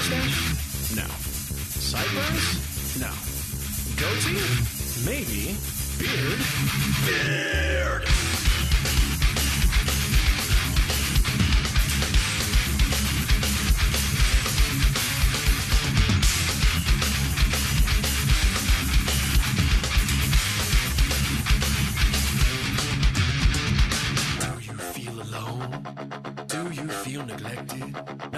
Mustache? No. Sideburns? No. Goatee? Maybe. Beard? Beard! Do you feel alone? Do you feel neglected?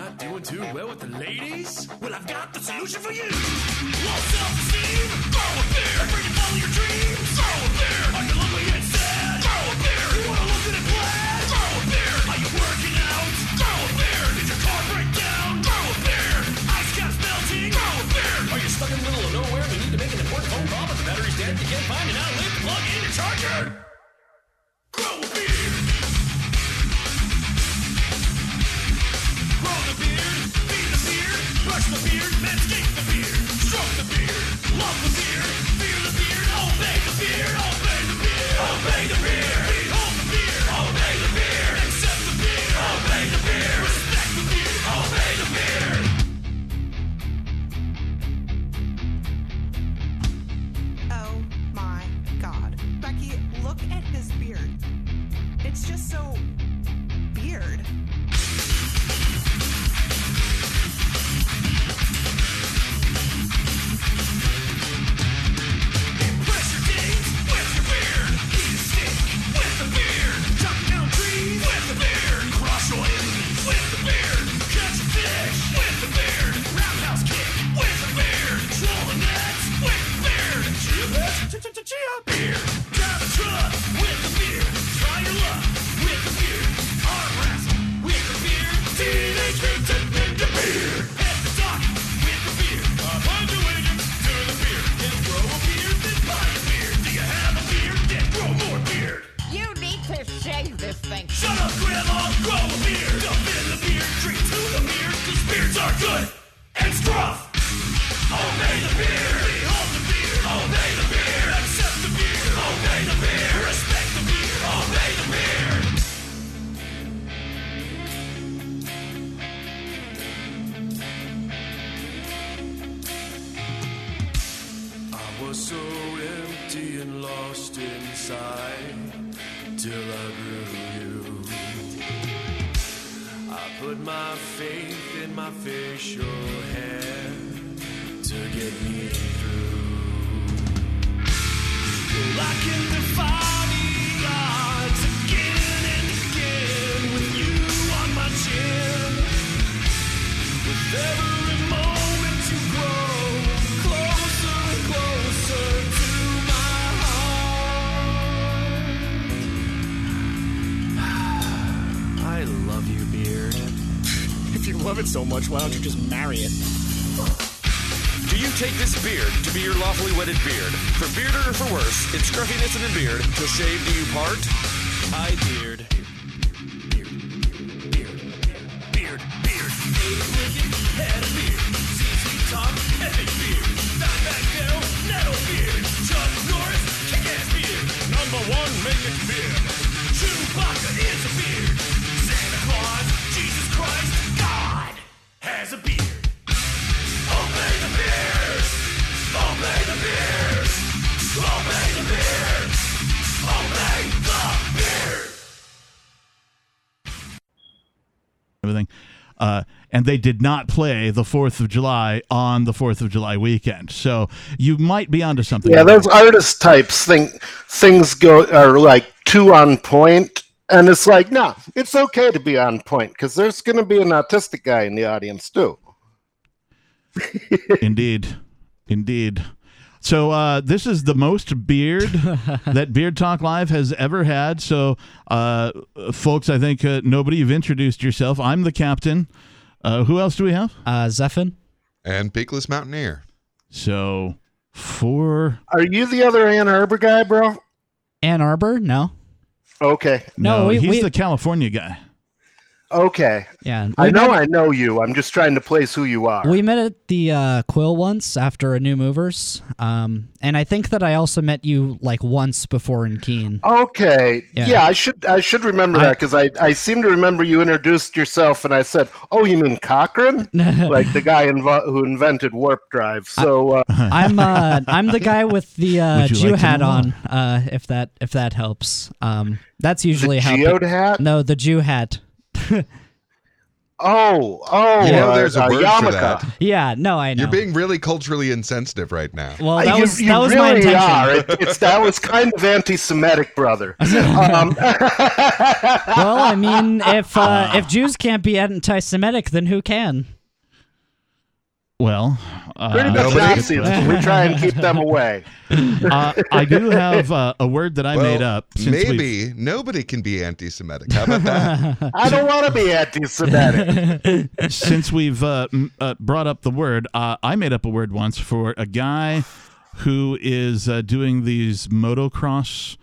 Doing too well with the ladies? Well, I've got the solution for you. Low self-esteem? Throw a beer. Afraid to follow your dreams? Throw a beer. Are you lonely and sad? Throw a beer. You wanna look good and plaid? Throw a beer. Are you working out? Throw a beer. Did your car break down? Throw a beer. Ice caps melting? Throw a beer. Are you stuck in the middle of nowhere and you need to make an important phone call but the battery's dead? You can't find an outlet plug in your charger? Till shave do you part? And they did not play the Fourth of July on the Fourth of July weekend, so you might be onto something. Yeah, those artist types think things go are like too on point, and it's like, no, it's okay to be on point because there's going to be an autistic guy in the audience too. Indeed, indeed. So uh, this is the most beard that Beard Talk Live has ever had. So, uh, folks, I think uh, nobody you've introduced yourself. I'm the captain. Uh, who else do we have? Uh, Zephin. And Beakless Mountaineer. So four. Are you the other Ann Arbor guy, bro? Ann Arbor? No. Okay. No, we- he's we- the California guy. Okay. Yeah, I know met- I know you. I'm just trying to place who you are. We met at the uh, Quill once after a New Movers, um, and I think that I also met you like once before in Keene. Okay. Yeah. Yeah. I should I should remember I- that because I, I seem to remember you introduced yourself and I said, "Oh, you mean Cochrane?" like the guy invo- who invented warp drive. So uh, I'm uh, I'm the guy with the uh, Jew like hat on. Uh, if that if that helps. Um, that's usually the how. pe- geode hat. no, the Jew hat. Oh, oh, You know, there's a uh, word for that. Yeah, no, I know. You're being really culturally insensitive right now. well, Uh, that you, was you that was my intention. are. It, it's that was kind of anti-Semitic, brother. um, Well, I mean, if uh, if Jews can't be anti-Semitic, then who can? Well, uh, pretty much Nobody- Nazis, we try and keep them away. uh, I do have uh, a word that I Well, made up. Since we've- maybe nobody can be anti-Semitic. How about that? I don't want to be anti-Semitic. since we've uh, m- uh, brought up the word, uh, I made up a word once for a guy who is uh, doing these motocross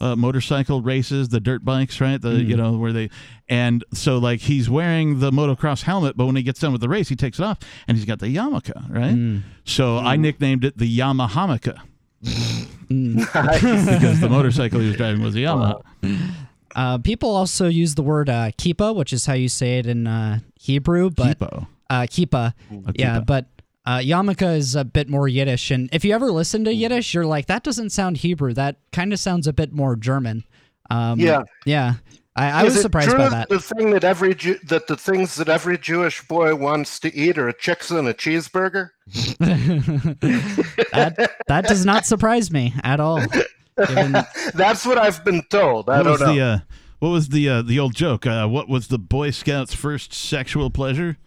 uh, motorcycle races, the dirt bikes, right? The you know where they and so like he's wearing the motocross helmet, but when he gets done with the race, he takes it off and he's got the yarmulke, right? So I nicknamed it the Yamahamaka. because the motorcycle he was driving was a Yamaha. Uh, people also use the word uh, kippah, which is how you say it in uh, Hebrew, but Kipo. uh, kippah. Yeah, but uh, yarmulke is a bit more Yiddish, and if you ever listen to Yiddish, you're like, that doesn't sound Hebrew. That kind of sounds a bit more German. Um, Yeah. yeah. I, I was surprised by that. The thing that every Jew, that the things that every Jewish boy wants to eat are a shiksa and a cheeseburger. that that does not surprise me at all. Given- That's what I've been told. I What don't was know. the uh, what was the uh, the old joke? Uh, what was the Boy Scout's first sexual pleasure?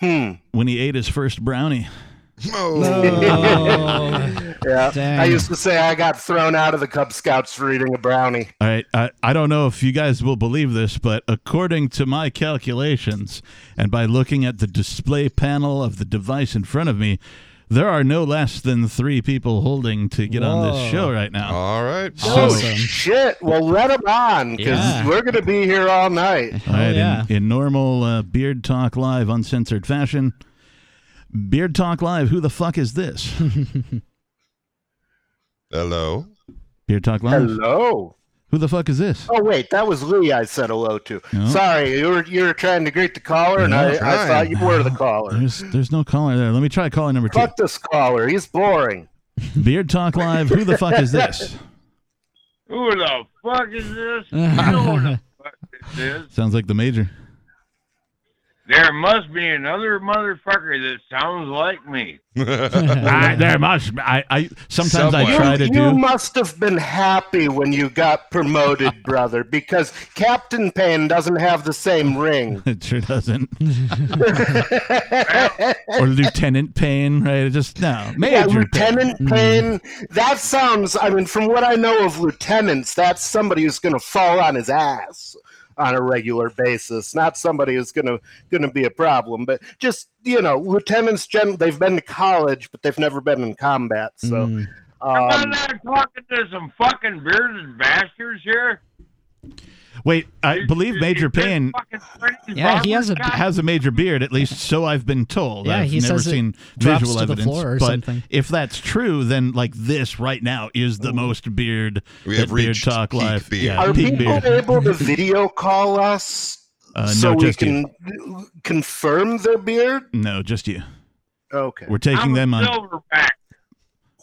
Hmm. When he ate his first brownie. Oh, Yeah. Dang. I used to say I got thrown out of the Cub Scouts for eating a brownie. All right, I, I don't know if you guys will believe this, but according to my calculations, and by looking at the display panel of the device in front of me, there are no less than three people holding to get on this show right now. all right. So- awesome. Shit. Well, let them on because Yeah. we're going to be here all night. All right, Oh, yeah. in, in normal uh, Beard Talk Live uncensored fashion, Beard Talk Live, who the fuck is this? Hello. Beard Talk Live, Hello. Who the fuck is this? Oh wait, that was Lee. I said hello to. No. Sorry, you were you were trying to greet the caller, and I, I thought you were the caller. There's there's no caller there. Let me try caller number two. Fuck this caller. He's boring. Beard Talk Live, who the fuck is this? Who the fuck is this? You know who the fuck this is. Sounds like the major. There must be another motherfucker that sounds like me. I, there must. I, I sometimes I try you, to you do. You must have been happy when you got promoted, brother, because Captain Payne doesn't have the same ring. It sure doesn't. or Lieutenant Payne, right? It just no. Major Yeah, Payne. Lieutenant mm. Payne. That sounds. I mean, from what I know of lieutenants, that's somebody who's going to fall on his ass on a regular basis. Not somebody who's going to going to be a problem, but just you know, lieutenants. Gen- they've been to college, but they've never been in combat. So, Mm. I'm um, not talking to some fucking bearded bastards here. Wait, I You- believe you- Major you Payne Yeah, he has a- has a major beard, at least so I've been told. Yeah, I've he never says it seen drops visual to the evidence. floor or but something. if that's true, then like this right now is the most beard We that have Beard reached Talk peak Live. beard. Yeah, are peak people beard. able to video call us Uh, so no, we just you. can confirm their beard? No, just you. Okay. We're taking I'm them a on. silverback.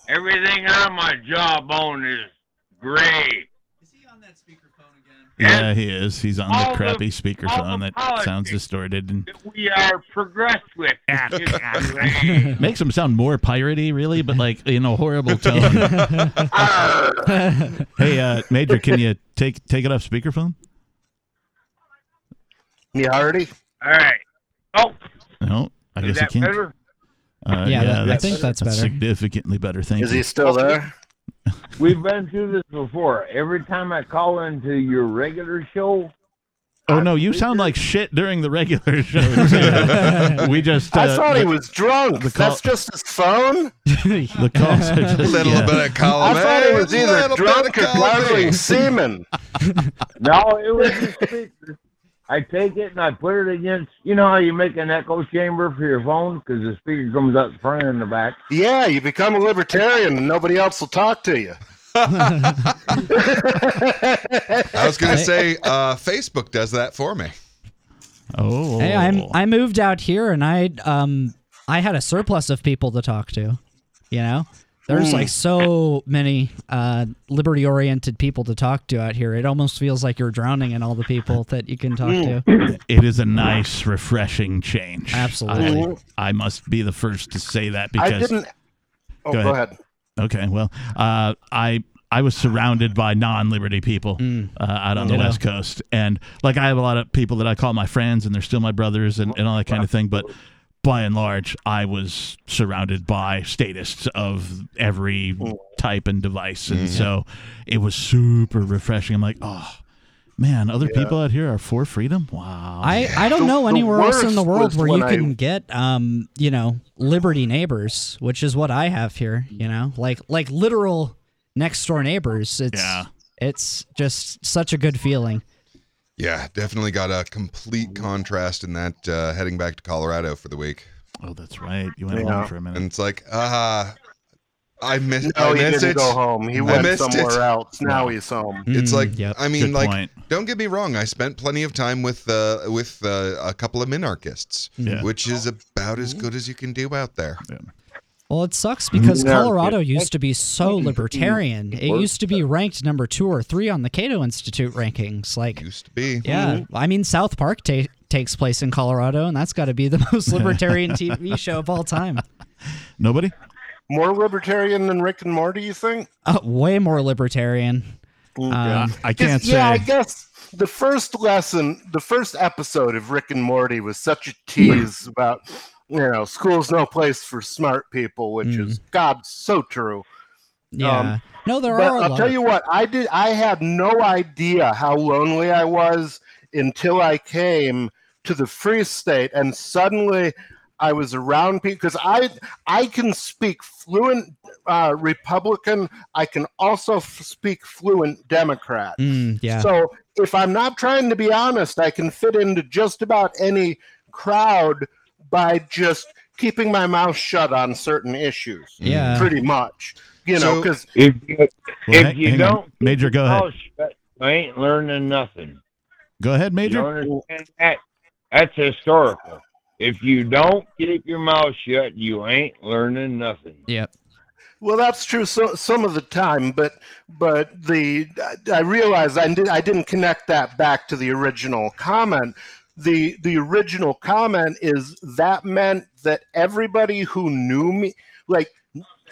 Everything on my jawbone is gray. Yeah, he is. He's on the the- crappy all speakerphone the that sounds distorted and That we are progressed with. makes him sound more piratey, really, but like in a horrible tone. hey, uh, Major, can you take take it off speakerphone? Me already? All right. Oh, No, I is guess you that can't. better? Uh, Yeah, that- I think that's better. significantly better. Thank Is you. he still there? We've been through this before. Every time I call into your regular show, Oh no, you sound like shit during the regular show. we just uh, I thought he was drunk. the call- That's just his phone. the calls are just A little yeah. bit of column I thought he was either little drunk or column B. gargling semen. no, it was the speaker. I take it and I put it against. You know how you make an echo chamber for your phone because the speaker comes out the front and the back. Yeah, you become a libertarian and nobody else will talk to you. I was going to say, uh, Facebook does that for me. Oh, Hey, I'm I moved out here and I um I had a surplus of people to talk to. You know? There's like so many uh, liberty oriented people to talk to out here. It almost feels like you're drowning in all the people that you can talk to. It is a nice, refreshing change. Absolutely. I, I must be the first to say that I because. didn't. Oh, Go go ahead. ahead. Okay, well, uh, I I was surrounded by non-liberty people Mm. uh, out on the Ditto. West Coast, and like I have a lot of people that I call my friends, and they're still my brothers, and, and all that kind of thing. But by and large, I was surrounded by statists of every type and device, and so it was super refreshing. I'm like, oh man, other people out here are for freedom. Wow. I, I don't The- know anywhere else in the world where you when I- can get um you know liberty neighbors, which is what I have here. You know, like like literal next door neighbors. It's Yeah. it's just such a good feeling. Yeah, definitely got a complete contrast in that uh, heading back to Colorado for the week. oh, that's right. You went Yeah. home for a minute. And it's like, ah, I missed. Oh, No, I he miss didn't it. go home. He I went somewhere it. else. Now he's home. It's Mm, like yep. I mean, Good like, point. don't get me wrong. I spent plenty of time with uh, with uh, a couple of minarchists, Yeah. which is about as good as you can do out there. Well, it sucks because Yeah. Colorado used to be so libertarian. It used to be ranked number two or three on the Cato Institute rankings. Like, Used to be. yeah, I mean, South Park ta- takes place in Colorado, and that's got to be the most libertarian TV show of all time. Nobody. More libertarian than Rick and Morty, you think? Uh, way more libertarian. Um, I can't say. Yeah, I guess the first lesson, the first episode of Rick and Morty was such a tease about, you know, school's no place for smart people, which is God so true. yeah. um, no, there But are. I'll tell you what, I did. I had no idea how lonely I was until I came to the Free State, and suddenly I was around people because I I can speak fluent uh, Republican. I can also f- speak fluent Democrat. Mm, yeah. So if I'm not trying to be honest, I can fit into just about any crowd by just keeping my mouth shut on certain issues. Yeah. Pretty much. You know, because If you, if hang- you hang don't, keep Major, go ahead. mouth shut, you ain't learning nothing. Go ahead, You Major. don't understand that? That's historical. If you don't keep your mouth shut, you ain't learning nothing. Yep. Well, that's true. So some of the time, but but the I realized I did I didn't connect that back to the original comment. The the original comment is that meant that everybody who knew me, like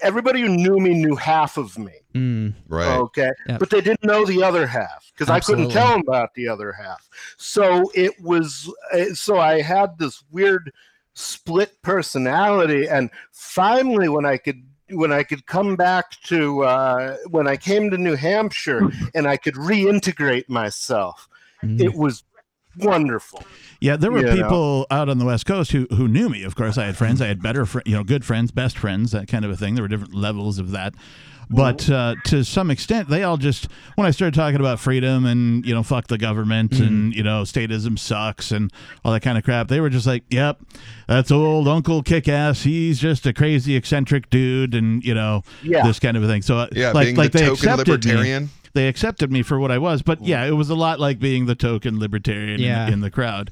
everybody who knew me, knew half of me. Mm, Right. Okay, Yep. but they didn't know the other half because I couldn't tell them about the other half. So it was uh, so I had this weird split personality, and finally, when I could when I could come back to uh, when I came to New Hampshire and I could reintegrate myself, mm. it was wonderful. Yeah, there were You know. people out on the West Coast who who knew me. Of course, I had friends. I had better, fr- you know, good friends, best friends, that kind of a thing. There were different levels of that. But uh, to some extent, they all just when I started talking about freedom and you know fuck the government and you know statism sucks and all that kind of crap, they were just like, "Yep, that's old Uncle Kickass. He's just a crazy eccentric dude," and you know Yeah. this kind of a thing. So uh, Yeah, like being like the they token accepted me libertarian. They accepted me for what I was. But yeah, it was a lot like being the token libertarian Yeah. in, in the crowd.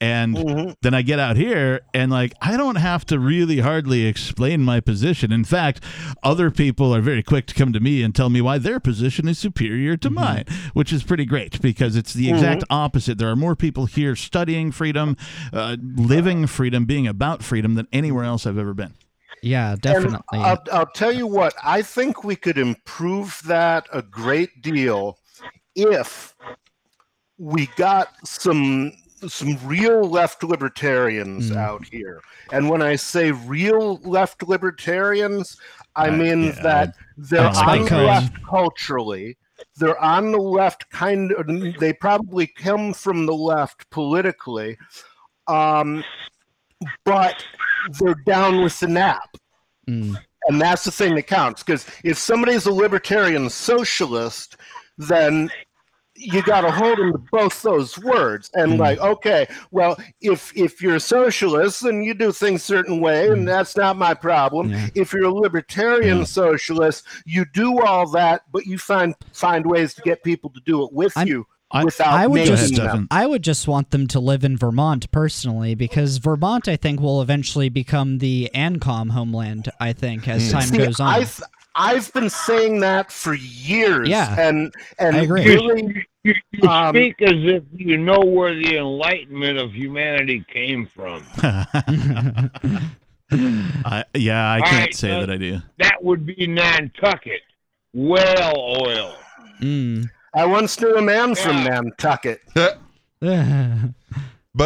And Mm-hmm. then I get out here and like I don't have to really hardly explain my position. In fact, other people are very quick to come to me and tell me why their position is superior to mine, which is pretty great because it's the exact opposite. There are more people here studying freedom, uh, living freedom, being about freedom than anywhere else I've ever been. Yeah, definitely. I'll, I'll tell you what, I think we could improve that a great deal if we got some some real left libertarians out here. And when I say real left libertarians, I Uh, mean yeah, that they're on the left culturally. They're on the left kind of they probably come from the left politically. Um, but they're down with the nap. Mm. And that's the thing that counts. Because if somebody's a libertarian socialist, then you got to hold them to both those words and like okay well if if you're a socialist then you do things certain way and that's not my problem Yeah. if you're a libertarian Yeah. socialist you do all that but you find find ways to get people to do it with I'm- you I- without I would just- them. I would just want them to live in Vermont personally, because Vermont, I think, will eventually become the ANCOM homeland. I think as time See, goes on. I've, I've been saying that for years. Yeah. and and I agree. really, You, you Um, speak as if you know where the enlightenment of humanity came from. I, yeah, I can't right, say uh, that I do. That would be Nantucket. Whale oil. Mm. I once knew a man from Yeah. Nantucket. but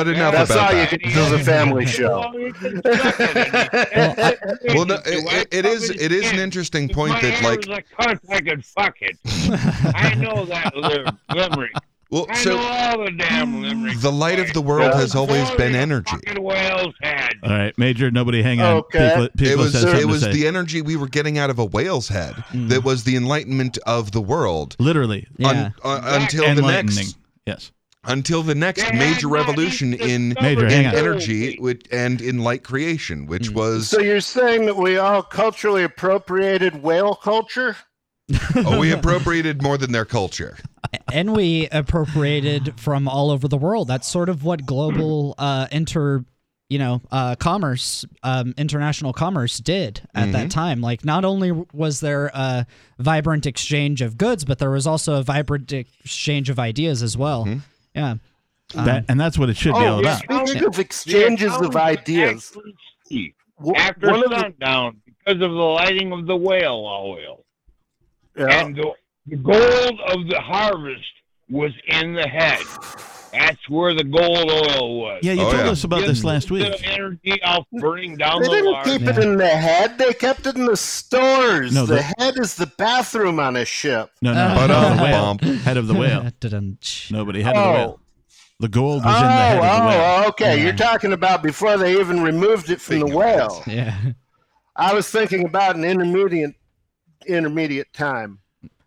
enough That's about all you that. can do as a family show. Well, you it Well, no, it, it is it is an interesting If point my that hair like was a cunt, I could fuck it. I know that lim- limerick. well I so know all the damn limericks. the light of the world Yeah. has always been energy. whale's head. All right, Major, nobody hang on. Okay. People, people It was says it was the energy we were getting out of a whale's head Mm. that was the enlightenment of the world literally Yeah. un- uh, until the next Yes. until the next They had major revolution in Major, hang on. energy which, and in light creation, which was So you're saying that we all culturally appropriated whale culture? Oh, we appropriated more than their culture. and we appropriated from all over the world. That's sort of what global uh, inter, you know, uh, commerce, um, international commerce did at that time. Like, not only was there a vibrant exchange of goods, but there was also a vibrant exchange of ideas as well. Yeah. that, and that's what it should be Oh, all about. Speaking of exchanges The of ideas, actually see w- After one the, sundown, because of the lighting of the whale oil. Yeah, And the, the gold of the harvest was in the head. That's where the gold oil was. Yeah, you Oh, told yeah. us about this last week. The energy of burning down they the didn't large. keep it Yeah. in the head. They kept it in the stores. No, the the- head is the bathroom on a ship. No, no, Uh, head of the whale. bump. Head of the whale. Nobody head of the Oh. whale. The gold was Oh, in the head of the whale. oh, okay. Yeah. You're talking about before they even removed it from the Speaking of whale. Yeah. I was thinking about an intermediate intermediate time.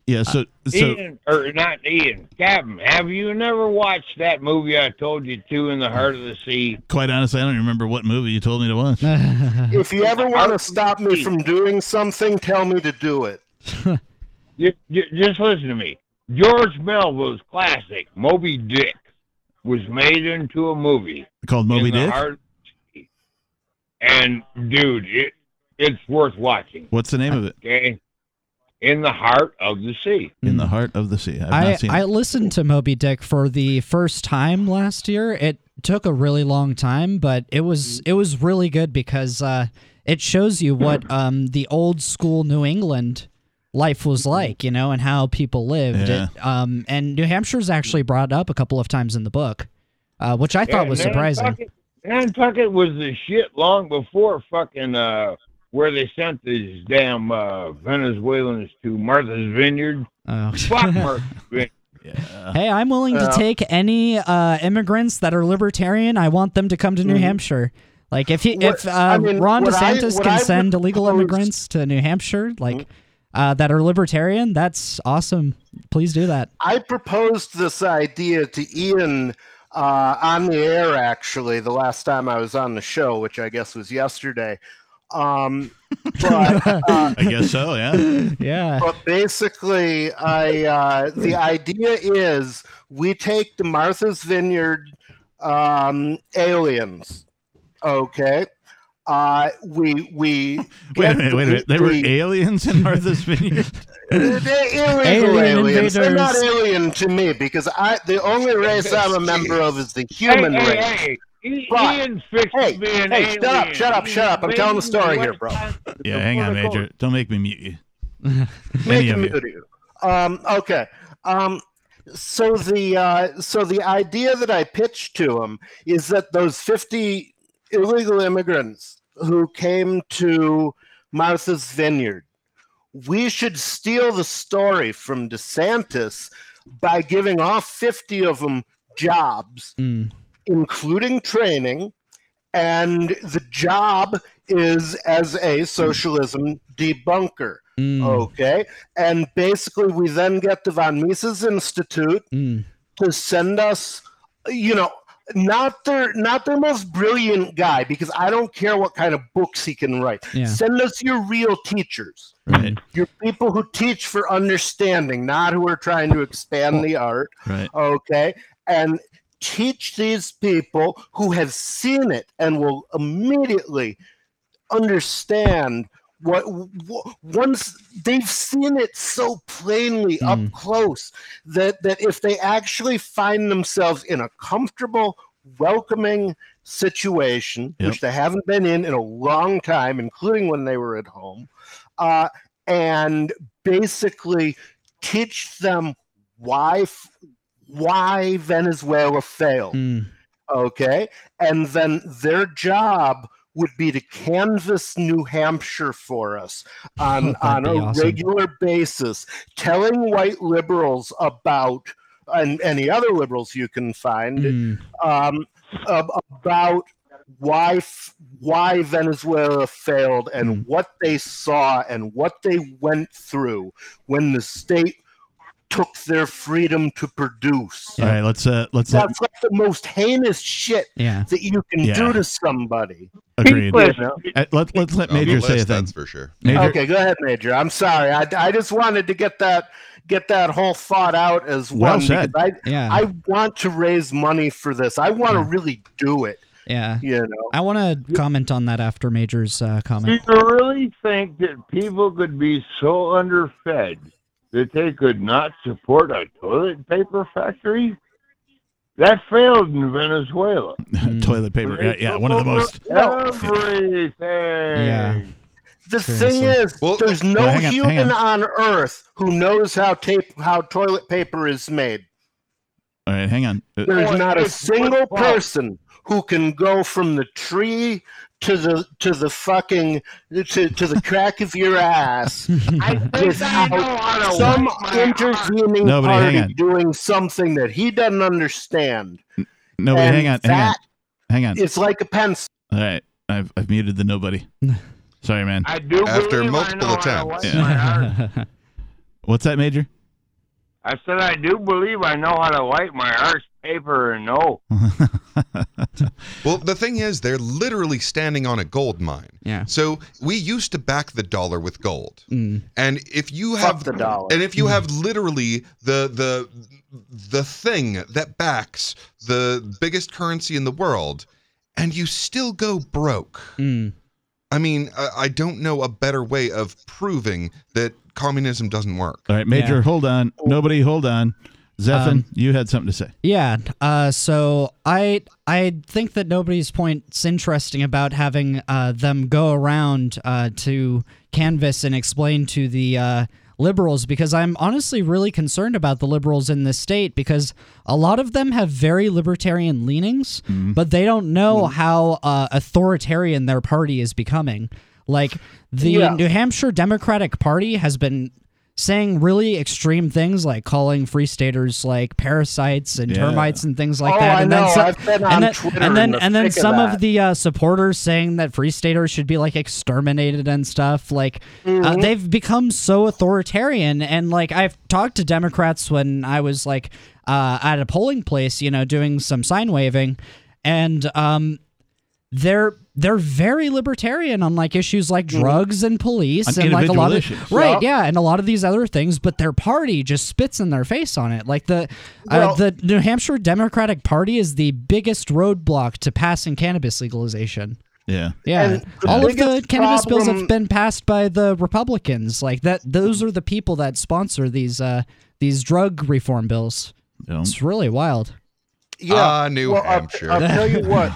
Yeah, so uh, so Ian, or not Ian, Captain, have you never watched that movie I told you to in the heart of the sea? quite honestly, I don't remember what movie you told me to watch. If you ever want to stop me from doing something, tell me to do it. Just, just listen to me. George Melville's classic, Moby Dick, was made into a movie. Called Moby Dick. heart of the sea. And, dude, it, it's worth watching, What's the name of it? okay? In the heart of the sea. In the heart of the sea. I've I, not seen I listened to Moby Dick for the first time last year. It took a really long time, but it was it was really good because uh, it shows you what um, the old school New England life was like, you know, and how people lived. Yeah. It, um, and New Hampshire's actually brought up a couple of times in the book, uh, which I thought Yeah, was surprising. Nantucket, Nantucket was the shit long before fucking uh, where they sent these damn uh, Venezuelans to Martha's Vineyard. Oh. Fuck Martha's Vineyard. Yeah. Hey, I'm willing to take any uh, immigrants that are libertarian. I want them to come to New Hampshire. Like if he, What- if uh, I mean, Ron what I- DeSantis can I send illegal propose- immigrants to New Hampshire, like uh, that are libertarian, that's awesome. Please do that. I proposed this idea to Ian uh, on the air, actually, the last time I was on the show, which I guess was yesterday. Um, but uh, I guess so, yeah. Yeah. but basically, I uh, the idea is we take the Martha's Vineyard um, aliens, okay. Uh, we we Wait a minute, wait a minute. the- There were aliens in Martha's Vineyard. They're illegal Alien aliens. They're not alien to me because I the only race I'm a member of is the human hey, race. Hey, hey. I- But- Ian fixed hey, to be an hey, shut up, shut up, shut up. I'm telling the story here, bro. Yeah, hang on, Major. Don't make me mute you. Make Any a of you. Um, okay. Um, so the uh, so the idea that I pitched to him is that those 50 illegal immigrants who came to Martha's Vineyard, we should steal the story from DeSantis by giving all 50 of them jobs, Mm. Including training, and the job is as a socialism debunker. Mm, Okay, and basically we then get the von Mises Institute mm, to send us, you know, not their not their most brilliant guy because I don't care what kind of books he can write. Yeah. Send us your real teachers, Right. your people who teach for understanding, not who are trying to expand the art. Right. Okay, and teach these people who have seen it and will immediately understand what, what once they've seen it so plainly up Mm. close that that if they actually find themselves in a comfortable welcoming situation Yep. which they haven't been in in a long time including when they were at home uh, and basically teach them why why Venezuela failed mm. okay and then their job would be to canvass new hampshire for us on That'd on a awesome. regular basis telling white liberals about and any other liberals you can find Mm. um, about why why Venezuela failed and Hmm. what they saw and what they went through when the state took their freedom to produce. All right. Let's uh let's uh, That's like the most heinous shit Yeah. that you can Yeah. do to somebody. agreed. Listen, You? Uh, let let's let On the Major say a list, thing. That's for sure. Major, Okay, go ahead, Major. I'm sorry. I, I just wanted to get that get that whole thought out as Well one said. I Yeah. I want to raise money for this. I want to really do it. yeah. You know. I want to comment on that after Major's uh, Do comment. you really think that people could be so underfed that they could not support a toilet paper factory? That failed in Venezuela. toilet paper. Yeah, yeah, one of the most. Everything. Yeah. The Seriously. thing is, Well- there's no Well, on, human on. on. earth who knows how tape how toilet paper is made. All right, hang on. There's Well, not a single person who can go from the tree to the to the fucking to, to the crack of your ass I think I know how without to some wipe intervening No, but hang party on. doing something that he doesn't understand. Nobody, And hang on, hang on, hang on. It's like a pencil. All right, I've I've muted the nobody. Sorry, man. I do After believe I multiple know how to attempts. wipe Yeah. my arse. What's that, Major? I said I do believe I know how to wipe my arse paper and no. Well, the thing is, they're literally standing on a gold mine. Yeah. So we used to back the dollar with gold, Mm. and if you Fuck have the dollar. and if you have literally the the the thing that backs the biggest currency in the world, and you still go broke. Mm. I mean, I, I don't know a better way of proving that communism doesn't work. All right, Major, Yeah. hold on. Nobody, hold on. Zephin, Um, you had something to say. Yeah. Uh, so I I think that nobody's point's interesting about having uh, them go around uh, to canvass and explain to the uh, liberals because I'm honestly really concerned about the liberals in this state because a lot of them have very libertarian leanings, but they don't know how uh, authoritarian their party is becoming. Like the Yeah. New Hampshire Democratic Party has been saying really extreme things like calling free staters like parasites and Yeah. termites and things like Oh, that I and know. then some, I've been on and then, Twitter and then in the and then thick of some of, the uh, supporters saying that free staters should be like exterminated and stuff like uh, Mm-hmm. they've become so authoritarian and like I've talked to Democrats when I was like uh, at a polling place you know doing some sign waving and um they're they're very libertarian on like issues like drugs and police On and like a lot of issues. right Yeah. yeah and a lot of these other things but their party just spits in their face on it like the uh, Well- the New Hampshire Democratic Party is the biggest roadblock to passing cannabis legalization Yeah. yeah And the all of the biggest cannabis bills have been passed by the Republicans like that those are the people that sponsor these uh these drug reform bills Don't. it's really wild Yeah. Ah, New well, I'll- Hampshire. I'll, tell you what.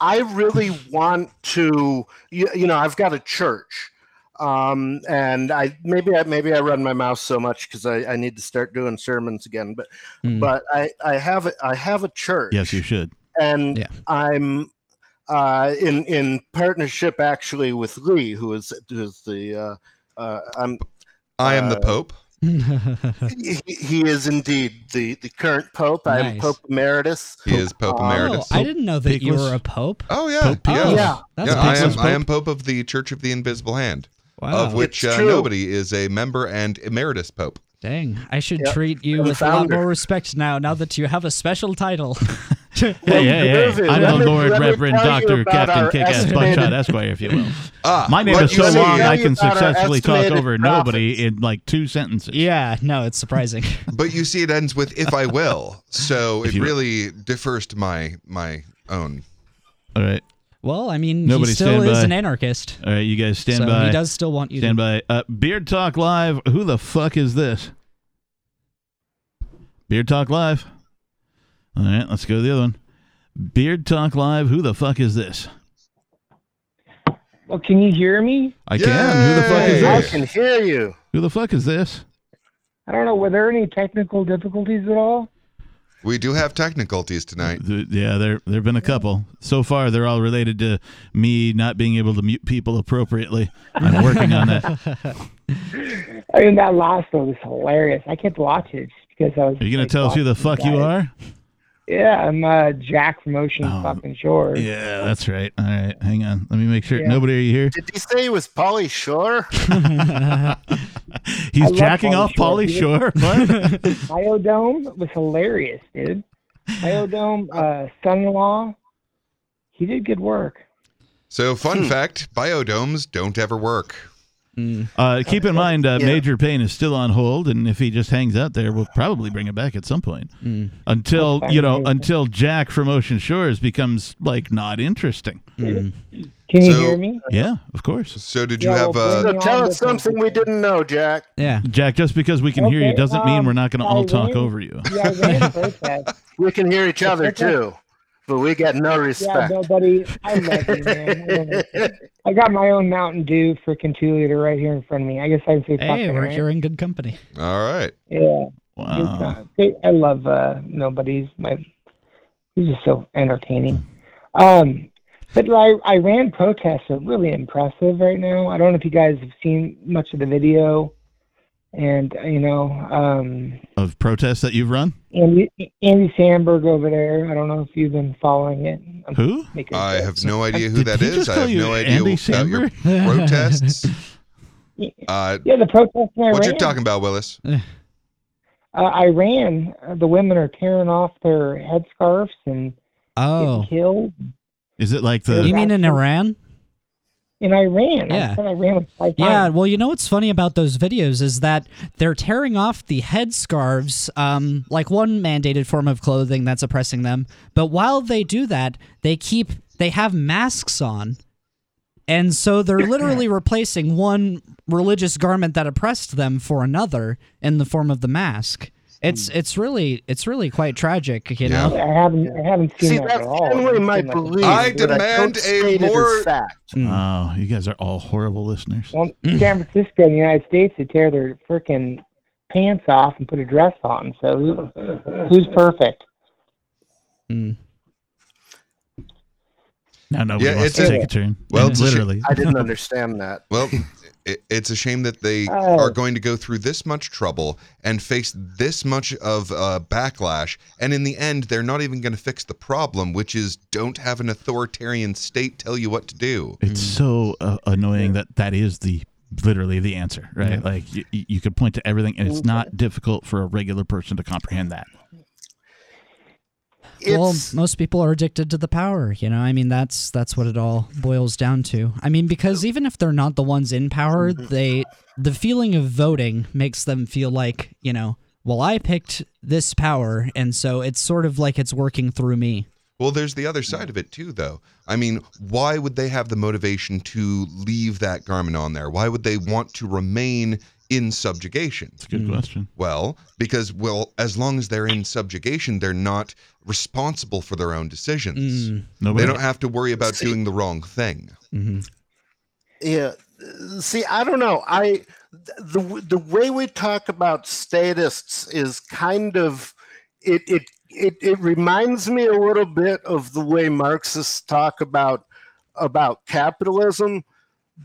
I really want to. You, you know, I've got a church, um, and I maybe I maybe I run my mouth so much because I, I need to start doing sermons again. But Mm. but I I have a, I have a church. Yes, you should. and Yeah. I'm uh, in in partnership actually with Lee, who is who is the uh, uh, I'm I am the uh, Pope. he, he is indeed the, the current pope. I am Pope Emeritus. He is Pope Oh, Emeritus. Oh, I didn't know that you were a pope. Oh yeah, Pope yeah, Oh, Yeah. That's yeah. I am. Peakless I am Pope? Pope of the Church of the Invisible Hand, Wow. of which uh, nobody is a member and emeritus pope. Dang, I should Yep. treat you I'm the with a lot more respect now. Now that you have a special title. Hey, hey, hey! I'm the Lord Reverend Doctor Captain our Kickass estimated- Buckshot Esquire, if you will. Ah, My name is so see- long I can successfully talk estimated over nobody in like two sentences. yeah, no, it's surprising. But you see, it ends with "if I will," so If it you- really differs to my my own. All right, Well, I mean, Nobody he still is by. an anarchist. all right, you guys stand so by. he does still want you Stand to. by. Uh, Beard Talk Live. Who the fuck is this? Beard Talk Live. All right, let's go to the other one. Beard Talk Live. Who the fuck is this? Well, can you hear me? I can. Who the fuck is Yay! I this? can hear you. Who the fuck is this? I don't know. Were there any technical difficulties at all? We do have technicalities tonight. Yeah, there there've been a couple. So far, they're all related to me not being able to mute people appropriately. I'm working on that. I mean, that last one was hilarious. I kept watching it because I was. Are you gonna like, tell us who the fuck you guys. are? Yeah, I'm uh, Jack from Ocean Oh, fucking Shore. Yeah, that's right. All right, hang on. Let me make sure. Yeah. Nobody, are you here? Did he say he was Pauly Shore? He's love jacking Pauly off Pauly Shore. What? Biodome was hilarious, dude. Biodome, uh, son-in-law, he did good work. So, fun fact: biodomes don't ever work. Uh, keep in mind, uh, Yeah. Major Payne is still on hold, and if he just hangs out there, we'll probably bring him back at some point. Until you know, until Jack from Ocean Shores becomes like not interesting. Can you So- hear me? Yeah, of course. So, did you Yeah, have? well, Uh, So tell us something we didn't know, Jack. Yeah. Jack, just because we can hear you doesn't mean um, we're not going to all talk over you. Yeah, I ran a protest. We can hear each other too, but we get no Yeah, respect. no, buddy, I love you, man. I love. I got my own Mountain Dew freaking two liter right here in front of me. I guess I can say Hey, fucking we're right. here in good company. all right. Yeah, Wow. time. I love uh, nobody's my. He's just so entertaining. Um, but I Iran protests are really impressive right now. I don't know if you guys have seen much of the video, and you know, um, Of protests that you've run? Andy Andy Samberg over there. I don't know if you've been following it. I'm Who? I jokes. have no idea who Did that he is. just I have you no idea Andy about your protests. Uh, Yeah, the protests in Iran. what you're talking about, Willis? Uh, Iran, uh, the women are tearing off their headscarves and Oh, getting killed. Is it like the? you mean in Iran? In Iran, Yeah. I said Iran was five Yeah, well, you know what's funny about those videos is that they're tearing off the headscarves, um, like one mandated form of clothing that's oppressing them. But while they do that, they keep they have masks on, and so they're literally replacing one religious garment that oppressed them for another in the form of the mask. It's it's really it's really quite tragic, you Yeah. know. I haven't, I haven't seen See, that that's at all. generally I've my seen, like, a- belief. I but I demand don't a state it as more- fact. Oh, you guys are all horrible listeners. Well, San Francisco, in the United States, they tear their freaking pants off and put a dress on. So who, who's perfect? Mm. Now nobody Yeah, wants it's to a- take a turn. well, it's a sh- literally. I didn't understand that. Well, it, it's a shame that they Oh. are going to go through this much trouble and face this much of uh, backlash, and in the end, they're not even going to fix the problem, which is don't have an authoritarian state tell you what to do. It's so uh, annoying that that is the literally the answer, right? Like you, you could point to everything, and it's not difficult for a regular person to comprehend that. Well, most people are addicted to the power, you know. I mean, that's that's what it all boils down to. I mean, because even if they're not the ones in power, mm-hmm. they the feeling of voting makes them feel like, you know, well, I picked this power, and so it's sort of like it's working through me. Well, there's the other side of it too, though. I mean, why would they have the motivation to leave that garment on there? Why would they want to remain in subjugation? That's a good question. Well, because well, as long as they're in subjugation, they're not responsible for their own decisions. Mm. Nobody. They don't have to worry about See- doing the wrong thing. hmm yeah. See, I don't know. I the the way we talk about statists is kind of it it it, it reminds me a little bit of the way Marxists talk about about capitalism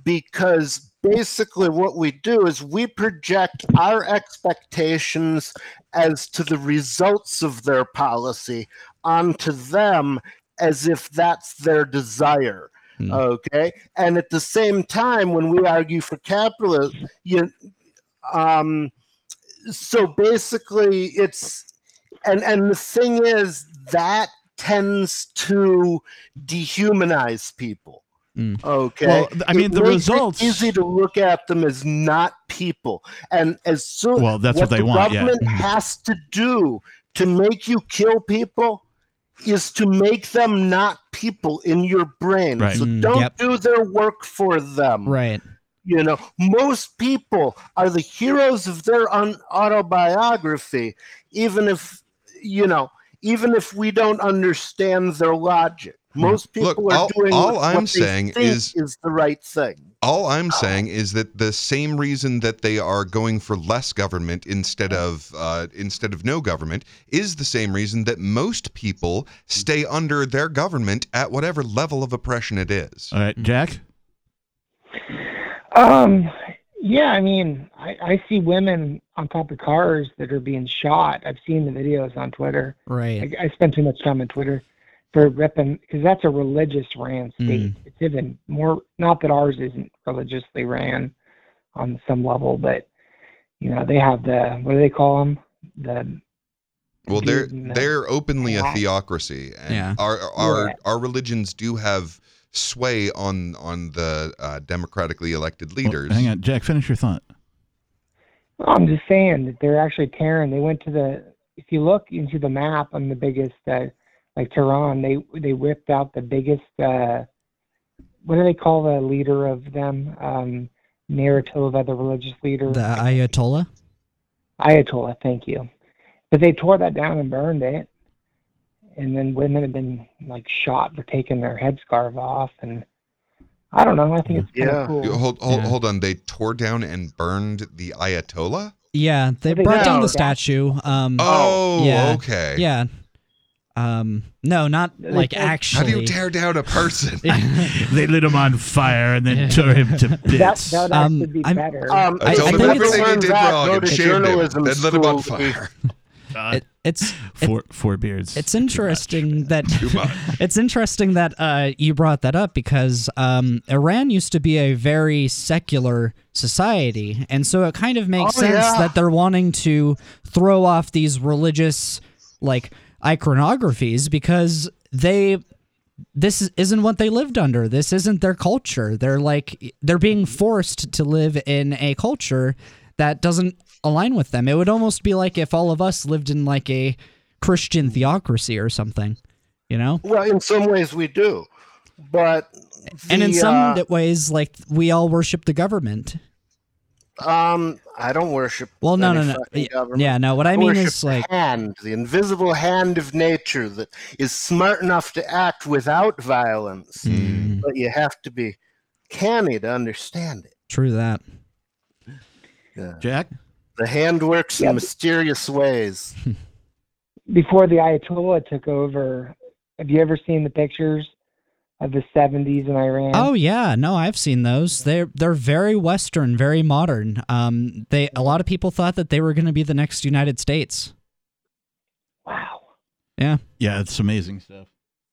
because basically what we do is we project our expectations as to the results of their policy onto them as if that's their desire. Okay, and at the same time, when we argue for capitalism, you, um, so basically, it's and and the thing is that tends to dehumanize people. Okay. Well, I mean, the makes it results- easy to look at them as not people, and as soon Well, that's what they the want, yeah. Government has to do to make you kill people is to make them not people in your brain. Right. So Mm, don't yep. do their work for them. Right. You know, most people are the heroes of their un- autobiography, even if you know, even if we don't understand their logic. Most people Look, are all- doing all what I'm they saying think is- is the right thing. All I'm saying is that the same reason that they are going for less government instead of uh, instead of no government is the same reason that most people stay under their government at whatever level of oppression it is. All right, Jack. Um, yeah, I mean, I, I see women on top of cars that are being shot. I've seen the videos on Twitter. Right. I, I spend too much time on Twitter for ripping because that's a religious ran state. It's even more. Not that ours isn't religiously ran on some level, but you know they have the what do they call them? The Well, they're Dude, no. they're openly a theocracy, and Yeah. our our Yeah. our religions do have sway on on the uh, democratically elected Well, leaders. hang on, Jack. Finish your thought. I'm just saying that they're actually tearing. They went to the. If you look into the map on the biggest, uh, like Tehran, they they ripped out the biggest. Uh, what do they call the leader of them? Um, Naratova, the religious leader. The Ayatollah. Ayatollah. Thank you. But they tore that down and burned it, and then women have been like shot for taking their headscarf off, and I don't know. I think it's kind Yeah. of cool. You- Hold hold, Yeah. hold on. They tore down and burned the Ayatollah. Yeah, they Well, they brought down the statue. Um, Oh, yeah. okay. yeah. Um, no, not like actually. How do you tear down a person? They lit him on fire and then tore him to That bits. that would Um, actually be I'm- better. Um, I- if I you think ever it's- everything he did that, wrong go and to shamed him, journalism then lit him on fire. It, it's four four beards. it's interesting that Too much. it's interesting that uh, you brought that up because um, Iran used to be a very secular society, and so it kind of makes Oh, sense yeah. that they're wanting to throw off these religious like iconographies because they this is- isn't what they lived under. This isn't their culture. They're like they're being forced to live in a culture that doesn't align with them. It would almost be like if all of us lived in like a Christian theocracy or something, you know? Well, in some ways we do, but and in some uh, ways like we all worship the government. Um, I don't worship. Well, no, any no, no. Yeah, government. yeah, no. What I I mean is like hand, the invisible hand of nature that is smart enough to act without violence, Mm. but you have to be canny to understand it. true that. Jack. The hand works Yeah. in mysterious ways. before the Ayatollah took over, have you ever seen the pictures of the 70s in Iran? Oh yeah, no, I've seen those. They're they're very Western, very modern. Um, they a lot of people thought that they were going to be the next United States. Wow. Yeah. Yeah, it's amazing stuff.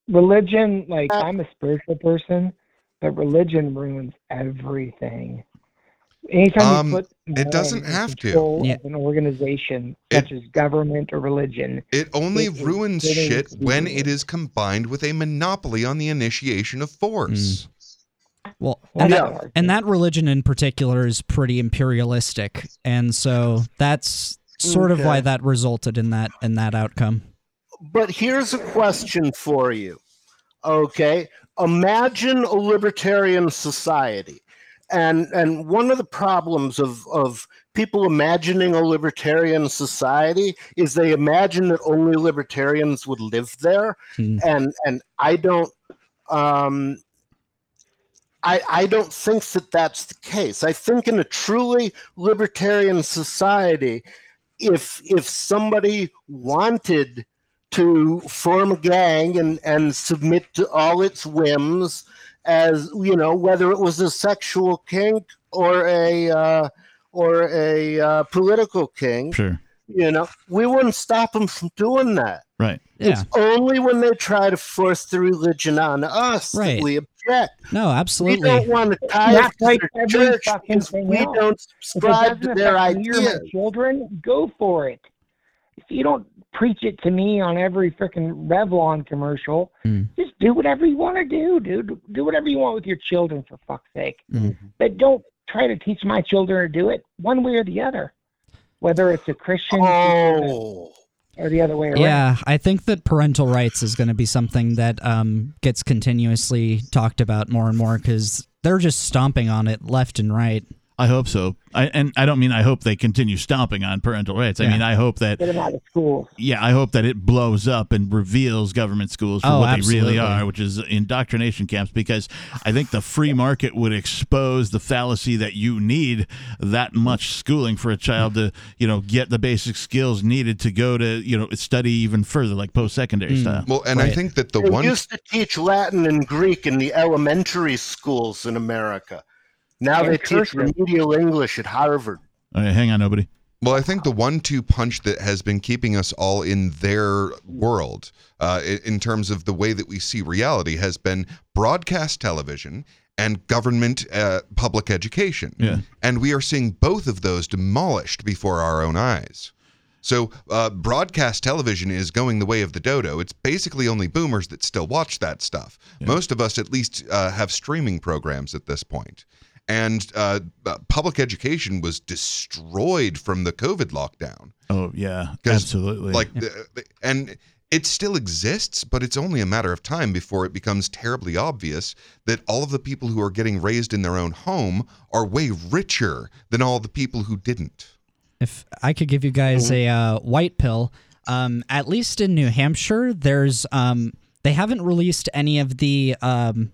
Religion, like, I'm a spiritual person, but religion ruins everything. Anytime Um, you put it doesn't have to. Yeah. an organization It- such as government or religion, It only It is ruins shit when it is combined with a monopoly on the initiation of force. Well, Well, and, that's that, and that religion in particular is pretty imperialistic, and so that's sort of why that resulted in that in that outcome. But here's a question for you. Okay, imagine a libertarian society. And and one of the problems of of people imagining a libertarian society is they imagine that only libertarians would live there. Hmm. And and I don't um I, I don't think that that's the case. I think in a truly libertarian society, if if somebody wanted to form a gang and, and submit to all its whims as you know, whether it was a sexual kink or a uh, or a uh, political kink. Sure. You know, we wouldn't stop them from doing that. Right. It's only when they try to force the religion on us Right. that we object. No, absolutely. We don't want to tie Not it to like their every church fucking because thing we else. don't subscribe to their affect me or my ideas. children, go for it. If you don't preach it to me on every freaking Revlon commercial, Mm. just do whatever you want to do, dude. Do whatever you want with your children, for fuck's sake. Mm. But don't try to teach my children to do it one way or the other, whether it's a Christian Oh, or the other way around. Yeah, I think that parental rights is going to be something that um, gets continuously talked about more and more because they're just stomping on it left and right. I hope so. I, and I don't mean I hope they continue stomping on parental rights. I Yeah. mean I hope that Get them out of schools. yeah, I hope that it blows up and reveals government schools for Oh, what they really are, which is indoctrination camps. Because I think the free market would expose the fallacy that you need that much schooling for a child to, you know, get the basic skills needed to go to, you know, study even further, like post secondary Mm. style. Well, and I think that the they one used to teach Latin and Greek in the elementary schools in America. Now they teach remedial English at Harvard. All right, hang on, nobody. Well, I think the one-two punch that has been keeping us all in their world, uh, in terms of the way that we see reality, has been broadcast television and government uh, public education. Yeah. And we are seeing both of those demolished before our own eyes. So, uh, broadcast television is going the way of the dodo. It's basically only boomers that still watch that stuff. Most of us, at least, uh, have streaming programs at this point. And uh, uh, public education was destroyed from the COVID lockdown. Oh yeah, absolutely. Like, the, the- and it still exists, but it's only a matter of time before it becomes terribly obvious that all of the people who are getting raised in their own home are way richer than all the people who didn't. If I could give you guys a uh, white pill, um, at least in New Hampshire, there's um, they haven't released any of the um,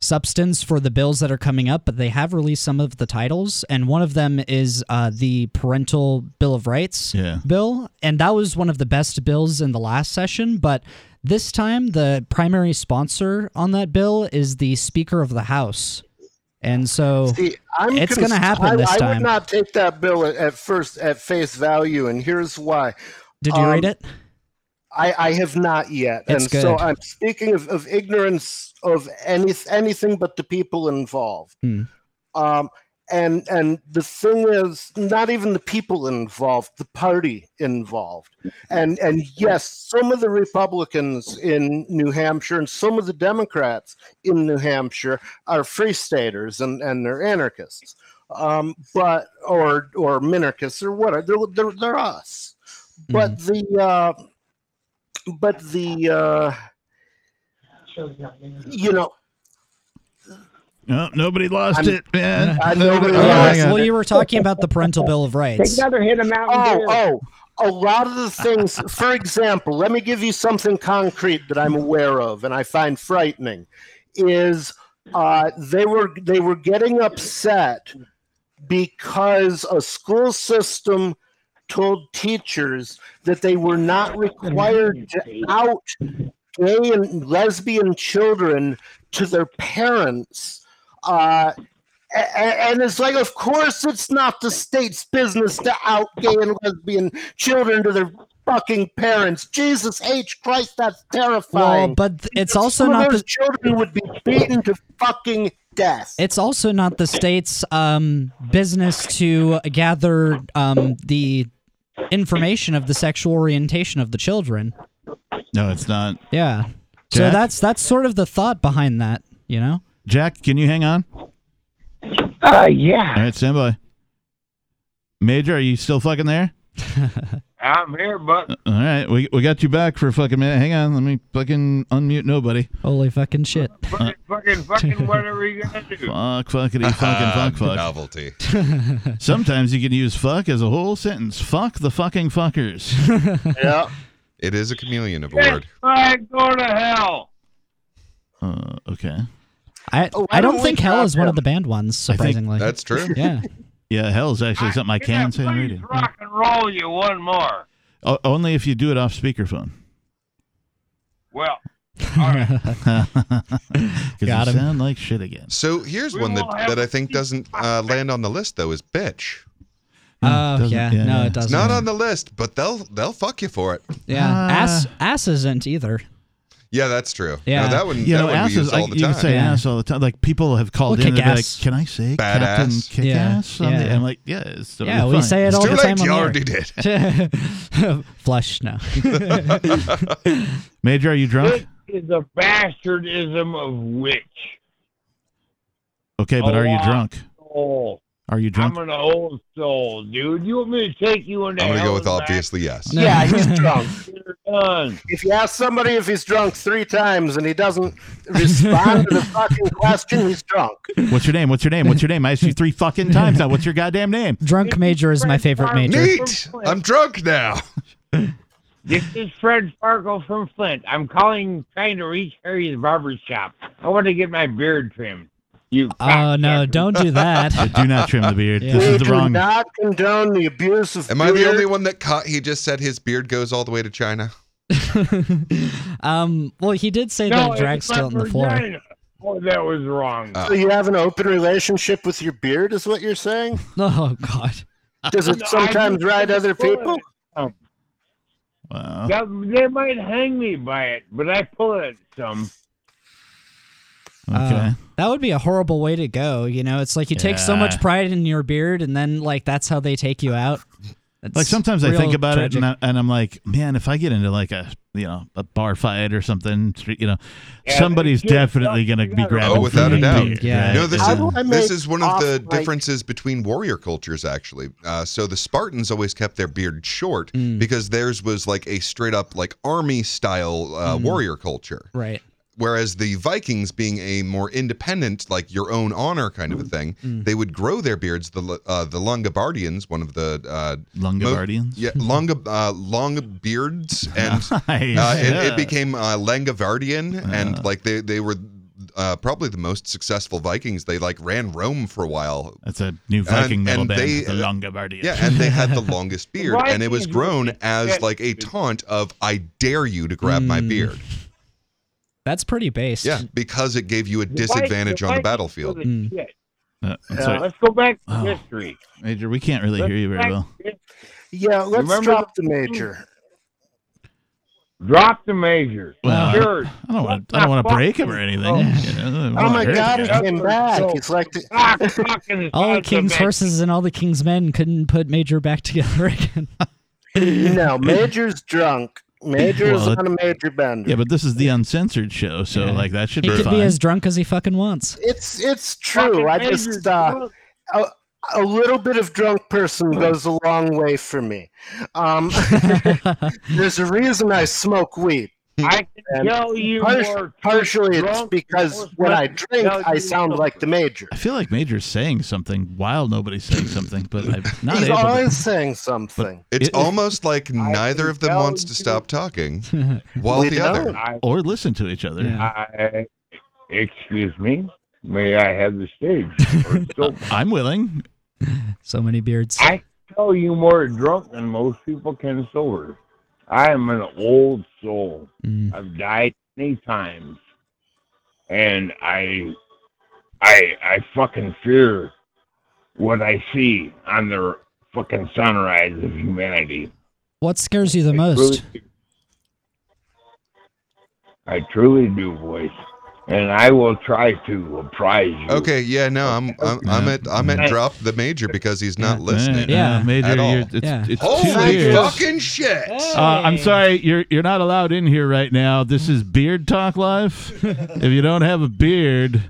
substance for the bills that are coming up, but they have released some of the titles, and one of them is uh, the Parental Bill of Rights Yeah. bill, and that was one of the best bills in the last session, but. This time, the primary sponsor on that bill is the Speaker of the House. And so See, I'm It's cons- gonna happen I, this I would not take that bill at, at first at face value, and here's why. Did you Um, read it? I, I have not yet, It's and so. I'm speaking of, of ignorance of any anything but the people involved. Hmm. Um, and and the thing is, not even the people involved, the party involved, and and yes, some of the Republicans in New Hampshire and some of the Democrats in New Hampshire are free staters and and they're anarchists, um, but or or minarchists or whatever. They're they're, they're us, but the uh, but the uh, you know No, nobody lost I'm- it, man. I know Nobody- oh, lost hang on. well, you were talking about the Parental Bill of Take Rights. another hit of Mountain Dew. Oh, oh, a lot of the things, for example, let me give you something concrete that I'm aware of and I find frightening is uh, they were they were getting upset because a school system told teachers that they were not required to out gay and lesbian children to their parents uh, and it's like, of course, it's not the state's business to out gay and lesbian children to their fucking parents. Jesus H. Christ, that's terrifying. Well, but it's also not the children would be beaten to fucking death. it's also not the state's um, business to gather um, the information of the sexual orientation of the children. No, it's not. Yeah. So that's that's sort of the thought behind that, you know? Jack, can you hang on? Uh, yeah. All right, stand by. Major, are you still fucking there? I'm here, but All right, we, we got you back for a fucking minute. Hang on, let me fucking unmute nobody. Holy fucking shit. fucking, fucking, fucking, whatever you gonna do. Fuck, fuckity, fucking, fuck, fuck. Novelty. Sometimes you can use fuck as a whole sentence. Fuck the fucking fuckers. yeah. It is a chameleon of a word. I go to hell. Uh, okay. I Oh, I why don't don't think hell have is one of the banned ones, I think surprisingly. That's true. yeah. Yeah, hell is actually something I can say on please radio. rock and roll you one more. O- only if you do it off speakerphone. Well, Because you Got him. sound like shit again. So here's We one that, that I think doesn't uh, land on the list though is bitch. Oh doesn't- yeah, yeah, no, yeah. it doesn't. not on the list, but they'll they'll fuck you for it. yeah, Ah. ass ass isn't either. Yeah, that's true. Yeah. no, that one You that know, one we ass use is all like the you time. can say Yeah. ass all the time. Like people have called Well, in and be like, kick-ass. "Can I say Badass. Captain Yeah. Kick-ass?" on the-" Yeah. I'm like, "Yeah, it's totally Yeah, we fine." say it It's all too the late. time You already did. Flush now. Major, are you drunk? This is a bastardism of witch. Okay, but a are you drunk? Oh, Are you drunk? I'm an old soul, dude. You want me to take you into I'm gonna go with back? obviously yes. No. Yeah, he's drunk. You're done. If you ask somebody if he's drunk three times and he doesn't respond to the fucking question, he's drunk. What's your name? What's your name? What's your name? I asked you three fucking times now. What's your goddamn name? Drunk major is my favorite major. Neat. I'm drunk now. This is Fred Sparkle from Flint. I'm calling, trying to reach Harry's barber shop. I want to get my beard trimmed. You. Oh no, don't do that. Do not trim the beard. Yeah. This We is the do wrong. not condone the abuse of Am I the only one that caught? He just said his beard goes all the way to China. um, well, he did say No, that it's drag's still on the floor. vagina. Oh, that was wrong. Uh, So you have an open relationship with your beard, is what you're saying? Oh God. Does it No, sometimes just- ride other people? it. Um, Wow. that- they might hang me by it, but I pull it some. Okay. Uh, that would be a horrible way to go. You know, it's like you take so much pride in your beard, and then like that's how they take you out. It's like sometimes I think about tragic. it and, I, and I'm like, man, if I get into like a you know a bar fight or something, you know, Yeah, somebody's definitely gonna be grabbing. Oh, without a doubt. beard, Yeah. No, this How is do this is one of the off, like- differences between warrior cultures. Actually, uh, so the Spartans always kept their beard short Mm. because theirs was like a straight up like army style uh, Mm. warrior culture. right. Whereas the Vikings, being a more independent, like your own honor kind of a thing, Mm. they would grow their beards. The uh, the Longobardians, one of the uh, Longobardians. yeah, long uh, long beards, and uh, it, Yeah. it became uh, Langovardian, and like they they were uh, probably the most successful Vikings. They like ran Rome for a while. That's a new Viking And- metal and band, they- the Longobardians. Yeah, and they had the longest beard, and it was grown as like a taunt of "I dare you to grab my Mm. beard." That's pretty based. Yeah, because it gave you a disadvantage Vikings- on the battlefield. were Mm. shit. Uh, Yeah. Let's go back to Oh. history. Major. We can't really hear you very well. back- Yeah, let's Remember drop the the- major. Drop the major. Well, sure. I don't want. I don't want to break him or anything. Oh. you know, Oh my god, he came back. It's like, the, All the king's bitch. horses and all the king's men couldn't put Major back together again. no, Major's drunk. Major's Well, on a major bender. Yeah, but this is the uncensored show, so Yeah. like that should He be could fine. be as drunk as he fucking wants. It's it's true. Fucking I just uh, a, a little bit of drunk person goes a long way for me. Um, there's a reason I smoke weed. I can tell you Par- partially, it's because when I drink, I sound like the major. I feel like Major's saying something while nobody's saying something, but I'm not He's able always to. saying something. It's It- almost like neither of them tell wants to stop talking, while We the other. don't. I, Or listen to each other. I, excuse me. May I have the stage? I'm willing. So many beards. I tell you more drunk than most people can sober. I am an old soul. Mm. I've died many times, and I, I, I fucking fear what I see on the fucking sunrise of humanity. What scares you the I most? truly- I truly do, voice, and I will try to apprise you. Okay, yeah, no, I'm I'm I'm at I'm at drop the major because he's not listening. Yeah. Major, At all. you're, it's, Yeah. it's two Holy beers. fucking shit! Uh, I'm sorry, you're you're not allowed in here right now. This is Beard Talk Live. if you don't have a beard,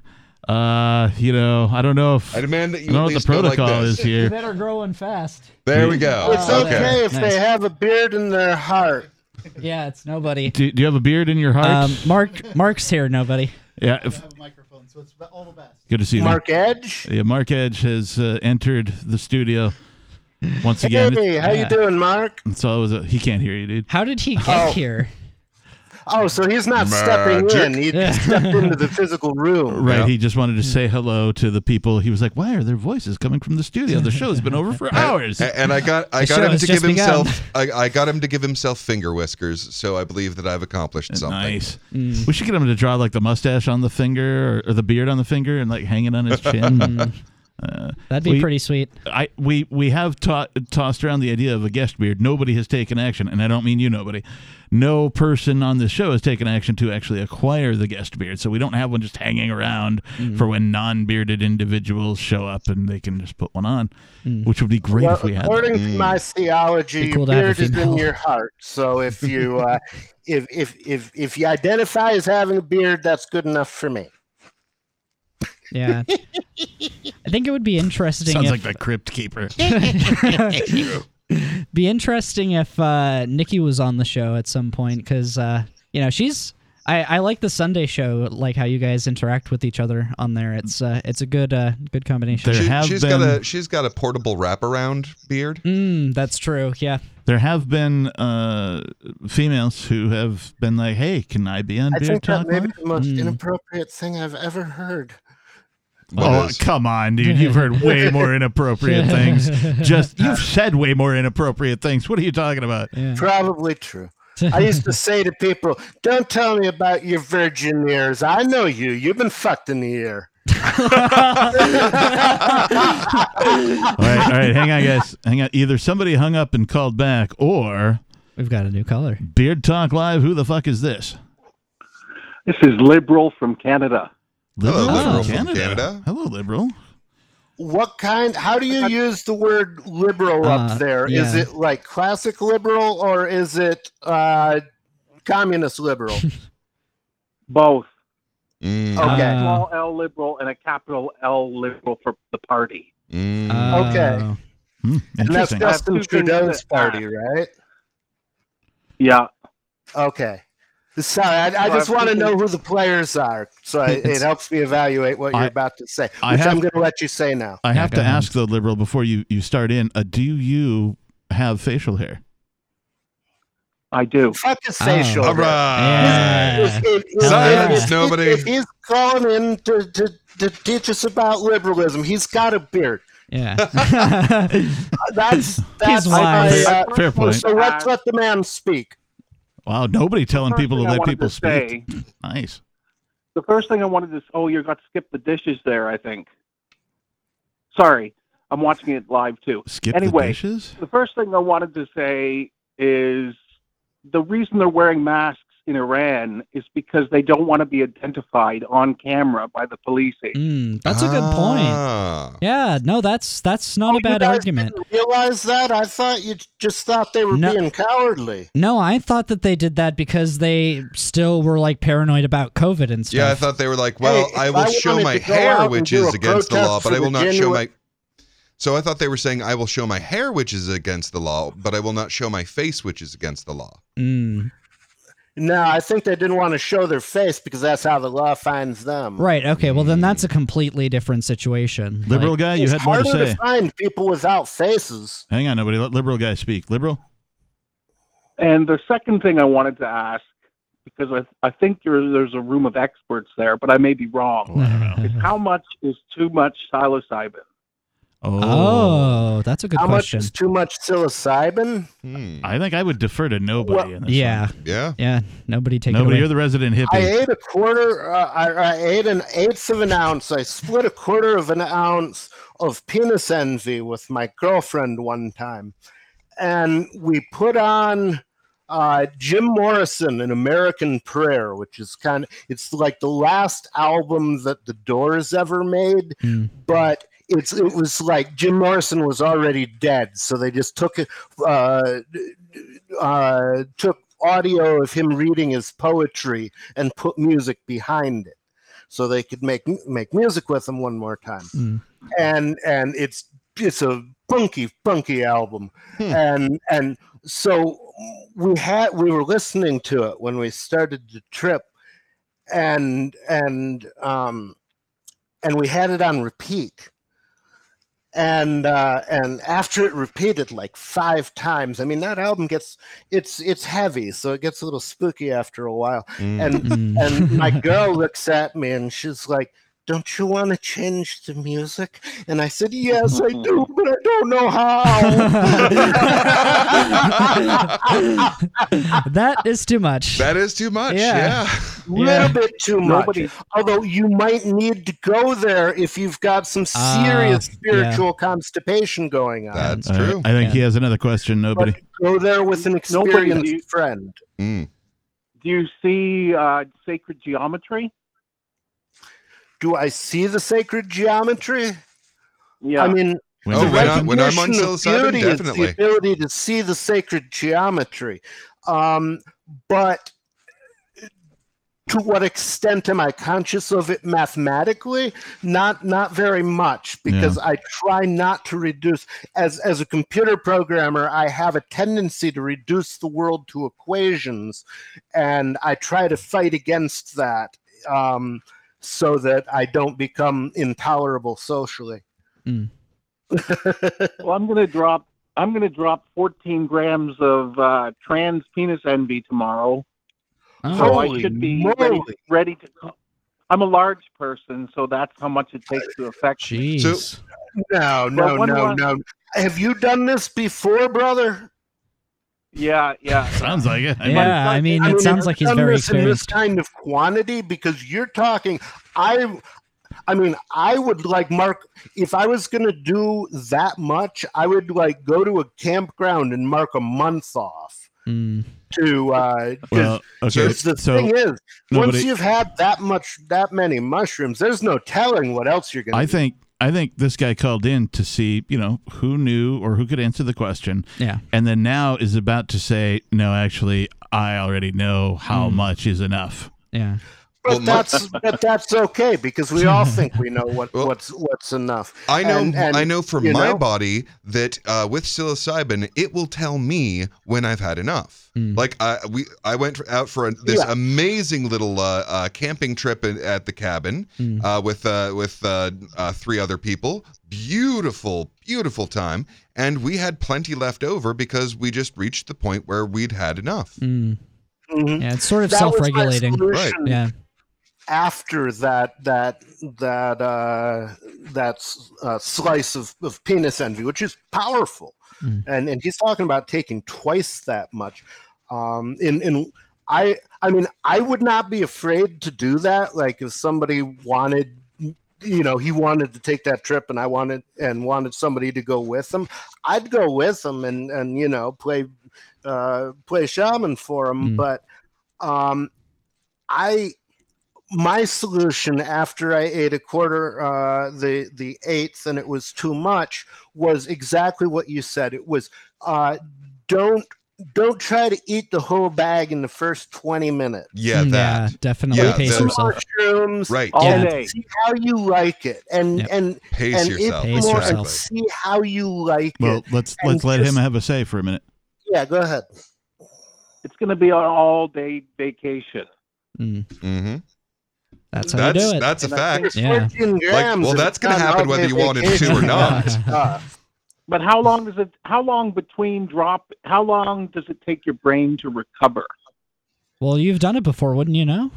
uh, you know, I don't know if I I demand that you don't know at what the least go like protocol is here. better growing fast. There we go. It's Oh, okay there. if Nice. they have a beard in their heart. Yeah, it's nobody. Do, do you have a beard in your heart? Um, Mark, Mark's here. Nobody. Yeah. If, microphone, so it's all the best. good to see you. Mark Edge. Yeah, Mark Edge has uh, entered the studio once again. Hey, how yeah. you doing, Mark? So it was a, he can't hear you, dude. How did he get Oh. here? Oh, so he's not stepping in. He stepped into the physical room. Right. He just wanted to hmm. say hello to the people. He was like, "Why are their voices coming from the studio? The show's been over for hours." A- And I got I The got him to give himself I, I got him to give himself finger whiskers, so I believe that I've accomplished something. Nice. We should get him to draw like the mustache on the finger or, or the beard on the finger and like hang it on his chin. Uh, That'd be we- pretty sweet. I we we have ta- tossed around the idea of a guest beard. Nobody has taken action, and I don't mean you, nobody. No person on this show has taken action to actually acquire the guest beard, so we don't have one just hanging around Mm. for when non-bearded individuals show up and they can just put one on, Mm. which would be great Well, if we had. according that. to my theology, Be cool your to have a beard is in your heart. So if you uh, if if if if you identify as having a beard, that's good enough for me. Yeah. I think it would be interesting. Sounds if, like the crypt keeper. be interesting if uh, Nikki was on the show at some point because uh, you know she's. I, I like the Sunday show, like how you guys interact with each other on there. It's uh, it's a good uh, good combination. She, has got a she's got a portable wraparound beard. Mm, that's true. Yeah. There have been uh, females who have been like, "Hey, can I be on I Beard think that may be the most Mm. inappropriate thing I've ever heard. Oh, come on, dude. You've heard way more inappropriate things. Just you've said way more inappropriate things. What are you talking about? Probably true. I used to say to people, "Don't tell me about your virgin ears. I know you. You've been fucked in the ear." All right, all right, hang on, guys. Hang on. Either somebody hung up and called back, or we've got a new caller. Beard Talk Live. Who the fuck is this? This is Liberal from Canada. Liberal, Liberal from from Canada. Canada. Hello, liberal. What kind? How do you use the word liberal up Uh, there? Is yeah. it like classic liberal or is it uh, communist liberal? Both. Mm. Okay. A small L liberal and a capital L liberal for the party. Mm. Okay. and that's interesting. Justin I two things Trudeau's to party, right? Yeah. Okay. Sorry, I, I So I just want to know who the players are, so I, it helps me evaluate what you're I- about to say, I which have- I'm going to let you say now. I have to ask though, liberal, before you you start in. Uh, do you have facial hair? I do. Fuck his facial. All hair. right. If- if- if- Silence, nobody. He's calling in to, to, to teach us about liberalism, he's got a beard. Yeah. That's that's He's my, uh, Fair point. So let's let the man speak. Wow, nobody telling people to I let people to speak. say- Nice. The first thing I wanted to oh, you got to skip the dishes there, I think. Sorry, I'm watching it live too. Skip the dishes? the first thing I wanted to say is the reason they're wearing masks in Iran is because they don't want to be identified on camera by the policing. Mm, that's a good point. Ah. Yeah, no, that's that's not a You bad guys argument. didn't realize that? I thought you just thought they were No. being cowardly. No, I thought that they did that because they still were like paranoid about COVID and stuff. Yeah, I thought they were like, well, Hey, I will I show my to go out hair, which is against the law, but I will the not show my. So I thought they were saying I will show my hair, which is against the law, but I will not show my face, which is against the law. Mm. No, I think they didn't want to show their face because that's how the law finds them. Right. Okay. Well, then that's a completely different situation. Liberal Like- guy, you had more to harder say. to find people without faces. Hang on, nobody. Let liberal guy speak. Liberal. And the second thing I wanted to ask, because I, I think there, there's a room of experts there, but I may be wrong, is how much is too much psilocybin? Oh, that's a good How question. much is too much psilocybin? I think I would defer to nobody. Well- in this yeah. one. Yeah. Yeah. Nobody take Nobody. it You're the resident hippie. I ate a quarter. Uh, I, I ate an eighth of an ounce. I split a quarter of an ounce of penis envy with my girlfriend one time, and we put on uh, Jim Morrison, "An American Prayer," which is kind of it's like the last album that the Doors ever made, but. It's, it was like Jim Morrison was already dead, so they just took uh, uh, took audio of him reading his poetry and put music behind it so they could make make music with him one more time. Mm. and and it's it's a funky funky album. And and so we had we were listening to it when we started the trip and and um and we had it on repeat and uh, and after it repeated like five times, I mean that album gets it's it's heavy, so it gets a little spooky after a while. Mm. And and my girl looks at me and she's like, "Don't you want to change the music?" And I said, "Yes, I do, but I don't know how." that is too much. That is too much. Yeah. Yeah. little Yeah. bit too much. Nobody- Although you might need to go there if you've got some Ah, serious yeah. spiritual constipation going on. That's All right, true. I think Yeah. he has another question. Nobody. But go there with an Nobody- experienced friend. Mm. Do you see uh, sacred geometry? Do I see the sacred geometry? Yeah. I mean, When Oh, the when I- when I'm on recognition of psilocybin, beauty is definitely. the ability to see the sacred geometry. Um, but to what extent am I conscious of it mathematically? Not not very much because I try not to reduce as as a computer programmer, I have a tendency to reduce the world to equations and I try to fight against that um, so that I don't become intolerable socially. well, I'm going to drop. I'm going to drop 14 grams of uh, trans penis envy tomorrow. Oh. So I should be ready, ready to. Co- I'm a large person, so that's how much it takes to affect me. Jeez. No, no, no, no. Have you done this before, brother? Yeah, yeah. Sounds like it. I might- yeah, I mean, I it mean, sounds like you he's very this in this kind of quantity because you're talking. I, I mean, I would like mark if I was going to do that much. I would like go to a campground and mark a month off Mm. to. uh 'cause- Well, okay. 'cause the So thing is, nobody- once you've had that much, that many mushrooms, there's no telling what else you're going to. I think I think this guy called in to see, you know, who knew or who could answer the question, Yeah. and then now is about to say, no, actually, I already know how Mm. much is enough. Yeah. But Well, my- that's but that's okay because we all think we know what, Well, what's what's enough. I know. And- and, I know for my know, body that uh, with psilocybin, it will tell me when I've had enough. Mm. Like I we I went out for a, this Yeah. amazing little uh, uh, camping trip in, at the cabin Mm. uh, with uh, with uh, uh, three other people. Beautiful, beautiful time, and we had plenty left over because we just reached the point where we'd had enough. Mm. mhm. Yeah, it's sort of That self-regulating. solution Yeah. After that that that uh, that uh, slice of, of penis envy, which is powerful, Mm. and and he's talking about taking twice that much. Um, in in I I mean I would not be afraid to do that. Like if somebody wanted you know he wanted to take that trip and i wanted and wanted somebody to go with him i'd go with him and and you know play uh play shaman for him Mm. but um i my solution after i ate a quarter uh the the eighth and it was too much was exactly what you said it was uh don't don't try to eat the whole bag in the first 20 minutes Yeah, Mm, that. Yeah, definitely Yeah, pace the- yourself. mushrooms Right. All Yeah. day. see how you like it and Yep. and Pace and yourself. Pace more yourself. and see how you like Well, it Well, let's and let's let him have a say for a minute. yeah go ahead It's going to be an all-day vacation. Mm. hmm That's how That's you do it. that's a And fact. Yeah. 14 grams well, that's gonna happen whether you want it to or not. It's. But how long does it? How long between drop? How long does it take your brain to recover? Well, you've done it before, wouldn't you know?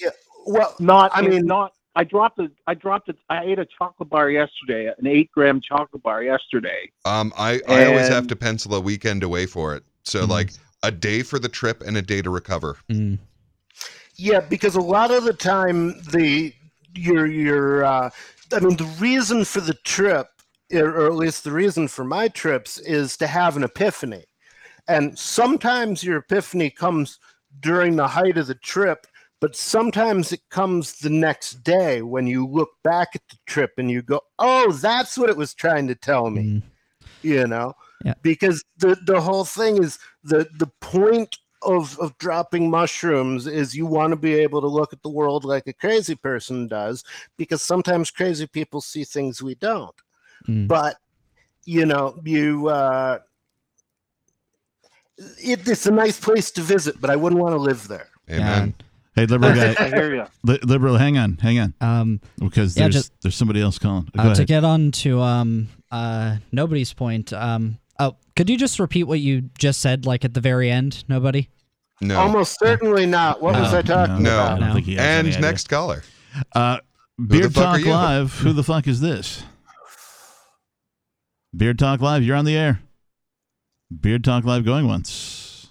Yeah. well Not. I I mean- mean, not. I dropped a. I dropped it. I ate a chocolate bar yesterday, an eight-gram chocolate bar yesterday. Um, I, I always have to pencil a weekend away for it. So Mhm. like a day for the trip and a day to recover. Mm. Yeah, because a lot of the time the your your uh, I mean the reason for the trip, or at least the reason for my trips, is to have an epiphany, and sometimes your epiphany comes during the height of the trip, but sometimes it comes the next day when you look back at the trip and you go, "Oh, that's what it was trying to tell me." Mm. you know Yeah. because the the whole thing is the the point of of dropping mushrooms is you want to be able to look at the world like a crazy person does because sometimes crazy people see things we don't Mm. but you know you uh it, it's a nice place to visit but i wouldn't want to live there Amen. Hey, liberal guy, I hear you. li- liberal, hang on, hang on, Um, because Yeah, there's just- there's somebody else calling. Go uh, to get on to um, uh, nobody's point. Um, oh, could you just repeat what you just said, like at the very end? Nobody. No. Almost certainly not. What was I talking no. about? I don't think he has any And next caller. Uh, Beard Talk? Live. Who the fuck is this? Beard Talk Live. You're on the air. Beard Talk Live going once.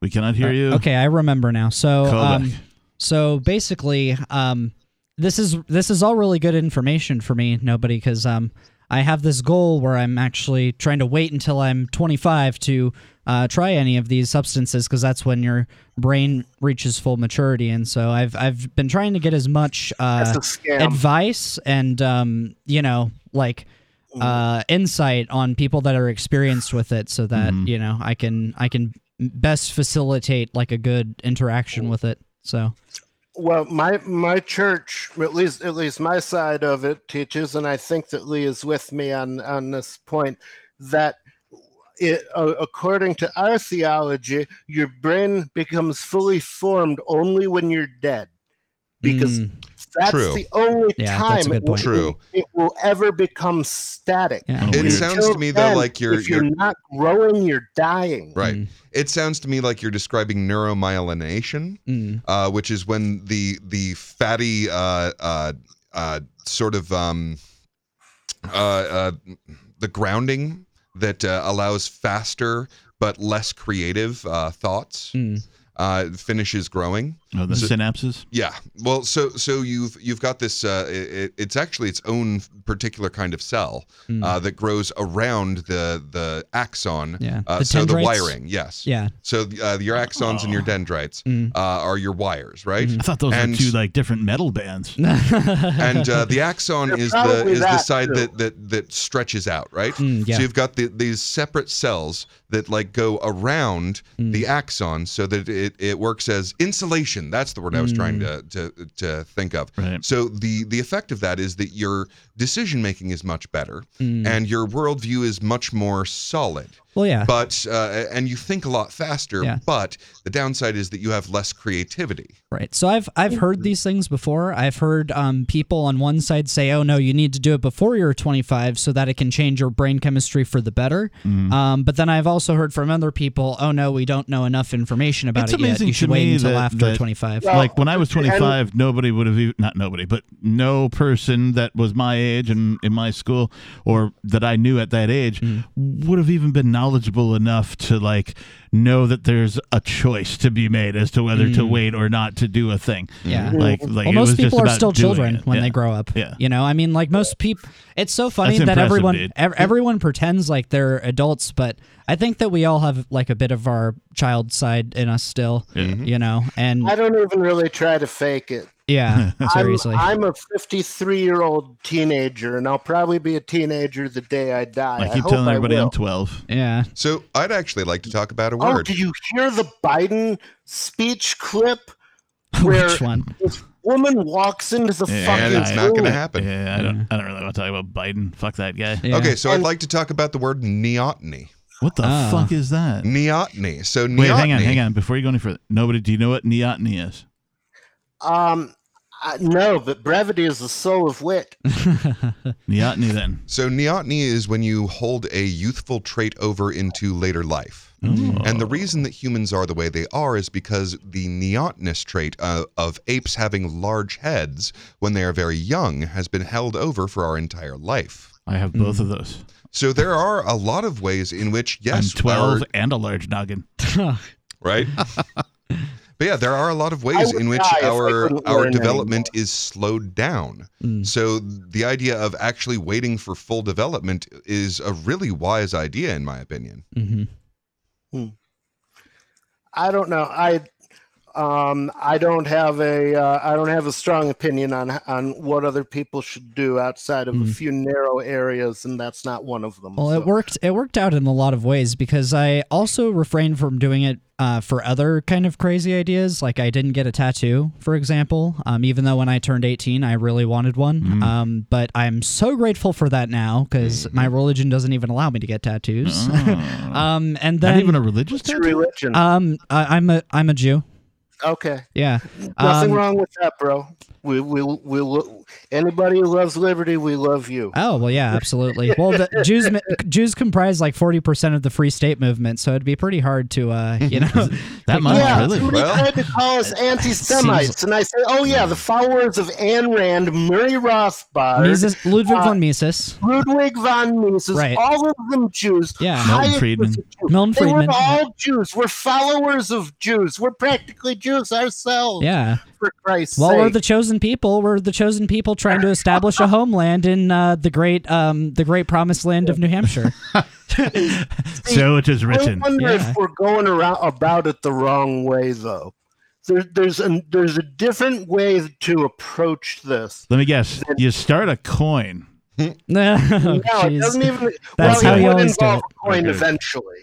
We cannot hear you. Uh, Okay, I remember now. So, Call um, so basically, um, this is this is all really good information for me, nobody, because um, I have this goal where I'm actually trying to wait until I'm 25 to uh, try any of these substances, because that's when your brain reaches full maturity. And so I've I've been trying to get as much uh, That's a scam. advice and um, you know, like uh, insight on people that are experienced with it, so that Mhm. you know I can I can best facilitate like a good interaction with it. So Well, my my church, at least at least my side of it, teaches, and I think that Lee is with me on on this point that. It, uh, according to our theology, your brain becomes fully formed only when you're dead, because Mm. That's True. the only Yeah, that's a time good it will, point. True. it will ever become static. Yeah. It Until sounds to me though then, like you're if you're, you're not growing, you're dying. right. Mm. It sounds to me like you're describing neuromyelination, Mm. uh, which is when the the fatty uh, uh, uh, sort of um, uh, uh, the grounding that uh, allows faster but less creative uh, thoughts Mm. uh, finishes growing. Oh, the So- synapses. Yeah. Well, so so you've you've got this. Uh, it, it's actually its own particular kind of cell Mm. uh, that grows around the the axon. Yeah. Uh, The so the wiring. Yes. Yeah. So uh, your axons and your dendrites Mm. uh, are your wires, right? I thought those And- were two like different metal bands. and uh, the axon They're is the is the side too. that, that that stretches out, right? Mm, yeah. So you've got the, these separate cells that like go around Mm. the axon so that it, it works as insulation. That's the word I was trying to, to to think of. Mm. Right. So the the effect of that is that your decision making is much better Mm. and your worldview is much more solid. Well, yeah. But uh, and you think a lot faster. Yeah. But the downside is that you have less creativity. Right. So I've I've heard these things before. I've heard um, people on one side say, "Oh no, you need to do it before you're 25 so that it can change your brain chemistry for the better." Mm-hmm. Um, but then I've also heard from other people, "Oh no, we don't know enough information about It's it yet. amazing You should to wait me until that- after that- 25." Well, like when I was and- 25, nobody would have even not nobody, but no person that was my age and in my school or that I knew at that age Mm-hmm. would have even been knowledgeable enough to like know that there's a choice to be made as to whether to wait or not to do a thing. Mm. Yeah. Like, like well, it most was just people are about still children it. when Yeah. they grow up. Yeah. You know, I mean, like most people, it's so funny That's that everyone ev- everyone pretends like they're adults, but I think that we all have like a bit of our child side in us still. You know, and I don't even really try to fake it. Yeah, I'm, seriously. I'm a 53 year old teenager, and I'll probably be a teenager the day I die. I I keep hope telling I everybody. I'm 12. yeah. So I'd actually like to talk about a word. Oh, word. did you hear the Biden speech clip where Which one? this woman walks into the Yeah, fucking and it's not going to happen. Yeah, I don't I don't really want to talk about Biden. Fuck that guy. Yeah. Okay, so I'd like to talk about the word neoteny. What the Oh. fuck is that? Neoteny. So neoteny. Wait, hang on, hang on. Before you go any further, nobody, do you know what neoteny is? Um, I, no, but brevity is the soul of wit. Neoteny, then. So neoteny is when you hold a youthful trait over into later life. And the reason that humans are the way they are is because the neotenous trait uh, of apes having large heads when they are very young has been held over for our entire life. I have both of those. So there are a lot of ways in which, yes, I'm 12 our- and a large noggin. right? but yeah, there are a lot of ways in which die if I our our learn development is slowed down. Mm. So the idea of actually waiting for full development is a really wise idea, in my opinion. hmm I don't know. I um I don't have a uh, I don't have a strong opinion on on what other people should do outside of a Mm. few narrow areas, and that's not one of them. Well, it worked. It worked out in a lot of ways because I also refrained from doing it uh, for other kind of crazy ideas. Like I didn't get a tattoo, for example. Um, even though when I turned eighteen, I really wanted one. Mm-hmm. Um, but I'm so grateful for that now because my religion doesn't even allow me to get tattoos. um, and then Not even a religious What's tattoo? religion? um, I, I'm a I'm a Jew. Okay. Yeah. Nothing Um, wrong with that, bro. We we we lo- anybody who loves liberty, we love you. Oh well, yeah, absolutely. Well, the Jews Jews comprise like forty percent of the Free State movement, so it'd be pretty hard to, uh, you know, That much, yeah, really? somebody Well- tried to call us anti-Semites, and I said, "Oh yeah, the followers of Ayn Rand, Murray Rothbard, Mises, Ludwig uh, von Mises. Ludwig von Mises, Right. all of them Jews. Yeah. Milton Friedman. Jew. Milton They Friedman. were all Jews. We're followers of Jews. We're practically Jews ourselves. Yeah. For Christ's Well, sake. we're the chosen people. We're the chosen people trying to establish a homeland in uh, the great, um, the great promised land of New Hampshire. So it is written. I written. wonder Yeah. if we're going around about it the wrong way, though. There, there's a there's a different way to approach this. Let me guess. You start a coin. no, no, it doesn't even. That's well, how you would always involve a coin Okay. eventually.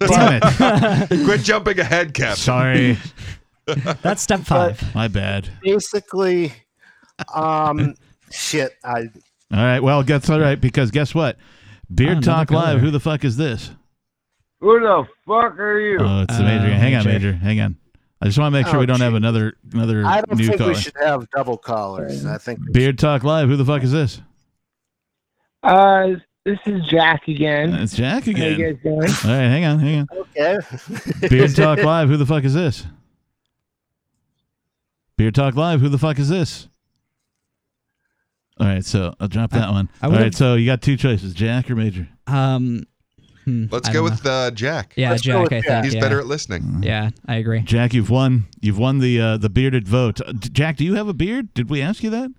Damn it. Quit jumping ahead, Captain. Sorry. That's step five. My bad. Basically, um, shit. I All right. Well, that's all right because guess what? Beard Oh, Talk Live. Who the fuck is this? Who the fuck are you? Oh, it's the Uh, major. Hang on, Major. major. Hang on. I just want to make sure Oh, we don't have another another I don't new think caller. we should have double callers. I think Beard Talk Live. Who the fuck is this? Uh, this is Jack again. It's Jack again. How again. you guys doing? All right, hang on, hang on. Okay. Beard Talk Live. Who the fuck is this? Beard Talk Live. Who the fuck is this? All right, so I'll drop that one. I All so you got two choices, Jack or Major. Um, hmm, Let's I go with uh, Jack. yeah, Let's go Jack. with I Jack. think He's yeah. better at listening. Yeah, I agree. Jack, you've won. You've won the uh, the bearded vote. Uh, Jack, do you have a beard? Did we ask you that?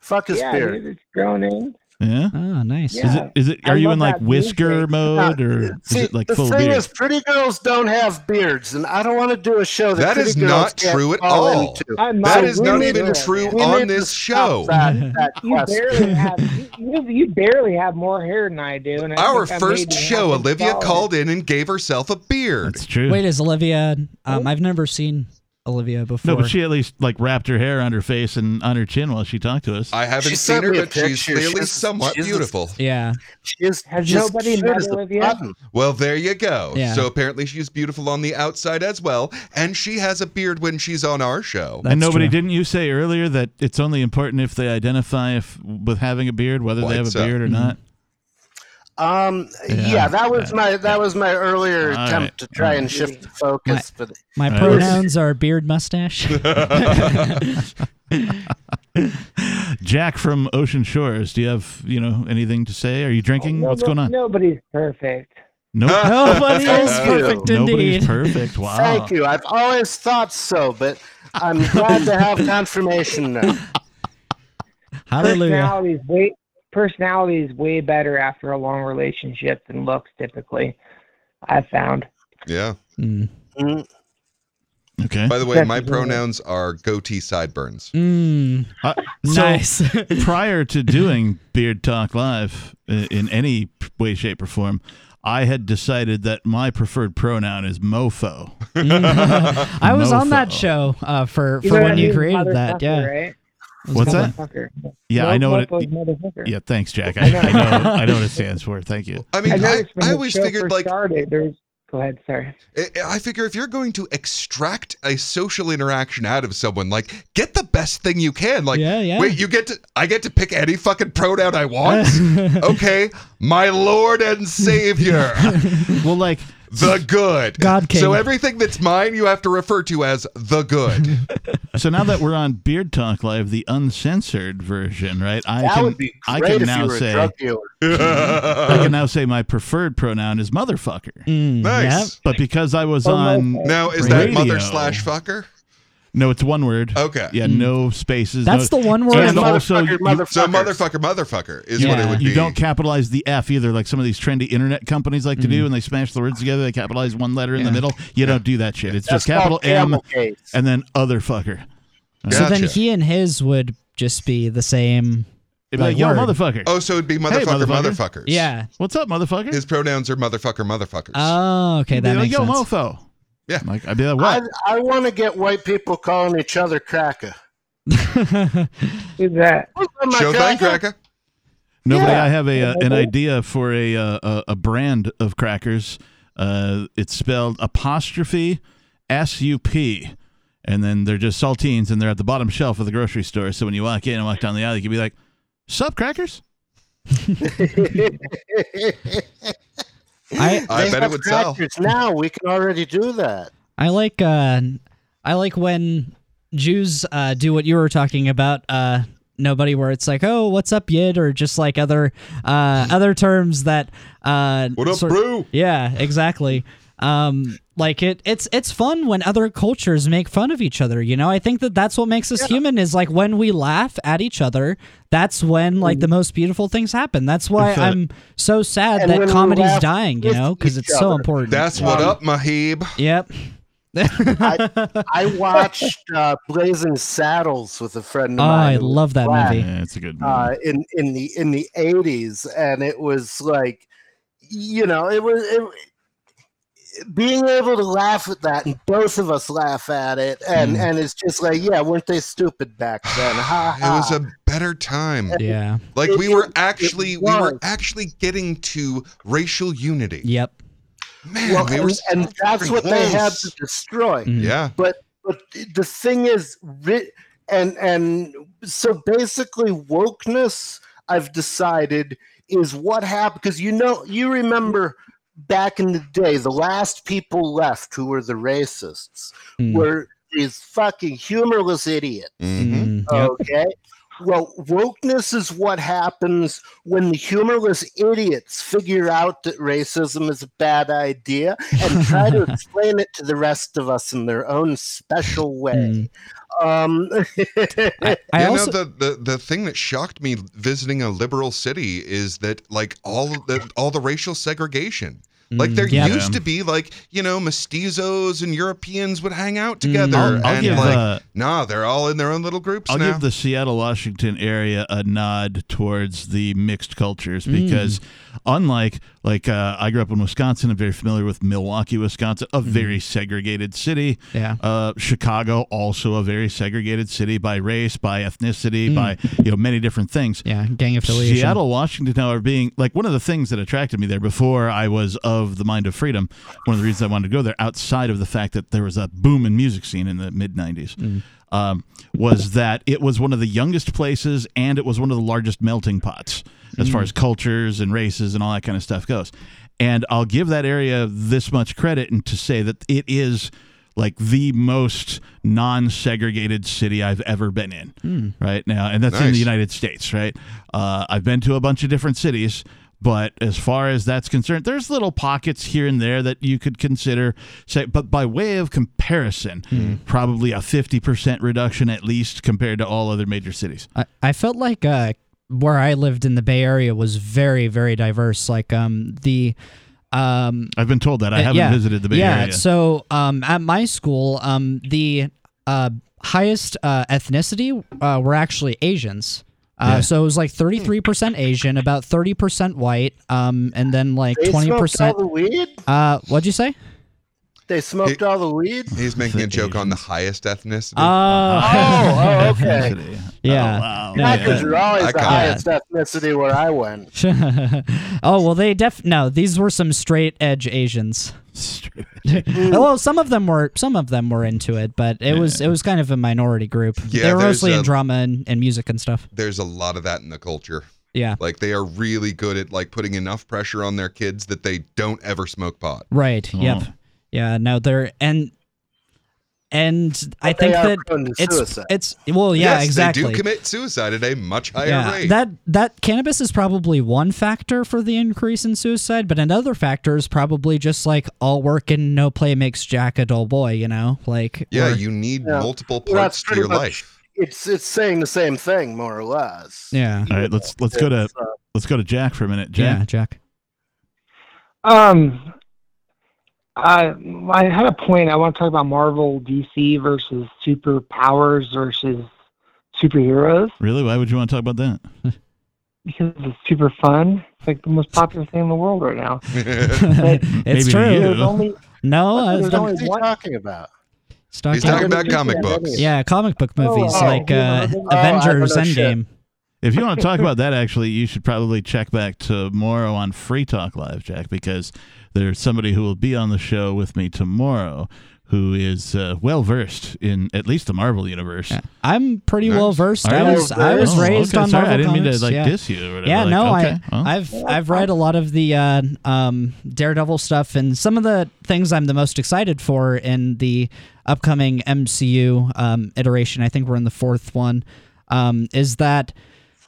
fuck his yeah, beard. dude, it's grown in. Yeah. Oh, nice. Yeah. Is it? Is it? I Are you in like whisker music. mode, or is See, it like the full thing beard? is, pretty girls don't have beards, and I don't want to do a show that, That pretty is girls not true at all. That is not- is we not need even to- true We on this show. That, that You barely have you, you barely have more hair than I do. And I Our first show, Olivia called in and gave herself a beard. That's true. Wait, is Olivia? Um, I've never seen Olivia before. no, but she at least like wrapped her hair on her face and on her chin while she talked to us. I haven't She seen her, me a but she's picture. clearly She's- somewhat she's a- beautiful. yeah. She's Has just nobody cute met Olivia? button. Well, there you go. Yeah. So apparently she's beautiful on the outside as well, and she has a beard when she's on our show. That's and nobody true. didn't you say earlier that it's only important if they identify if with having a beard, whether Quite they have a so. beard or Mm-hmm. not. Um, Yeah. yeah. that was my that was my earlier All attempt right. to try and shift the focus, but My All right. pronouns are beard mustache. Jack from Ocean Shores, do you have you know anything to say? Are you drinking? No- What's going on? Nobody's perfect. Nope. Nobody is Thank you. perfect Nobody's indeed. perfect. Wow. thank you. I've always thought so, but I'm glad to have confirmation now. Hallelujah. Personality is way personality is way better after a long relationship than looks typically. I've found. Yeah. Mm. Mm, Okay. By the way, Except my pronouns are goatee sideburns. Mm. Uh, so Nice. prior to doing Beard Talk Live uh, in any way, shape, or form, I had decided that my preferred pronoun is mofo. I was on that show uh, for, You for know when you created that. Motherfucker, Yeah. Right? What's that? Motherfucker. Yeah, I know what it. Motherfucker. Yeah, thanks, Jack. I, I know. I know what it stands for. Thank you. I mean, I I, I always figured first like started, there's. Go ahead. Sorry. I- I figure if you're going to extract a social interaction out of someone, like get the best thing you can. Like, Yeah, yeah. wait, you get to, I get to pick any fucking pronoun I want. okay, my Lord and Savior, Well, like the good. God King. So everything that's mine, you have to refer to as the good. so now that we're on Beard Talk Live, the uncensored version, right? I that can would be I can if now you were a say drug dealer. I can now say my preferred pronoun is motherfucker. Mm, nice. yep. But because I was Oh, on. Now is that Radio. mother slash fucker? No, it's one word. Okay. Yeah, hmm. no spaces. That's no, the one word. And also, Motherfucker, you, motherfucker. So motherfucker, motherfucker is what it would you be. don't capitalize the F either, like some of these trendy internet companies like to do, hmm. and they smash the words together. They capitalize one letter in the middle. You don't do that shit. It's That's just capital M case. and then other fucker. So then he and his would just be the same. It'd be Like like, yo, word. motherfucker. Oh, so it'd be motherfucker, motherfucker. motherfuckers. Yeah. What's up, motherfucker? His pronouns are motherfucker, motherfuckers. Oh, okay. It'd be That like, makes yo, sense. mofo. Yeah. Like I'd be like, I, what? I want to get white people calling each other cracker. Who's that? What's up, my Showtime, cracker? cracker. Nobody. Yeah. I have a uh, an idea for a uh, a, a brand of crackers. Uh, it's spelled apostrophe SUP. And then they're just saltines and they're at the bottom shelf of the grocery store. So when you walk in and walk down the aisle, you can be like, Sup, crackers? I I bet it have would sell. crackers Now we can already do that. I like uh I like when Jews uh do what you were talking about uh nobody where it's like oh what's up yid or just like other uh other terms that uh What up, sort- bro? yeah exactly um like it it's it's fun when other cultures make fun of each other you know i think that that's what makes us human is like when we laugh at each other that's when like the most beautiful things happen that's why If, uh, i'm so sad And that comedy's dying you know because each it's so other. important That's what up, Mahib. yep I watched uh, Blazing Saddles with a friend of Oh, mine. I love that black, movie. Yeah, it's a good movie. Uh, in in the in the eighties, and it was like, you know, it was it, being able to laugh at that, and both of us laugh at it, and Mm. and it's just like, yeah, weren't they stupid back then? Ha It was a better time. yeah Like It- we were actually we were actually getting to racial unity. yep Man, well, we were and, and that's what they had to destroy. Mm. Yeah. but but the thing is and and so basically wokeness i've decided is what happened because you know you remember back in the day the last people left who were the racists Mm. were these fucking humorless idiots hmm Mm, yep. Okay well wokeness is what happens when the humorless idiots figure out that racism is a bad idea and try to explain it to the rest of us in their own special way um I, I you also know the, the the thing that shocked me visiting a liberal city is that like all the all the racial segregation. Like there Mm, yeah. used to be like you know mestizos and Europeans would hang out together, I'll- I'll and give, like uh, nah, they're all in their own little groups I'll now. give the Seattle, Washington area a nod towards the mixed cultures Mm. because, unlike like uh, I grew up in Wisconsin, I'm very familiar with Milwaukee, Wisconsin, a very segregated city. Mm. Yeah. Uh, Chicago, also a very segregated city by race, by ethnicity, Mm. by you know many different things. yeah gang affiliation Seattle, Washington, however, being like one of the things that attracted me there before I was of the mind of freedom. One of the reasons I wanted to go there, outside of the fact that there was a boom in music scene in the mid '90s, um, was that it was one of the youngest places and it was one of the largest melting pots as far as cultures and races and all that kind of stuff goes. And I'll give that area this much credit and to say that it is like the most non-segregated city I've ever been in right now, and that's in the United States. Right, uh, I've been to a bunch of different cities, but as far as that's concerned, there's little pockets here and there that you could consider. Say, but by way of comparison, probably a fifty percent reduction at least compared to all other major cities. I, I felt like uh, where I lived in the Bay Area was very, very diverse. Like um, the um, I've been told that I uh, haven't yeah, visited the Bay yeah, Area. Yeah. So um, at my school, um, the uh, highest uh, ethnicity uh, were actually Asians. Uh, Yeah. So it was like 33% Asian, about 30% white, um, and then like they smoked all 20%. the weed Uh, what'd you say? They smoked all the weed He's making a The joke on the highest ethnicity. Uh, oh, oh okay Yeah. Oh, wow. No, Crackers yeah. are always I the caught it. highest ethnicity where i went oh well, they def no. These were some straight edge Asians. Straight- well, some of them were some of them were into it, but it was it was kind of a minority group. Yeah, they were mostly a- in drama and, and music and stuff. There's a lot of that in the culture. Yeah, Like they are really good at like putting enough pressure on their kids that they don't ever smoke pot. right. Yep. Yeah. No, they're and and I But they think that it's suicide. it's well, yeah, yes, exactly. They do commit suicide at a much higher yeah, rate. that that cannabis is probably one factor for the increase in suicide, but another factor is probably just like all work and no play makes Jack a dull boy. You know, like yeah, or- you need Yeah. multiple Well, parts that's to your much- life. it's it's saying the same thing more or less yeah, All right, let's let's go to uh, let's go to Jack for a minute. Jack. yeah, Jack. Um, I I had a point. I want to talk about Marvel, DC versus superpowers versus superheroes Really? Why would you want to talk about that? because it's super fun. It's like the most popular thing in the world right now. it's Maybe true. you. Only No, There's the- only What's one. talking about? it's talking- He's talking about comic books. yeah, comic book movies oh, like uh, oh, Avengers don't shit. Endgame. If you want to talk about that, actually, you should probably check back tomorrow on Free Talk Live, Jack, because there's somebody who will be on the show with me tomorrow who is uh, well versed in at least the Marvel universe. I'm pretty well versed. I was I was Oh, raised okay, on sorry, I Marvel didn't mean to, comics, like, yeah. diss you or whatever, Yeah, like, no, okay, well. I I've I've read a lot of the uh, um, Daredevil stuff, and some of the things I'm the most excited for in the upcoming MCU um, iteration. I think we're in the fourth one. Um, is that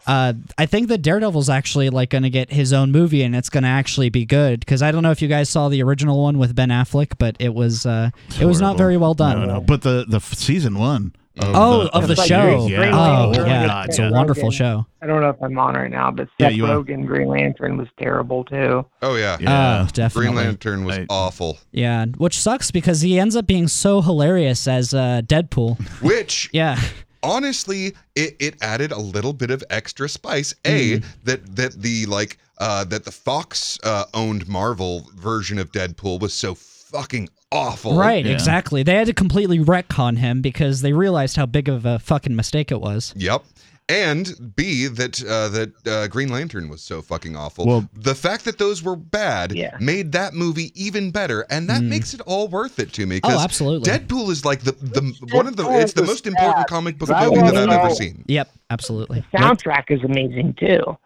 uh, I think that Daredevil's actually like going to get his own movie, and it's going to actually be good. Because I don't know if you guys saw the original one with Ben Affleck, but it was uh, it was not very well done. No, no, but the the f- season one. Of Oh, the, of the Like show. Yeah. Oh, Oh, yeah. God, it's yeah. a wonderful Rogen. show. I don't know if I'm on right now, but Yeah, Seth you are. Rogen Green Lantern was terrible too. Oh yeah, Oh, definitely. Green Lantern was awful. Yeah, which sucks because he ends up being so hilarious as uh, Deadpool. Which yeah, honestly, it, it added a little bit of extra spice. A Mm. that that the like uh that the Fox uh, owned Marvel version of Deadpool was so fucking awful. right, exactly. They had to completely retcon him because they realized how big of a fucking mistake it was. Yep. And B that uh, that uh, Green Lantern was so fucking awful. Well- the fact that those were bad Yeah. made that movie even better, and that makes it all worth it to me. 'cause Mm. Oh, absolutely. Deadpool is like the the one of the it's the was most important bad. comic book movie that I've wanna ever seen. Yep, absolutely. Soundtrack is amazing too.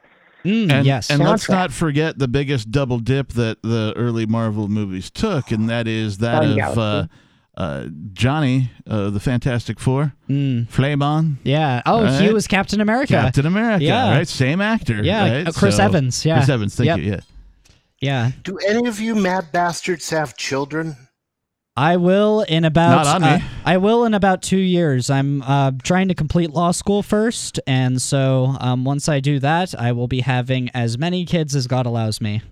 Mm, And, yes. and let's not forget the biggest double dip that the early Marvel movies took, and that is that Guardian of uh, uh, Johnny, uh, the Fantastic Four, Mm. Flamon, Yeah. Oh, he was Captain America. Captain America, Yeah. right? Same actor. Yeah, right? uh, Chris Evans, yeah. Chris Evans. Thank Yep. you. Yeah. Yeah. Do any of you mad bastards have children? I will in about Not on uh, me. I will in about two years. I'm uh, trying to complete law school first, and so um, once I do that, I will be having as many kids as God allows me.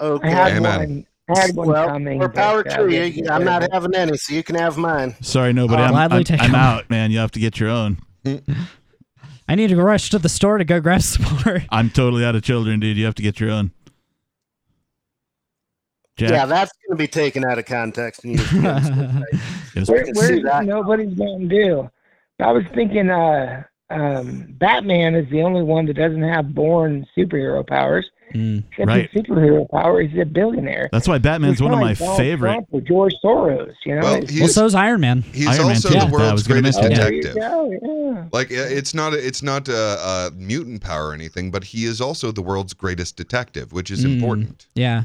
Okay. I had Amen. one. I had one well, coming. more power uh, to wasn't you. I'm not having any, so you can have mine. Sorry, nobody. I'll I'm, I'm, I'm out, man. You have to get your own. I need to rush to the store to go grab some more. I'm totally out of children, dude. You have to get your own. Jack, Yeah, that's going to be taken out of context and used against me. Where, where's that. nobody's Mountain Dew? I was thinking, uh, um, Batman is the only one that doesn't have born superhero powers. Mm. Except Right. his superhero power, he's a billionaire. That's why Batman's He's one of my like Donald favorite. Trump or George Soros, you know. Well, It's- he's well, so's Iron Man. he's Iron also too. the Yeah, world's greatest mention oh, there you detective. yeah. Like uh, it's not it's not a, a mutant power or anything, but he is also the world's greatest detective, which is Mm. important. Yeah.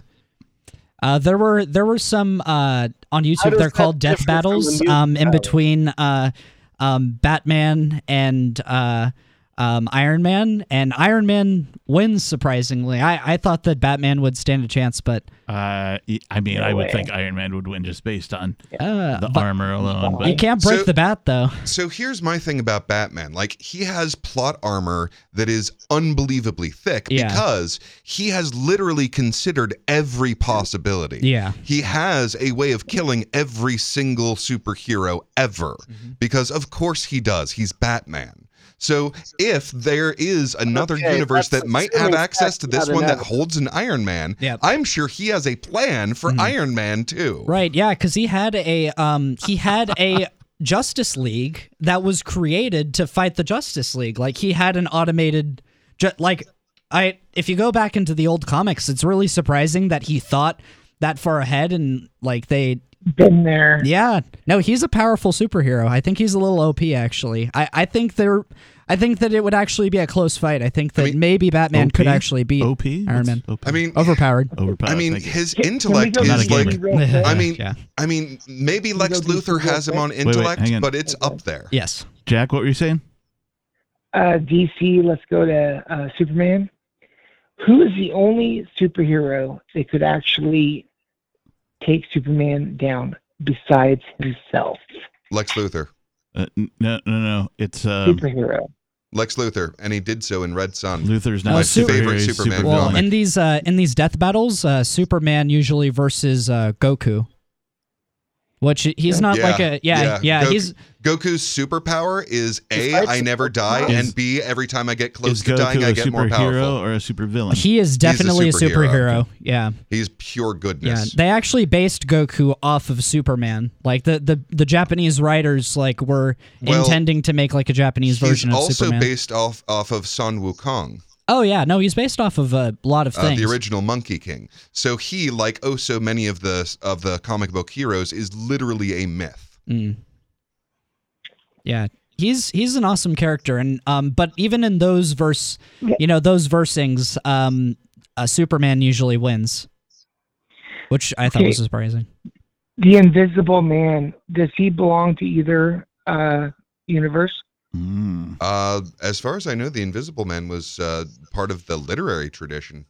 Uh, there were there were some uh, on YouTube. They're called death battles um, in between uh, um, Batman and uh, um, Iron Man, and Iron Man wins surprisingly. I, I thought that Batman would stand a chance, but Uh, I mean, No I would way. think Iron Man would win just based on uh, the but armor alone. you can't break So- the bat though. So here's my thing about Batman. Like he has plot armor that is unbelievably thick Yeah. because he has literally considered every possibility. Yeah. He has a way of killing every single superhero ever Mm-hmm. because of course he does. He's Batman. So if there is another Okay, universe that might have access to this one that holds an Iron Man, Yep. I'm sure he has a plan for Iron Man too. Right, yeah, because he had a um he had a Justice League that was created to fight the Justice League. Like he had an automated ju- like I if you go back into the old comics, it's really surprising that he thought that far ahead and like they Been there. yeah. No, he's a powerful superhero. I think he's a little OP actually. I, I think there I think that it would actually be a close fight. I think that mean, maybe Batman OP? could actually beat OP? Iron Man. OP? I mean, Overpowered. overpowered. I mean, his Can- can intellect go is like gamer. real quick? I mean, Yeah. I mean, maybe Lex Luthor has him real on wait, intellect, on. but it's up there. Yes. Jack, what were you saying? uh, DC, let's go to uh, Superman. Who is the only superhero that could actually take Superman down besides himself? Lex Luthor. Uh, no, no, no. It's um, Superhero. Lex Luthor, and he did so in Red Son. Luthor's not my Su- favorite he's Superman. Well, villain. in these uh, in these death battles, uh, Superman usually versus uh, Goku, which he's not Yeah, like a yeah yeah, Goku- he's Goku's superpower is a I never die, Is- and B, every time I get close is to dying, Goku I a get more powerful. superhero or a supervillain? he is definitely a superhero. superhero. Yeah, He's pure goodness. yeah. goodness. They actually based Goku off of Superman. Like the the, the Japanese writers like were Well, intending to make like a Japanese version of Superman. He's also based off off of Sun Wukong. Oh yeah, no, he's based off of a lot of uh, things. the original Monkey King. So he, like oh so many of the of the comic book heroes, is literally a myth. Mm. Yeah, he's he's an awesome character, and um, but even in those verse, you know, those versing's, um, uh, Superman usually wins, which I thought Okay. was surprising. The Invisible Man. Does he belong to either uh, universe? Uh, as far as I know, the Invisible Man was uh, part of the literary tradition.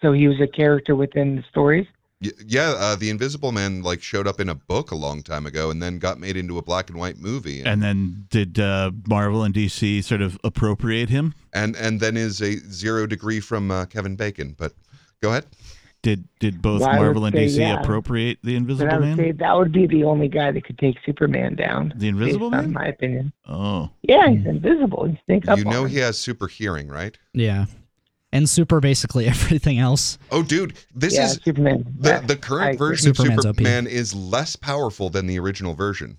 So he was a character within the stories. Y- yeah, uh, the Invisible Man like showed up in a book a long time ago, and then got made into a black and white movie. And then did uh, Marvel and DC sort of appropriate him? and and then is a zero degree from uh, Kevin Bacon. But go ahead. Did did both Well, Marvel and say, DC yeah. appropriate the But I Invisible would Man? say that would be the only guy that could take Superman down. The Invisible based Man? on my opinion. Oh, Yeah, he's invisible. You sneak up You on know him. he has super hearing, right? Yeah, and super basically everything else. Oh, dude, this Yeah, is Superman. the the current I agree. version of Superman's OP. Superman is less powerful than the original version.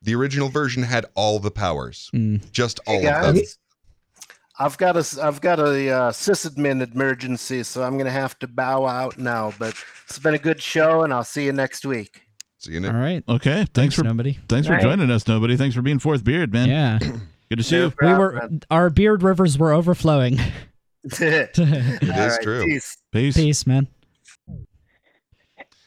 The original version had all the powers, Mm. just all Hey of them. Guys, I've got a I've got a uh, sysadmin emergency, so I'm gonna have to bow out now. But it's been a good show, and I'll see you next week. See you All next. right, okay. Thanks, for nobody. thanks for Right. joining us, nobody. Thanks for being fourth beard, man. Yeah, Good to see No you. we were our beard rivers were overflowing. it is true. Peace. Peace. Peace, man.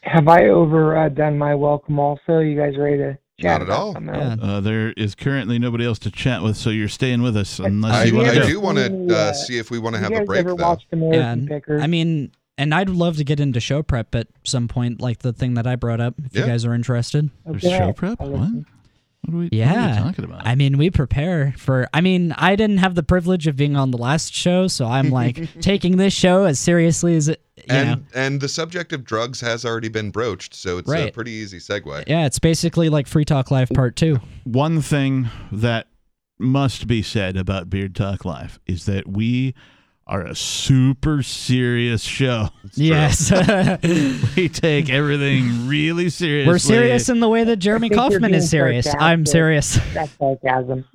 Have I overdone my welcome? Also, you guys ready to chat Not at all. Yeah. Uh, there is currently nobody else to chat with, so you're staying with us unless I, you want I do want to uh, see if we want to have a break ever though. watched Yeah, and- I mean, and I'd love to get into show prep at some point, like the thing that I brought up. If Yeah. you guys are interested. There's Okay, show prep. What? Listen. What are we? Yeah. What are we talking about? I mean, we prepare for. I mean, I didn't have the privilege of being on the last show, so I'm like taking this show as seriously as it. You and know, and the subject of drugs has already been broached, so it's a pretty easy segue. yeah, it's basically like Free Talk Live Part Two. One thing that must be said about Beard Talk Live is that we are a super serious show. Yes, We take everything really seriously. we're serious in the way that Jeremy I think you're Kauffman is being serious. I'm serious. That's sarcasm.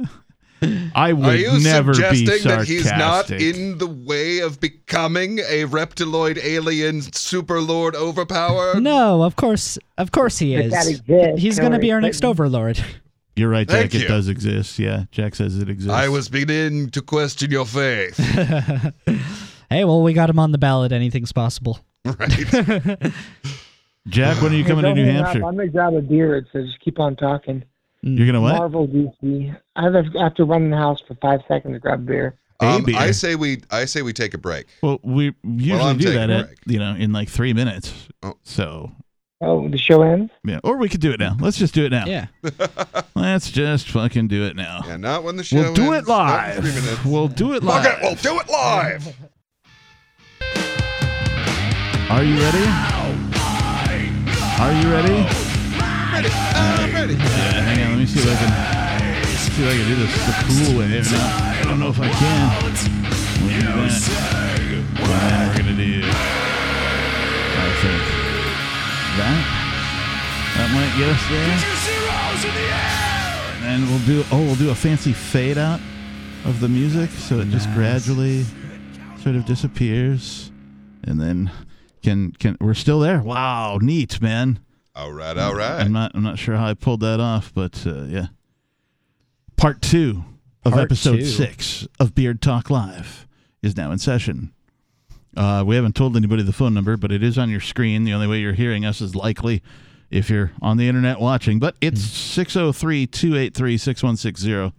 I Are would you never be suggesting that he's not in the way of becoming a reptiloid alien superlord overpower? No, of course, of course he is. that exists. He's going to be our next overlord. You're right, Jack. Thank It you. does exist. Yeah, Jack says it exists. I was beginning to question your faith. hey, well, we got him on the ballot. Anything's possible. right? Jack. When are you Hey, coming to New hang up. Hampshire? I'm gonna grab a beard, so just keep on talking. You're gonna what? Marvel DC. I have, to run in the house for five seconds to grab a beer. Um, beer. I say we I say we take a break. Well, we usually I'm do that at you know in like three minutes. Oh. So Oh, the show ends. yeah, or we could do it now. Let's just do it now. Yeah. Let's just fucking do it now. Yeah, not when the show We'll do ends, it not in live. minutes. We'll do it Fuck live. it, we'll do it live. Are you ready? Are you ready? Ready? I'm ready. Yeah, hang on. Let me see if I can see if I can do this the cool way. Or not. I don't know if I can. We'll do that. And then we're gonna do. I think that that might get us there. And then we'll do. Oh, we'll do a fancy fade out of the music, so it just gradually sort of disappears, and then can can we're still there. Wow, neat, man. All right, all right. I'm not. I'm not sure how I pulled that off, but uh, yeah. Part two of Part episode two. six of Beard Talk Live is now in session. Uh, we haven't told anybody the phone number, but it is on your screen. The only way you're hearing us is likely if you're on the internet watching. But it's 603 283 6160.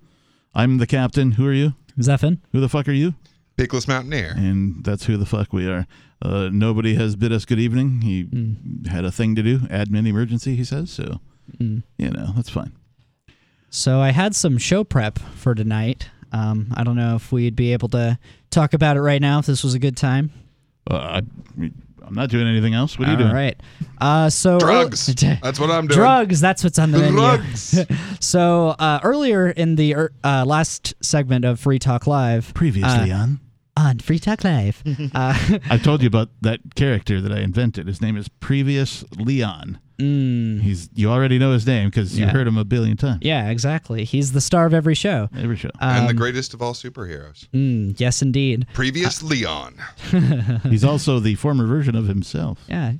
I'm the captain. Who are you? Zephin. Who the fuck are you? Pickless Mountaineer. And that's who the fuck we are. Uh, nobody has bid us good evening. He had a thing to do, admin emergency, he says. So, Mm. you know, that's fine. So I had some show prep for tonight. Um, I don't know if we'd be able to talk about it right now. If this was a good time. Uh, I, I'm not doing anything else. What are you doing? All right. Uh, so Drugs. That's what I'm doing. Drugs. That's what's on the Drugs. menu. so uh, earlier in the er, uh, last segment of Free Talk Live, Previously uh, on. on Free Talk Live, uh, I told you about that character that I invented. His name is Previous Leon. Mm. He's you already know his name because you Yeah. heard him a billion times. Yeah, exactly. He's the star of every show. Every show. and the Um, greatest of all superheroes. Mm, yes, indeed. Previous Leon. He's also the former version of himself. Yeah.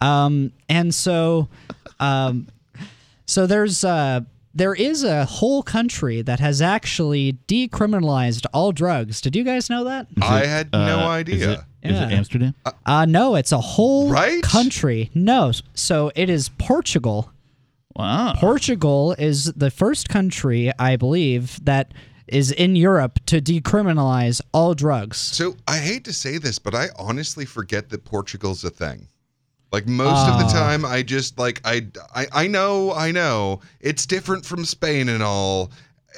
Um, and so, um, so there's uh, there is a whole country that has actually decriminalized all drugs. Did you guys know that? I had no Uh, idea. Is it Yeah. Amsterdam? Uh, no, it's a whole Right? country. No, so it is Portugal. Wow. Portugal is the first country, I believe, that is in Europe to decriminalize all drugs. So I hate to say this, but I honestly forget that Portugal's a thing. Like most of the Ah. time, I just like I, I I know I know it's different from Spain and all.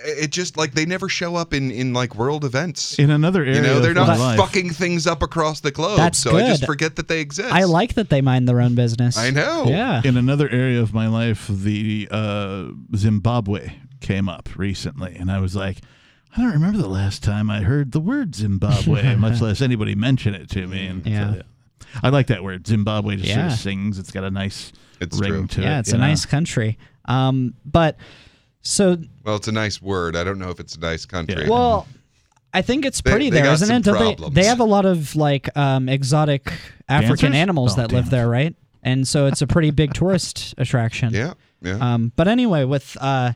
It just like they never show up in in like world events. In another area You know, they're of my not life. fucking things up across the globe. That's so I just forget that they exist. I like that they mind their own business. I know. Yeah. In another area of my life, the uh, Zimbabwe came up recently, and I was like, I don't remember the last time I heard the word Zimbabwe, much less anybody mention it to me. And so, Yeah. I like that word. Zimbabwe just sort Yeah. of sings. It's got a nice It's ring true. to it. yeah, it's a know? nice country. Um, but so Well, it's a nice word. I don't know if it's a nice country. well, I think it's pretty they there, got isn't it? They, they have a lot of like um, exotic African Dancers? animals Oh, that live damn it. there, right? And so it's a pretty big tourist attraction. yeah, yeah. Um, but anyway, with uh,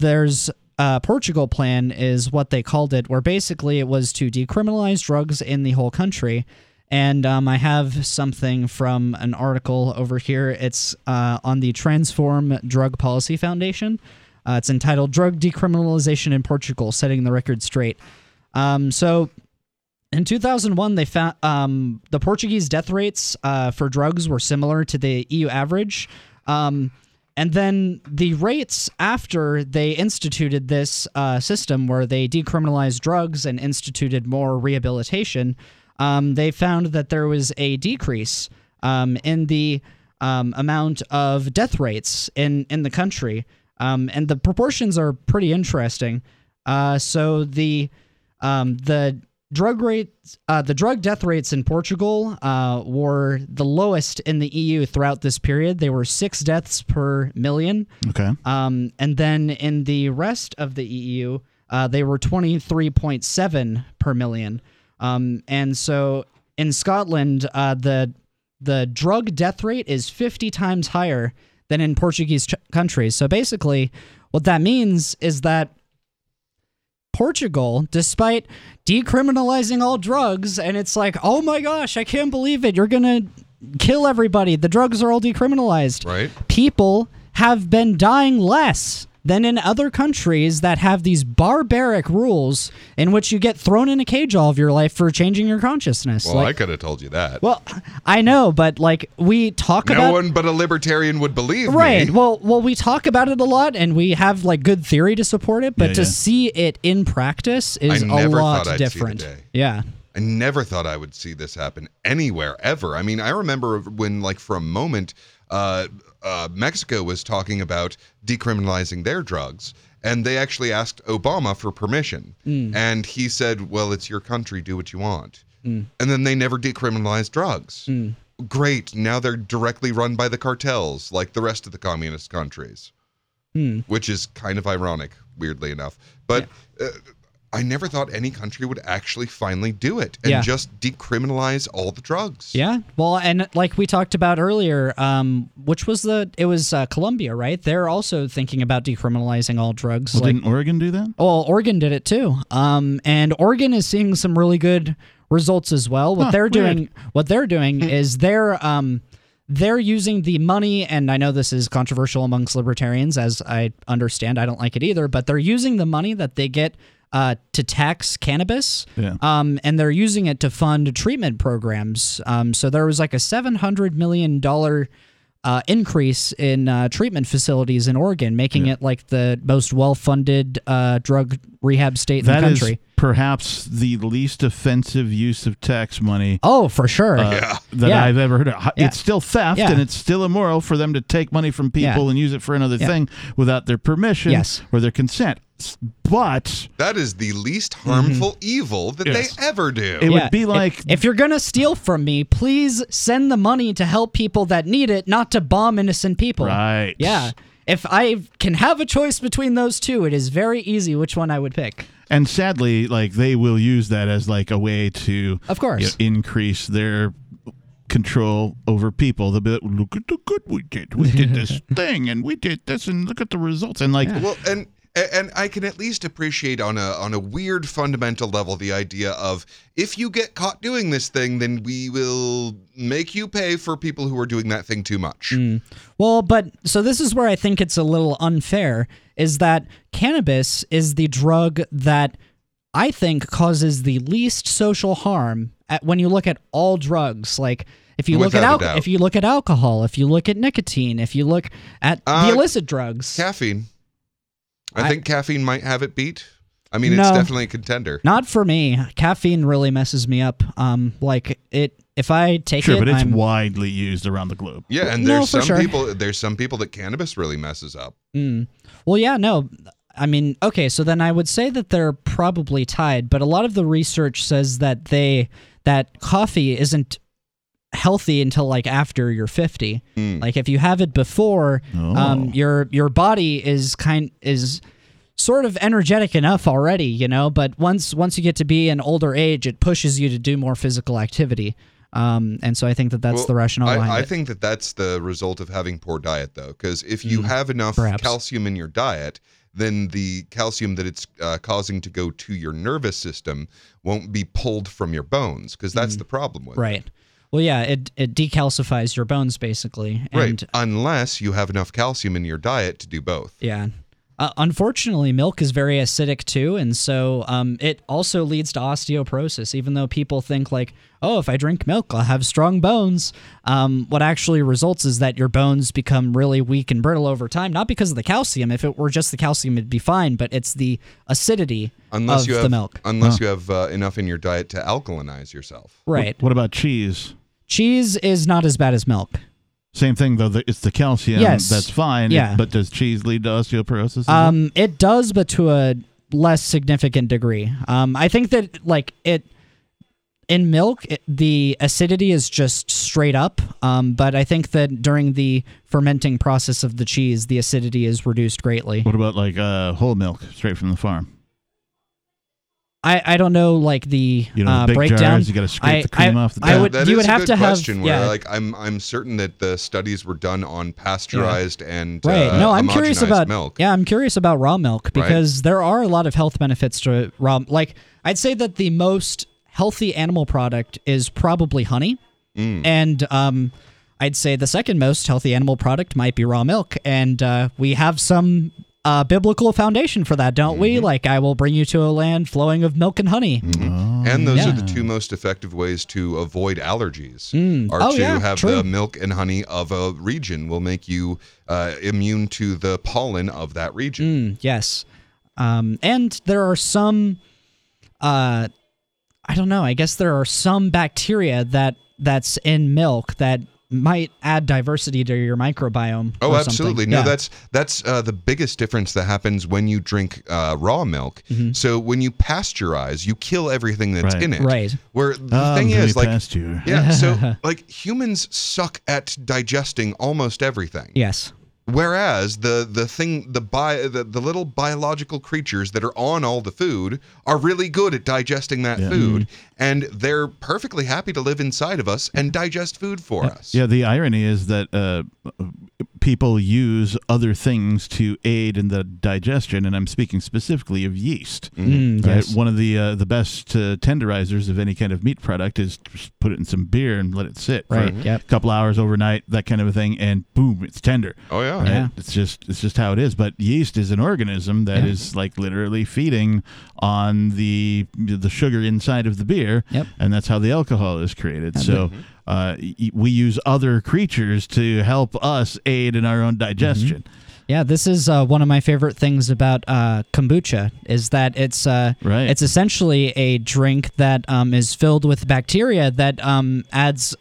there's uh, Portugal plan is what they called it, where basically it was to decriminalize drugs in the whole country. And um, I have something from an article over here. It's uh, on the Transform Drug Policy Foundation. Uh, it's entitled "Drug Decriminalization in Portugal: Setting the Record Straight." Um, so in 2001, they found um, the Portuguese death rates uh, for drugs were similar to the EU average. Um, and then the rates after they instituted this uh, system where they decriminalized drugs and instituted more rehabilitation, um, they found that there was a decrease um, in the um, amount of death rates in, in the country. Um, and the proportions are pretty interesting. Uh, so the um, the drug rates, uh, the drug death rates in Portugal uh, were the lowest in the EU throughout this period. They were six deaths per million. Okay. Um, and then in the rest of the EU, uh, they were 23.7 per million. Um, and so in Scotland, uh, the the drug death rate is 50 times higher than in Portuguese ch- countries. So basically, what that means is that Portugal, despite decriminalizing all drugs, and it's like, oh my gosh, I can't believe it. You're going to kill everybody. The drugs are all decriminalized. Right. People have been dying less than in other countries that have these barbaric rules in which you get thrown in a cage all of your life for changing your consciousness. Well, Like- I could have told you that. well, I know, but like we talk no about no one but a libertarian would believe Right. me. Well, well, we talk about it a lot, and we have like good theory to support it. But Yeah, to yeah. see it in practice is I a lot thought I'd see the different. day. Yeah. I never thought I would see this happen anywhere ever. I mean, I remember when, like, for a moment, uh, uh, Mexico was talking about decriminalizing their drugs, and they actually asked Obama for permission, Mm. and he said, "Well, it's your country. Do what you want." Mm. And then they never decriminalized drugs. Mm. Great. Now they're directly run by the cartels, like the rest of the communist countries, Hmm. which is kind of ironic, weirdly enough. But. Uh, I never thought any country would actually finally do it and Yeah. just decriminalize all the drugs. Yeah. Well, and like we talked about earlier, um, which was the it was uh, Colombia, right? They're also thinking about decriminalizing all drugs. Well, like, didn't Oregon do that? Well, Oregon did it too. Um, and Oregon is seeing some really good results as well. What Huh, they're weird. doing, what they're doing is they're um, they're using the money, and I know this is controversial amongst libertarians, as I understand. I don't like it either, but they're using the money that they get. Uh, to tax cannabis, Yeah. um, and they're using it to fund treatment programs. Um, so there was like a seven hundred million dollar uh, increase in uh, treatment facilities in Oregon, making it like the most well-funded uh, drug rehab state in That the is country. perhaps the least offensive use of tax money. Oh, for sure. uh, That Yeah. I've ever heard of. Yeah. It's still theft Yeah. and it's still immoral for them to take money from people Yeah. and use it for another Yeah. thing without their permission Yes. or their consent. But That is the least harmful mm-hmm. evil that Yes. they ever do. It would be like if, you're gonna steal from me, please send the money to help people that need it, not to bomb innocent people. right. Yeah. If I can have a choice between those two, it is very easy which one I would pick. And sadly, like they will use that as like a way to, Of course. you know, increase their control over people. They'll be like, "Look at the good we did. We did this thing, and we did this, and look at the results." And like, Well, and and I can at least appreciate on a on a weird fundamental level the idea of if you get caught doing this thing, then we will make you pay for people who are doing that thing too much. Mm. Well, but so this is where I think it's a little unfair is that cannabis is the drug that I think causes the least social harm at, when you look at all drugs. Like if you look at Without a alcohol, if you look at alcohol, if you look at nicotine, if you look at Uh, the illicit drugs. Caffeine. I, I- think caffeine might have it beat. I mean, it's definitely a contender. Not for me. Caffeine really messes me up. Um, like it. If I take sure, it, but it's I'm, widely used around the globe. Yeah, and there's for some sure. people there's some people that cannabis really messes up. Mm. Well, yeah, no. I mean, okay, so then I would say that they're probably tied, but a lot of the research says that they that coffee isn't healthy until like after you're 50. Hmm. Like if you have it before, Oh. um, your your body is kind is sort of energetic enough already, you know, but once once you get to be an older age, it pushes you to do more physical activity. Um, and so I think that that's Well, the rationale I, behind I it. think that that's the result of having poor diet, though, because if you have enough Mm, perhaps. calcium in your diet, then the calcium that it's uh, causing to go to your nervous system won't be pulled from your bones, because that's the problem with it. Mm. Right. Well, yeah, it it decalcifies your bones basically. Right. And Unless you have enough calcium in your diet to do both. yeah. Uh, unfortunately, milk is very acidic too, and so um, it also leads to osteoporosis. Even though people think like, oh, if I drink milk, I'll have strong bones. Um, what actually results is that your bones become really weak and brittle over time. Not because of the calcium. If it were just the calcium, it'd be fine. But it's the acidity Unless of you have the milk. unless you have uh, enough in your diet to alkalinize yourself. Right. What about cheese? Cheese is not as bad as milk. Same thing though. the- It's the calcium Yes. that's fine. Yeah. But does cheese lead to osteoporosis? Um, it does, but to a less significant degree. Um, I think that like it in milk, it, the acidity is just straight up. Um, but I think that during the fermenting process of the cheese, the acidity is reduced greatly. What about like uh, whole milk straight from the farm? I, I don't know like the, You know, uh, the big breakdown. jars, you gotta scrape I, the cream I, off the I top. would That you is would a have good to question have where yeah. like I'm I'm certain that the studies were done on pasteurized and Right. uh, no, I'm curious about milk. Yeah, I'm curious about raw milk because there are a lot of health benefits to raw. Like I'd say that the most healthy animal product is probably honey, Mm. and um, I'd say the second most healthy animal product might be raw milk. And uh, we have some uh, biblical foundation for that, don't we? Mm-hmm. Like I will bring you to a land flowing of milk and honey. And those Yeah. are the two most effective ways to avoid allergies. Mm. Are Oh, to yeah, have true. the milk and honey of a region will make you uh, immune to the pollen of that region. Mm, yes. Um, and there are some, uh, I don't know. I guess there are some bacteria that that's in milk that might add diversity to your microbiome. Oh, or something. absolutely. No, Yeah. that's that's uh, the biggest difference that happens when you drink uh, raw milk. Mhm. So when you pasteurize, you kill everything that's Right. in it. Right. Where the Ah, thing is, like, pasture. yeah. So like humans suck at digesting almost everything. yes. Whereas the the thing the bi the, the little biological creatures that are on all the food are really good at digesting that Yeah. food, and they're perfectly happy to live inside of us and digest food for us. Yeah, the irony is that uh, people use other things to aid in the digestion, and I'm speaking specifically of yeast. Mm, Right? yes. One of the uh, the best uh, tenderizers of any kind of meat product is just put it in some beer and let it sit Right, for yep. a couple hours overnight, that kind of a thing, and boom, it's tender. Oh yeah. Right? Yeah. It's just it's just how it is. But yeast is an organism that is Yeah. like literally feeding on the the sugar inside of the beer, Yep. and that's how the alcohol is created. So uh, we use other creatures to help us aid in our own digestion. Yeah, this is uh, one of my favorite things about uh, kombucha is that it's uh, Right. it's essentially a drink that um, is filled with bacteria that um, adds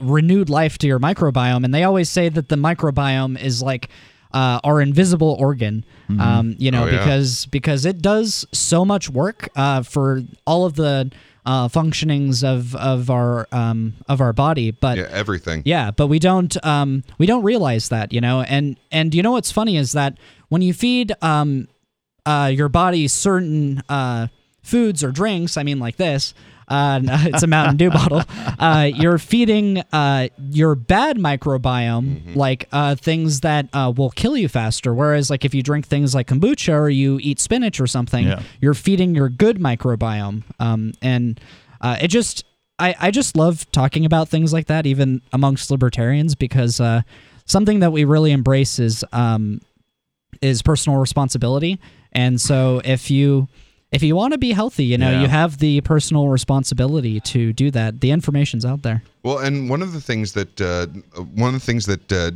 renewed life to your microbiome, and they always say that the microbiome is like uh, our invisible organ. Um, you know, Oh, yeah. because because it does so much work uh, for all of the uh, functionings of of our um, of our body, but Yeah, everything. yeah, but we don't um we don't realize that, you know. And and you know what's funny is that when you feed um uh your body certain uh foods or drinks, I mean like this, uh it's a Mountain Dew bottle. Uh you're feeding uh your bad microbiome like uh things that uh will kill you faster whereas like if you drink things like kombucha or you eat spinach or something, Yeah. you're feeding your good microbiome. Um and uh, it just I, I just love talking about things like that even amongst libertarians because uh, something that we really embrace is um, is personal responsibility and so if you if you want to be healthy you know Yeah. you have the personal responsibility to do that the information's out there Well, and one of the things that uh, one of the things that uh,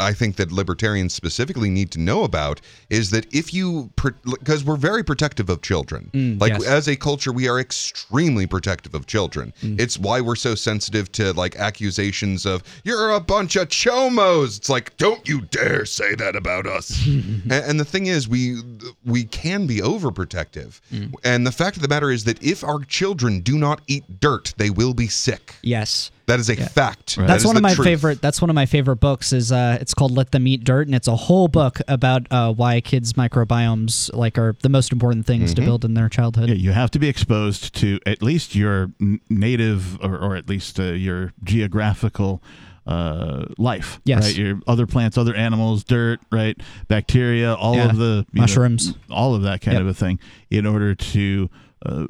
I think that libertarians specifically need to know about is that if you because we're very protective of children. Mm, like yes. as a culture, we are extremely protective of children. Mm. It's why we're so sensitive to like accusations of "you're a bunch of chomos." It's like, don't you dare say that about us. and, and the thing is, we we can be overprotective. Mm. And the fact of the matter is that if our children do not eat dirt, they will be sick. yes That is a fact. That That's is one of my truth. favorite. That's one of my favorite books. Is uh, it's called "Let Them Eat Dirt," and it's a whole book about uh, why kids' microbiomes like are the most important things to Mhm. build in their childhood. Yeah, you have to be exposed to at least your n- native or, or at least uh, your geographical uh, life. Yes. Right. Your other plants, other animals, dirt, right? Bacteria, all Yeah. of the you know, Mushrooms. all of that kind Yep. of a thing, in order to uh,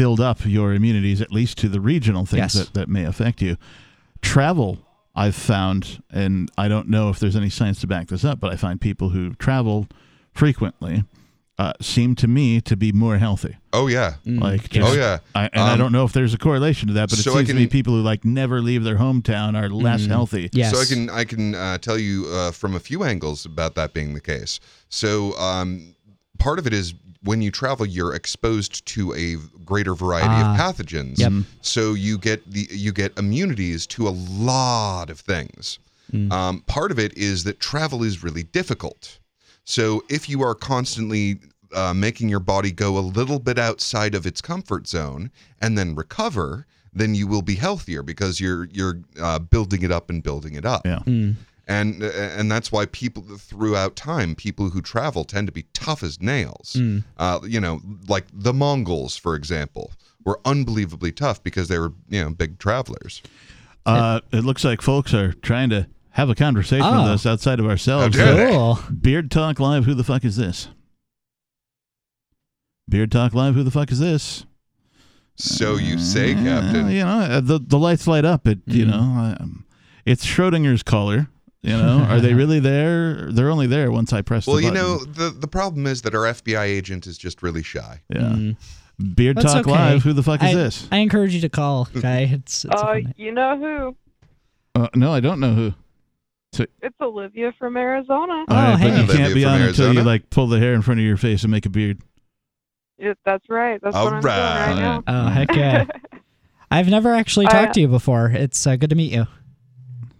build up your immunities, at least to the regional things Yes. that, that may affect you. Travel. I've found, and I don't know if there's any science to back this up, but I find people who travel frequently uh, seem to me to be more healthy. Oh yeah. Like, oh yeah. I, and I Um, don't know if there's a correlation to that, but it so I seems to me people who like never leave their hometown are less healthy. Yes. So I can I can uh, tell you uh, from a few angles about that being the case. So um, part of it is when you travel, you're exposed to a greater variety Ah. of pathogens. Yep. So you get the you get immunities to a lot of things. Mm. Um, part of it is that travel is really difficult. So if you are constantly uh, making your body go a little bit outside of its comfort zone and then recover, then you will be healthier because you're you're uh, building it up and building it up. Yeah. Mm. And and that's why people throughout time, people who travel tend to be tough as nails. Mm. Uh, you know, like the Mongols, for example, were unbelievably tough because they were you know big travelers. Uh, it looks like folks are trying to have a conversation Oh. with us outside of ourselves. How? Cool. Beard Talk Live, who the fuck is this? Beard Talk Live, who the fuck is this? So you say, Uh, Captain. you know, uh, the the lights light up. It you Mhm. know, um, it's Schrodinger's color. You know, are they really there? They're only there once I press. Well, the you button. know, the the problem is that our FBI agent is just really shy. yeah. Mm. Beard That's Talk okay. Live, who the fuck is this? I encourage you to call, guy. It's, it's Uh, you know who? Uh, no, I don't know who. It's Olivia from Arizona. Oh, All right, hey. but you Olivia can't be from on until you like pull the hair in front of your face and make a beard. Yeah, that's right. That's All what I'm right. doing right now. oh heck yeah! I've never actually I- talked to you before. It's uh, good to meet you.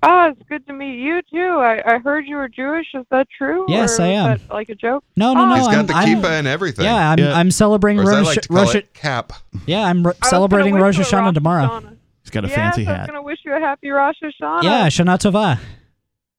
Oh, it's good to meet you too. I, I heard you were Jewish. Is that true? Yes, or I is am. that like a joke? No, no, no. He's got I'm, the I'm- and everything. Yeah, I'm, Yeah. I'm celebrating Or as I Rosh. like Rosh cap. yeah, I'm ro- I was gonna celebrating Rosh you a Hashanah Rosh tomorrow. Hashanah. He's got a yes, fancy hat. I was gonna wish you a happy Rosh Hashanah. Yeah, Shana Tova.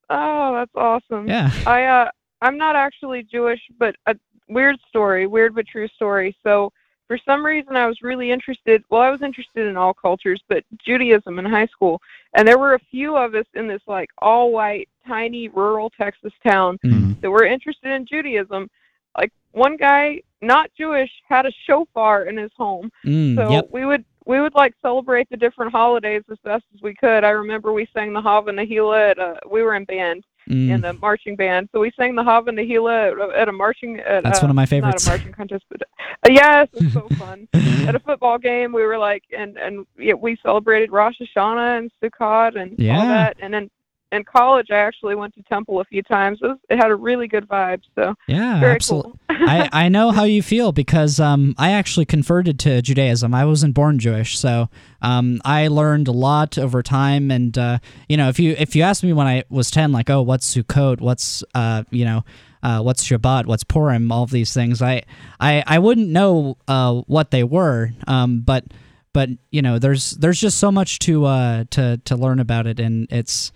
Oh, that's awesome. Yeah. I uh I'm not actually Jewish, but a weird story, weird but true story. So for some reason I was really interested well, I was interested in all cultures, but Judaism in high school. And there were a few of us in this like all white, tiny rural Texas town Mm. that were interested in Judaism. Like one guy, not Jewish, had a shofar in his home. Mm, So yep. we would we would like celebrate the different holidays as best as we could. I remember we sang the Hava Nagila at a, we were in band Mm. in the marching band. So we sang the Hava Nagila at, at a marching at That's uh, one of my favorites. Not a marching contest, but uh, yes, it's so fun. at a football game, we were like and and yeah, we celebrated Rosh Hashanah and Sukkot and all Yeah. that. And then in college, I actually went to Temple a few times. It, was, it had a really good vibe. So Yeah, very absolutely. cool. I, I know how you feel because um, I actually converted to Judaism. I wasn't born Jewish, so um, I learned a lot over time. And uh, you know, if you if you asked me when I was ten, like, oh, what's Sukkot? What's uh, you know, uh, what's Shabbat? What's Purim? All of these things, I I, I wouldn't know uh, what they were. Um, but but you know, there's there's just so much to uh, to to learn about it, and it's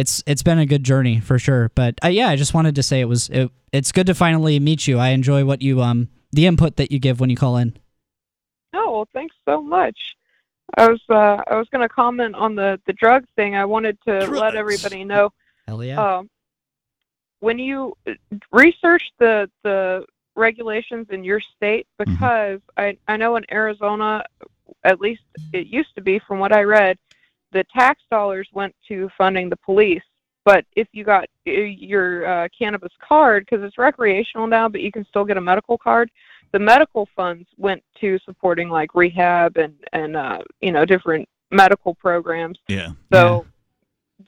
it's it's been a good journey for sure. But uh, yeah, I just wanted to say it was it, it's good to finally meet you. I enjoy what you um the input that you give when you call in. Oh, well, thanks so much. I was uh, I was going to comment on the the drug thing. I wanted to let everybody know. Hell yeah. Um, when you uh, research the the regulations in your state, because I I know in Arizona, at least it used to be from what I read, the tax dollars went to funding the police. But if you got uh, your uh, cannabis card, because it's recreational now, but you can still get a medical card, the medical funds went to supporting like rehab and and uh, you know different medical programs. Yeah. So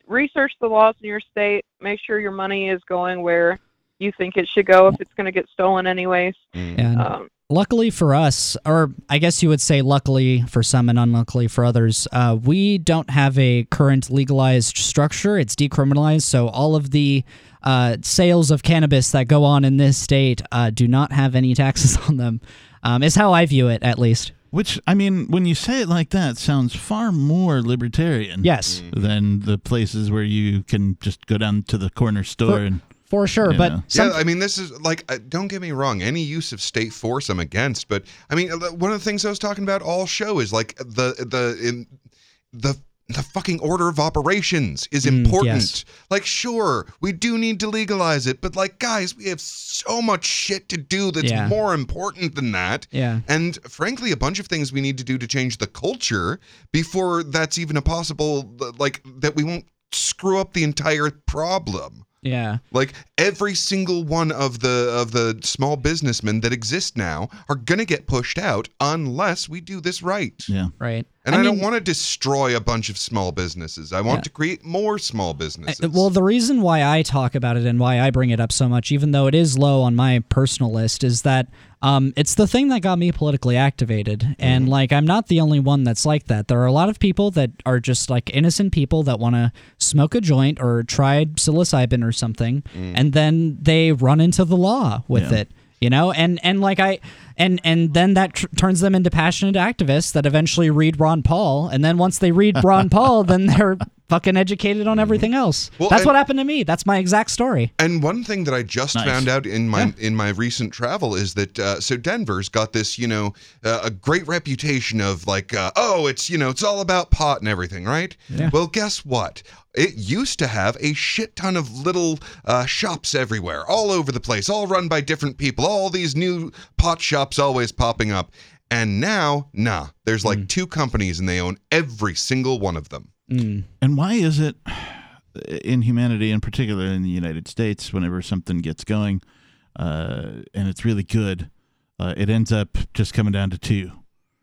research the laws in your state. Make sure your money is going where you think it should go if it's going to get stolen anyways. And Um, luckily for us, or I guess you would say luckily for some and unluckily for others, uh, we don't have a current legalized structure. It's decriminalized, so all of the uh, sales of cannabis that go on in this state uh, do not have any taxes on them. Um, is how I view it, at least. Which I mean, when you say it like that, sounds far more libertarian. Yes. Than the places where you can just go down to the corner store and for sure. you But know. yeah, I mean, this is like, uh, don't get me wrong. Any use of state force, I'm against. But I mean, uh, one of the things I was talking about all show is like the the in the the fucking order of operations is Mm, important. yes. Like, sure, we do need to legalize it, but like, guys, we have so much shit to do that's Yeah. more important than that. Yeah. And frankly, a bunch of things we need to do to change the culture before that's even a possible, like, that we won't screw up the entire problem. Yeah. Like every single one of the of the small businessmen that exist now are gonna get pushed out unless we do this right. Yeah. Right. And I, don't want to destroy a bunch of small businesses. I want Yeah. to create more small businesses. Uh, Well, the reason why I talk about it and why I bring it up so much, even though it is low on my personal list, is that um, it's the thing that got me politically activated. And like, I'm not the only one that's like that. There are a lot of people that are just like innocent people that want to smoke a joint or try psilocybin or something, and then they run into the law with Yeah. it you know and and like i and and then that tr- turns them into passionate activists that eventually read ron paul. And then once they read ron paul then they're fucking educated on everything else. Well, that's and- what happened to me. That's my exact story. And one thing that I just Nice. found out in my in my recent travel is that uh, so Denver's got this you know uh, a great reputation of like uh, oh it's you know it's all about pot and everything right? Yeah. well guess what? It used to have a shit ton of little uh, shops everywhere all over the place all run by different people all these new pot shops always popping up and now nah there's like two companies and they own every single one of them Mm. And why is it in humanity, in particular in the United States, whenever something gets going uh, and it's really good, uh, it ends up just coming down to two,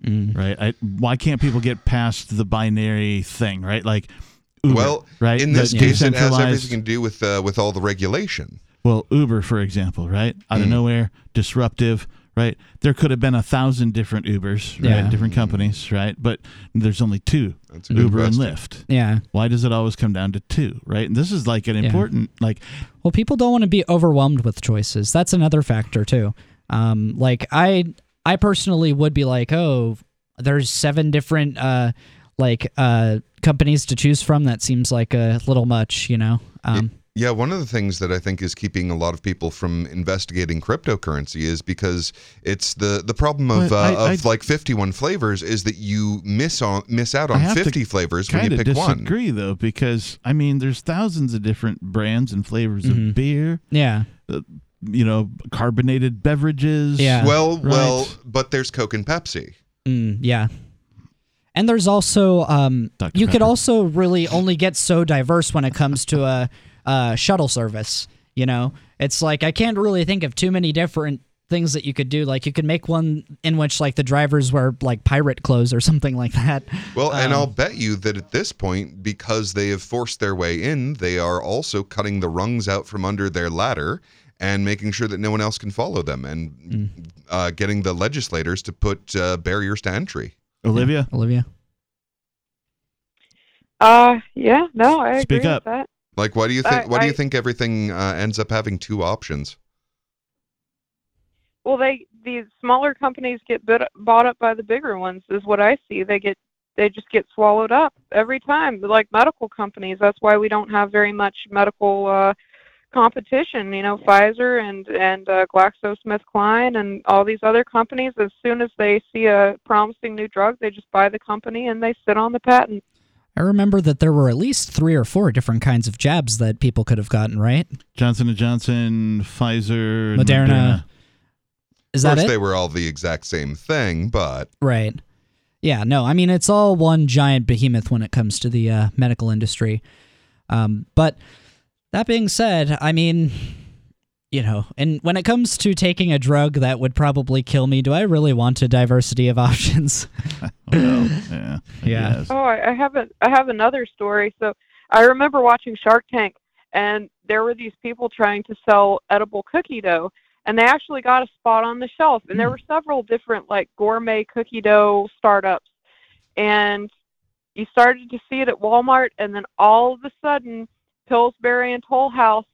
Mm. right? I, why can't people get past the binary thing, right? Like, Uber, well right? in this The case it has decentralized- everything to do with uh, with all the regulation Well, Uber, for example, right? Out of Mm. nowhere, disruptive, right? There could have been a thousand different Ubers, right? Yeah. Different companies, right? But there's only two That's a good Uber and. Lyft. yeah Why does it always come down to two, right? And this is like an Yeah. important, like, well people don't want to be overwhelmed with choices that's another factor too um like i i personally would be like oh there's seven different uh like uh companies to choose from that seems like a little much you know um Yeah, one of the things that I think is keeping a lot of people from investigating cryptocurrency is because it's the the problem of But I- uh, of I- like 51 flavors is that you miss on miss out on 50 flavors when you of pick one. I disagree though, because I mean, there's thousands of different brands and flavors Mhm. of beer, yeah uh, you know, carbonated beverages. Yeah. Well, Right. well, but there's Coke and Pepsi. Mm, yeah. And there's also um, Dr. you could also really only get so diverse when it comes to a, a shuttle service. You know, it's like I can't really think of too many different things that you could do. Like you could make one in which like the drivers wear like pirate clothes or something like that. Well, and Um, I'll bet you that at this point, because they have forced their way in, they are also cutting the rungs out from under their ladder and making sure that no one else can follow them and Mm. uh, getting the legislators to put uh, barriers to entry. Olivia? Olivia? Uh, yeah, no, I Speak agree up. with that. Like, why do you think? I- why do you think everything uh, ends up having two options? Well, they these smaller companies get bit, bought up by the bigger ones. Is what I see. They get they just get swallowed up every time. Like medical companies. That's why we don't have very much medical uh, competition. You know, Pfizer and and uh, GlaxoSmithKline and all these other companies. As soon as they see a promising new drug, they just buy the company and they sit on the patent. I remember that there were at least three or four different kinds of jabs that people could have gotten, right? Johnson and Johnson, Pfizer, and Moderna. Moderna. Is of that course, it? they were all the exact same thing, but Right. Yeah, no, I mean, it's all one giant behemoth when it comes to the uh, medical industry. Um, but that being said, I mean, you know, and when it comes to taking a drug that would probably kill me, do I really want a diversity of options? yeah. Yeah. Oh, I, I have a I have another story. So I remember watching Shark Tank, and there were these people trying to sell edible cookie dough, and they actually got a spot on the shelf. And there hmm. were several different like gourmet cookie dough startups, and you started to see it at Walmart, and then all of a sudden, Pillsbury and Toll House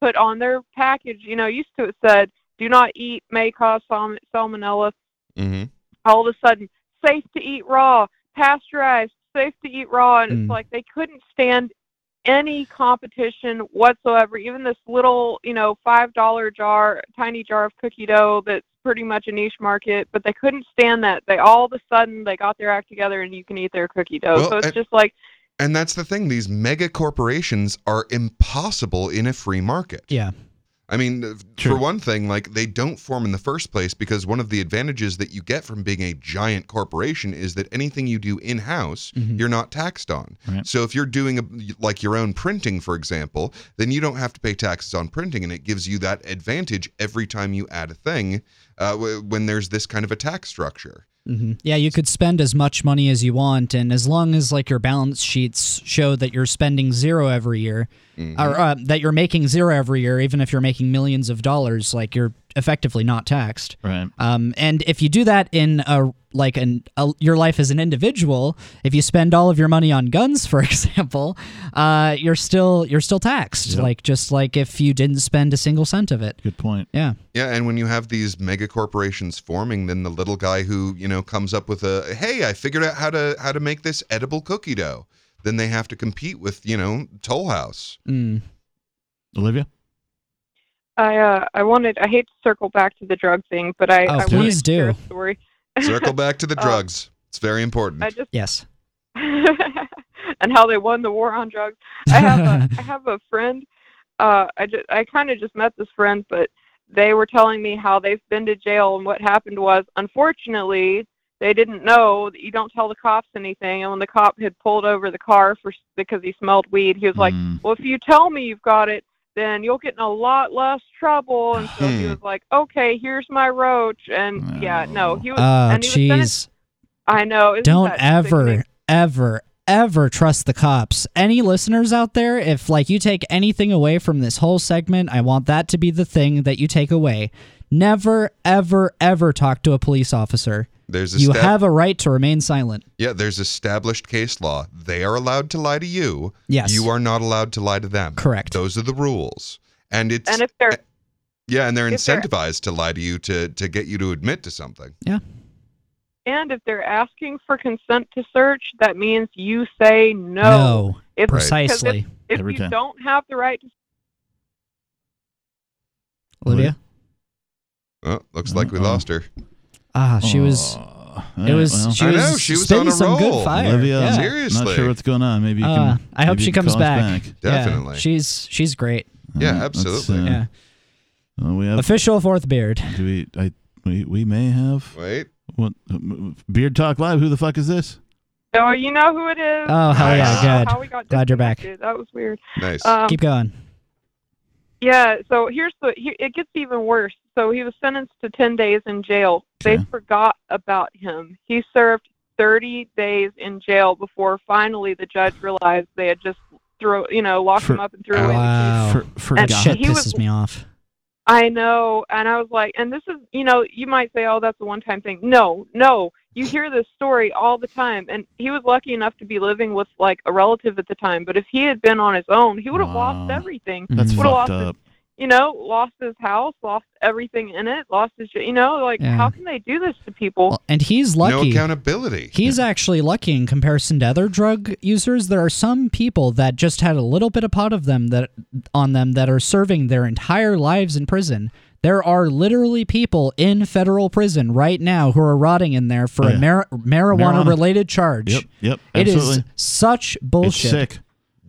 put on their package. You know, used to it said, "Do not eat, may cause salm- salmonella." Mm-hmm. all of a sudden safe to eat raw, pasteurized, safe to eat raw, and Mm. it's like they couldn't stand any competition whatsoever. Even this little, you know, five dollar jar, tiny jar of cookie dough that's pretty much a niche market, but they couldn't stand that. They all of a sudden they got their act together and you can eat their cookie dough. Well, so it's and- just like and that's the thing. These mega corporations are impossible in a free market. Yeah. I mean, uh, for one thing, like they don't form in the first place because one of the advantages that you get from being a giant corporation is that anything you do in house, Mhm. you're not taxed on. So if you're doing a, like your own printing, for example, then you don't have to pay taxes on printing, and it gives you that advantage every time you add a thing uh, when there's this kind of a tax structure. Hmm Yeah, you could spend as much money as you want, and as long as like your balance sheets show that you're spending zero every year, Mm-hmm. or uh, that you're making zero every year, even if you're making millions of dollars, like you're effectively not taxed. Right. Um, and if you do that in a like an a, your life as an individual, if you spend all of your money on guns, for example, uh, you're still you're still taxed. Yep. Like just like if you didn't spend a single cent of it. Good point. Yeah. Yeah, and when you have these mega corporations forming, then the little guy who you know comes up with a hey, I figured out how to how to make this edible cookie dough. Then they have to compete with you know Toll House. Mm. Olivia? I uh I wanted I hate to circle back to the drug thing, but I, Oh, I wanted please to share a do. story. Circle back to the Uh, drugs. It's very important. I just Yes. and how they won the war on drugs. I have a I have a friend. Uh, I just I kind of just met this friend, but they were telling me how they've been to jail and what happened was, unfortunately, they didn't know that you don't tell the cops anything. And when the cop had pulled over the car for because he smelled weed, he was like, "Well, if you tell me you've got it." Then you'll get in a lot less trouble, and so he Hmm. was like, "Okay, here's my roach," and yeah, no, he was. Oh, and he was sentenced- jeez. I know. isn't Don't that ever, sickening? ever, ever trust the cops. Any listeners out there, if like you take anything away from this whole segment, I want that to be the thing that you take away. Never, ever, ever talk to a police officer. There's you stab- have a right to remain silent. Yeah, there's established case law. They are allowed to lie to you. Yes. You are not allowed to lie to them. Correct. Those are the rules. And it's And if they're yeah, and they're if they're- incentivized to lie to you to to get you to admit to something. Yeah. And if they're asking for consent to search, that means you say no. No, If, precisely. If, if Every you time. don't have the right to Olivia? Oh, looks like we lost her. Ah, she was. It was. well. she I was, know, she was spitting on a some roll. good fire. Olivia, yeah. Seriously. not sure what's going on. Maybe you Uh. I hope maybe she you can comes call us back. back. Yeah, Definitely. she's she's great. Yeah, All right, let's, absolutely. uh, Yeah. well, we have Official fourth beard. Do we? I we we may have. Wait. What? Beard Talk Live. Who the fuck is this? Oh, you know who it is. Oh, hell yeah, Uh, good. How we got Glad you're back. disconnected. That was weird. Nice. Um, Keep going. Yeah, so here's the here, it gets even worse. So he was sentenced to 10 days in jail. They forgot about him. He served 30 days in jail before finally the judge realized they had just throw, you know, locked For- him up and threw away. Wow. For, for And shit he was- pisses me off. I know, and I was like, and this is, you know, you might say, oh, that's a one-time thing. No, no, you hear this story all the time, and he was lucky enough to be living with like a relative at the time. But if he had been on his own, he would have lost everything. That's would have fucked lost his up. You know, lost his house, lost everything in it, lost his, you know, like Yeah. how can they do this to people? And he's lucky. No accountability. He's actually lucky in comparison to other drug users. There are some people that just had a little bit of pot of them that on them that are serving their entire lives in prison. There are literally people in federal prison right now who are rotting in there for Oh, a mar- marijuana related charge. Yep, yep, It is such bullshit. It's sick.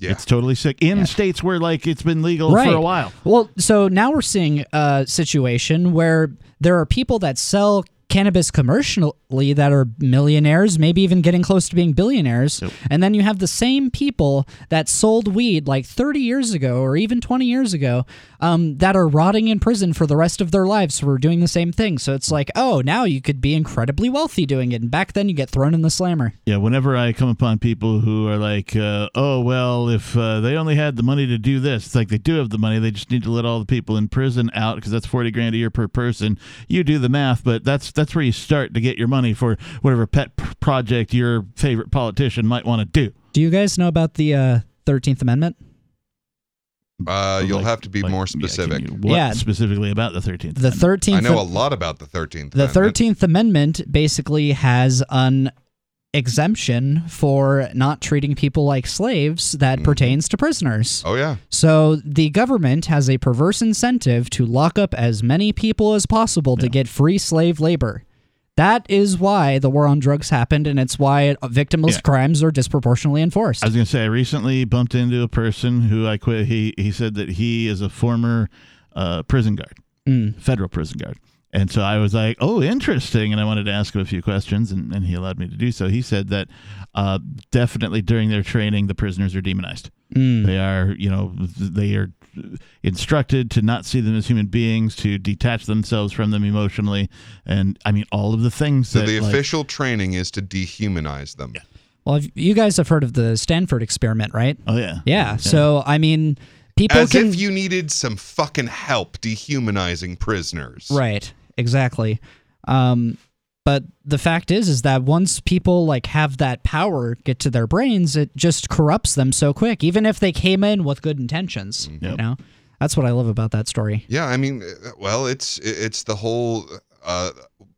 It's totally sick. In states where like it's been legal right. for a while. Well, so now we're seeing a situation where there are people that sell cannabis commercially that are millionaires, maybe even getting close to being billionaires. And then you have the same people that sold weed like 30 years ago or even 20 years ago um, that are rotting in prison for the rest of their lives for doing the same thing. So it's like, oh, now you could be incredibly wealthy doing it. And back then you get thrown in the slammer. Yeah, whenever I come upon people who are like, uh, "Oh well, if uh, they only had the money to do this," it's like they do have the money. They just need to let all the people in prison out because that's forty grand a year per person. You do the math, but that's that's where you start to get your money for whatever pet p- project your favorite politician might want to do. Do you guys know about the uh, 13th Amendment? Uh, you'll have to be more specific. What Yeah. specifically about the thirteenth? The 13th I know a lot about the 13th. The Amendment. Thirteenth Amendment basically has an exemption for not treating people like slaves that pertains to prisoners. Oh yeah. So the government has a perverse incentive to lock up as many people as possible to get free slave labor. That is why the war on drugs happened, and it's why victimless Yeah. crimes are disproportionately enforced. I was going to say I recently bumped into a person who I quit. He he said that he is a former uh, prison guard, Mm. federal prison guard, and so I was like, "Oh, interesting." And I wanted to ask him a few questions, and, and he allowed me to do so. He said that uh, definitely during their training, the prisoners are demonized. Mm. They are, you know, they are instructed to not see them as human beings, to detach themselves from them emotionally, and I mean all of the things So that the like- official training is to dehumanize them. Well, you guys have heard of the Stanford experiment, right? Oh yeah. Yeah. So I mean, people As can if you needed some fucking help dehumanizing prisoners. Right. Exactly. Um, but the fact is, is that once people like have that power get to their brains, it just corrupts them so quick. Even if they came in with good intentions, you know. That's what I love about that story. Yeah, I mean, uh, well, it's it's the whole uh,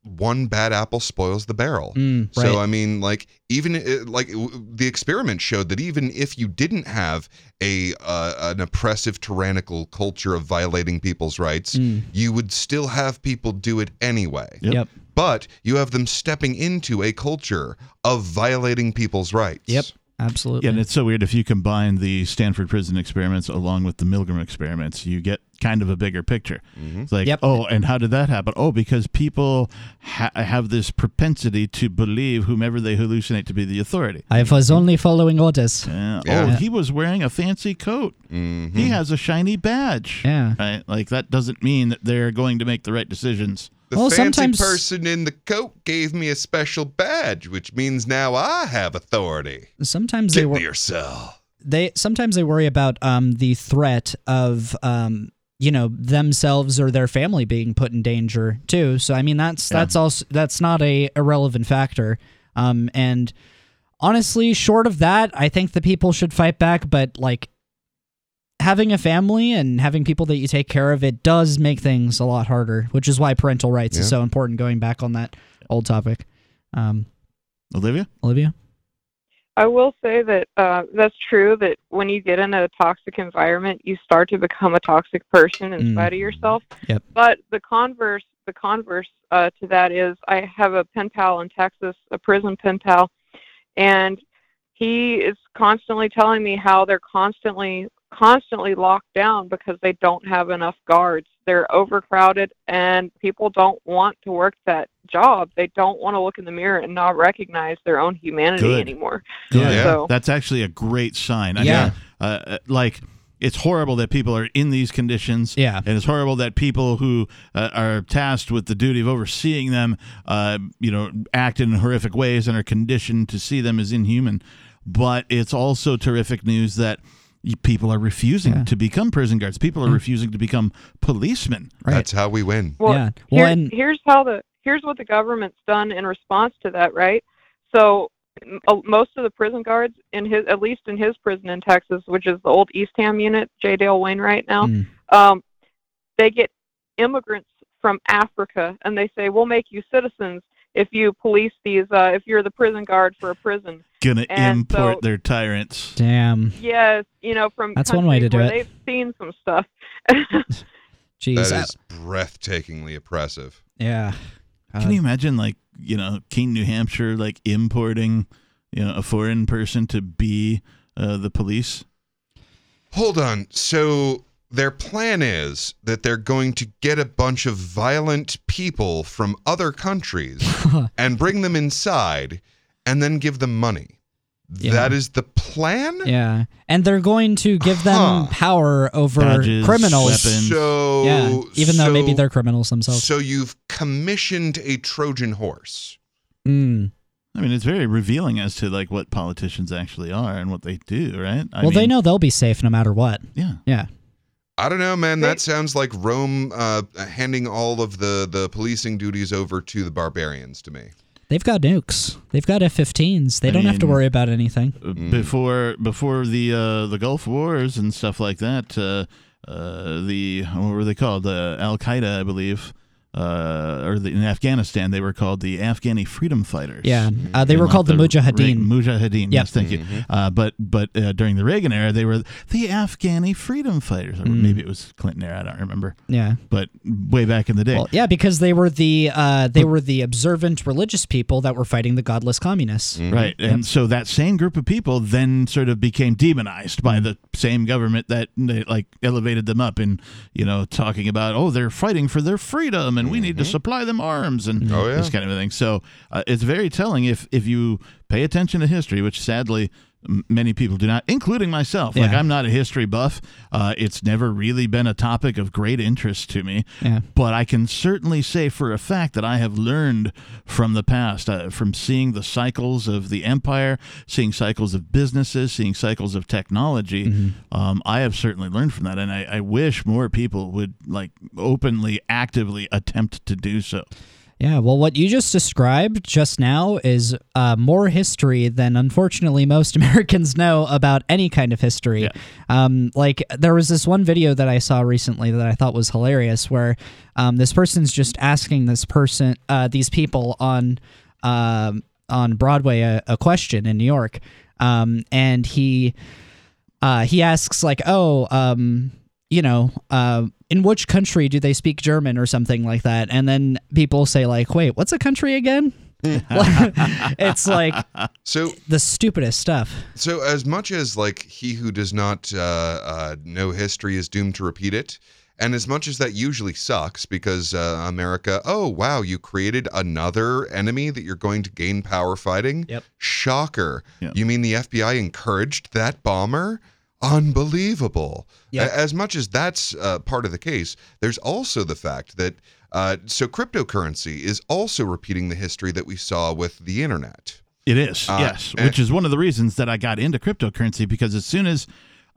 one bad apple spoils the barrel. Mm, So. I mean, like even like the experiment showed that even if you didn't have a uh, an oppressive, tyrannical culture of violating people's rights, Mm. you would still have people do it anyway. Yep. Yep. But you have them stepping into a culture of violating people's rights. Yep. Absolutely. Yeah, and it's so weird if you combine the Stanford prison experiments along with the Milgram experiments, you get kind of a bigger picture. Mm-hmm. It's like, oh, and how did that happen? Oh, because people ha- have this propensity to believe whomever they hallucinate to be the authority. I was only following orders. Yeah. Yeah. Oh, he was wearing a fancy coat. Mm-hmm. He has a shiny badge. Yeah. Right? Like that doesn't mean that they're going to make the right decisions. The Well, fancy sometimes- person in the coat gave me a special badge, which means now I have authority. Sometimes they Get were to your they sometimes they worry about um, the threat of um, you know themselves or their family being put in danger too. So I mean that's Yeah. that's also that's not a irrelevant factor. Um, and honestly, short of that, I think the people should fight back. But like having a family and having people that you take care of, it does make things a lot harder. Which is why parental rights is so important. Going back on that old topic, um, Olivia. Olivia. I will say that uh, that's true. That when you get in a toxic environment, you start to become a toxic person inside of yourself. Yep. But the converse, the converse uh, to that is, I have a pen pal in Texas, a prison pen pal, and he is constantly telling me how they're constantly, constantly locked down because they don't have enough guards. They're overcrowded, and people don't want to work that job. They don't want to look in the mirror and not recognize their own humanity Good. anymore. Good. So That's actually a great sign. I Yeah. mean, uh, uh, like it's horrible that people are in these conditions. Yeah. and it's horrible that people who uh, are tasked with the duty of overseeing them, uh, you know, act in horrific ways and are conditioned to see them as inhuman. But it's also terrific news that y- people are refusing to become prison guards. People are Mm. refusing to become policemen. That's how we win. Well, Yeah. here- and- here's how the here's what the government's done in response to that, right? So uh, most of the prison guards in his, at least in his prison in Texas, which is the old Eastham unit, J. Dale Wainwright now, Mm. um, they get immigrants from Africa, and they say we'll make you citizens if you police these, uh, if you're the prison guard for a prison. Gonna And import so- their tyrants. Damn. Yes, you know from That's one way to countries do where it. They've seen some stuff. Jeez. That I- is breathtakingly oppressive. yeah. Can you imagine, like, you know, Keene, New Hampshire, like importing, you know, a foreign person to be uh, the police? Hold on. So their plan is that they're going to get a bunch of violent people from other countries and bring them inside and then give them money. Yeah. That is the plan? Yeah, and they're going to give them Huh. power over Badges, criminals. weapons. So yeah, even though maybe they're criminals themselves. So you've commissioned a Trojan horse. Mm. I mean, it's very revealing as to like what politicians actually are and what they do, right? I well, they know they'll be safe no matter what. Yeah. Yeah. I don't know, man. That sounds like Rome uh, handing all of the, the policing duties over to the barbarians to me. They've got nukes. They've got F-15s. They I don't have to worry about anything. uh, before before the uh, the Gulf Wars and stuff like that. Uh, uh, the what were they called? Uh, Al Qaeda, I believe. Uh, or the, in Afghanistan, they were called the Afghani Freedom Fighters. Yeah, uh, they were like, called the Mujahideen. Reagan- Mujahideen. Yep. Yes, thank you. Uh, but but uh, during the Reagan era, they were the Afghani Freedom Fighters, or Mm. maybe it was Clinton era. I don't remember. Yeah. But way back in the day. Well, yeah, because they were the uh, they were the observant religious people that were fighting the godless communists. Right. And so that same group of people then sort of became demonized by the same government that they, like elevated them up in, you know, talking about, oh, they're fighting for their freedom and we need to supply them arms and Oh, yeah. this kind of thing. So uh, it's very telling if, if you pay attention to history, which sadly many people do not, including myself. Like Yeah. I'm not a history buff. Uh, it's never really been a topic of great interest to me. Yeah. But I can certainly say for a fact that I have learned from the past, uh, from seeing the cycles of the empire, seeing cycles of businesses, seeing cycles of technology. Mm-hmm. Um, I have certainly learned from that, and I, I wish more people would like openly, actively attempt to do so. Yeah, well, what you just described just now is uh, more history than unfortunately most Americans know about any kind of history. Um, like, there was this one video that I saw recently that I thought was hilarious where um, this person's just asking this person, uh, these people on, um, on Broadway a, a question in New York. Um, and he, uh, he asks, like, oh, um, you know, uh, in which country do they speak German or something like that? And then people say like, wait, what's a country again? it's like So the stupidest stuff. So, as much as like he who does not uh, uh, know history is doomed to repeat it, and as much as that usually sucks because uh, America, oh wow, you created another enemy that you're going to gain power fighting. Yep. Shocker. Yep. You mean the FBI encouraged that bomber? Unbelievable. Yep. As much as that's uh, part of the case, there's also the fact that uh, so cryptocurrency is also repeating the history that we saw with the internet. It is, Uh, yes, which is one of the reasons that I got into cryptocurrency because as soon as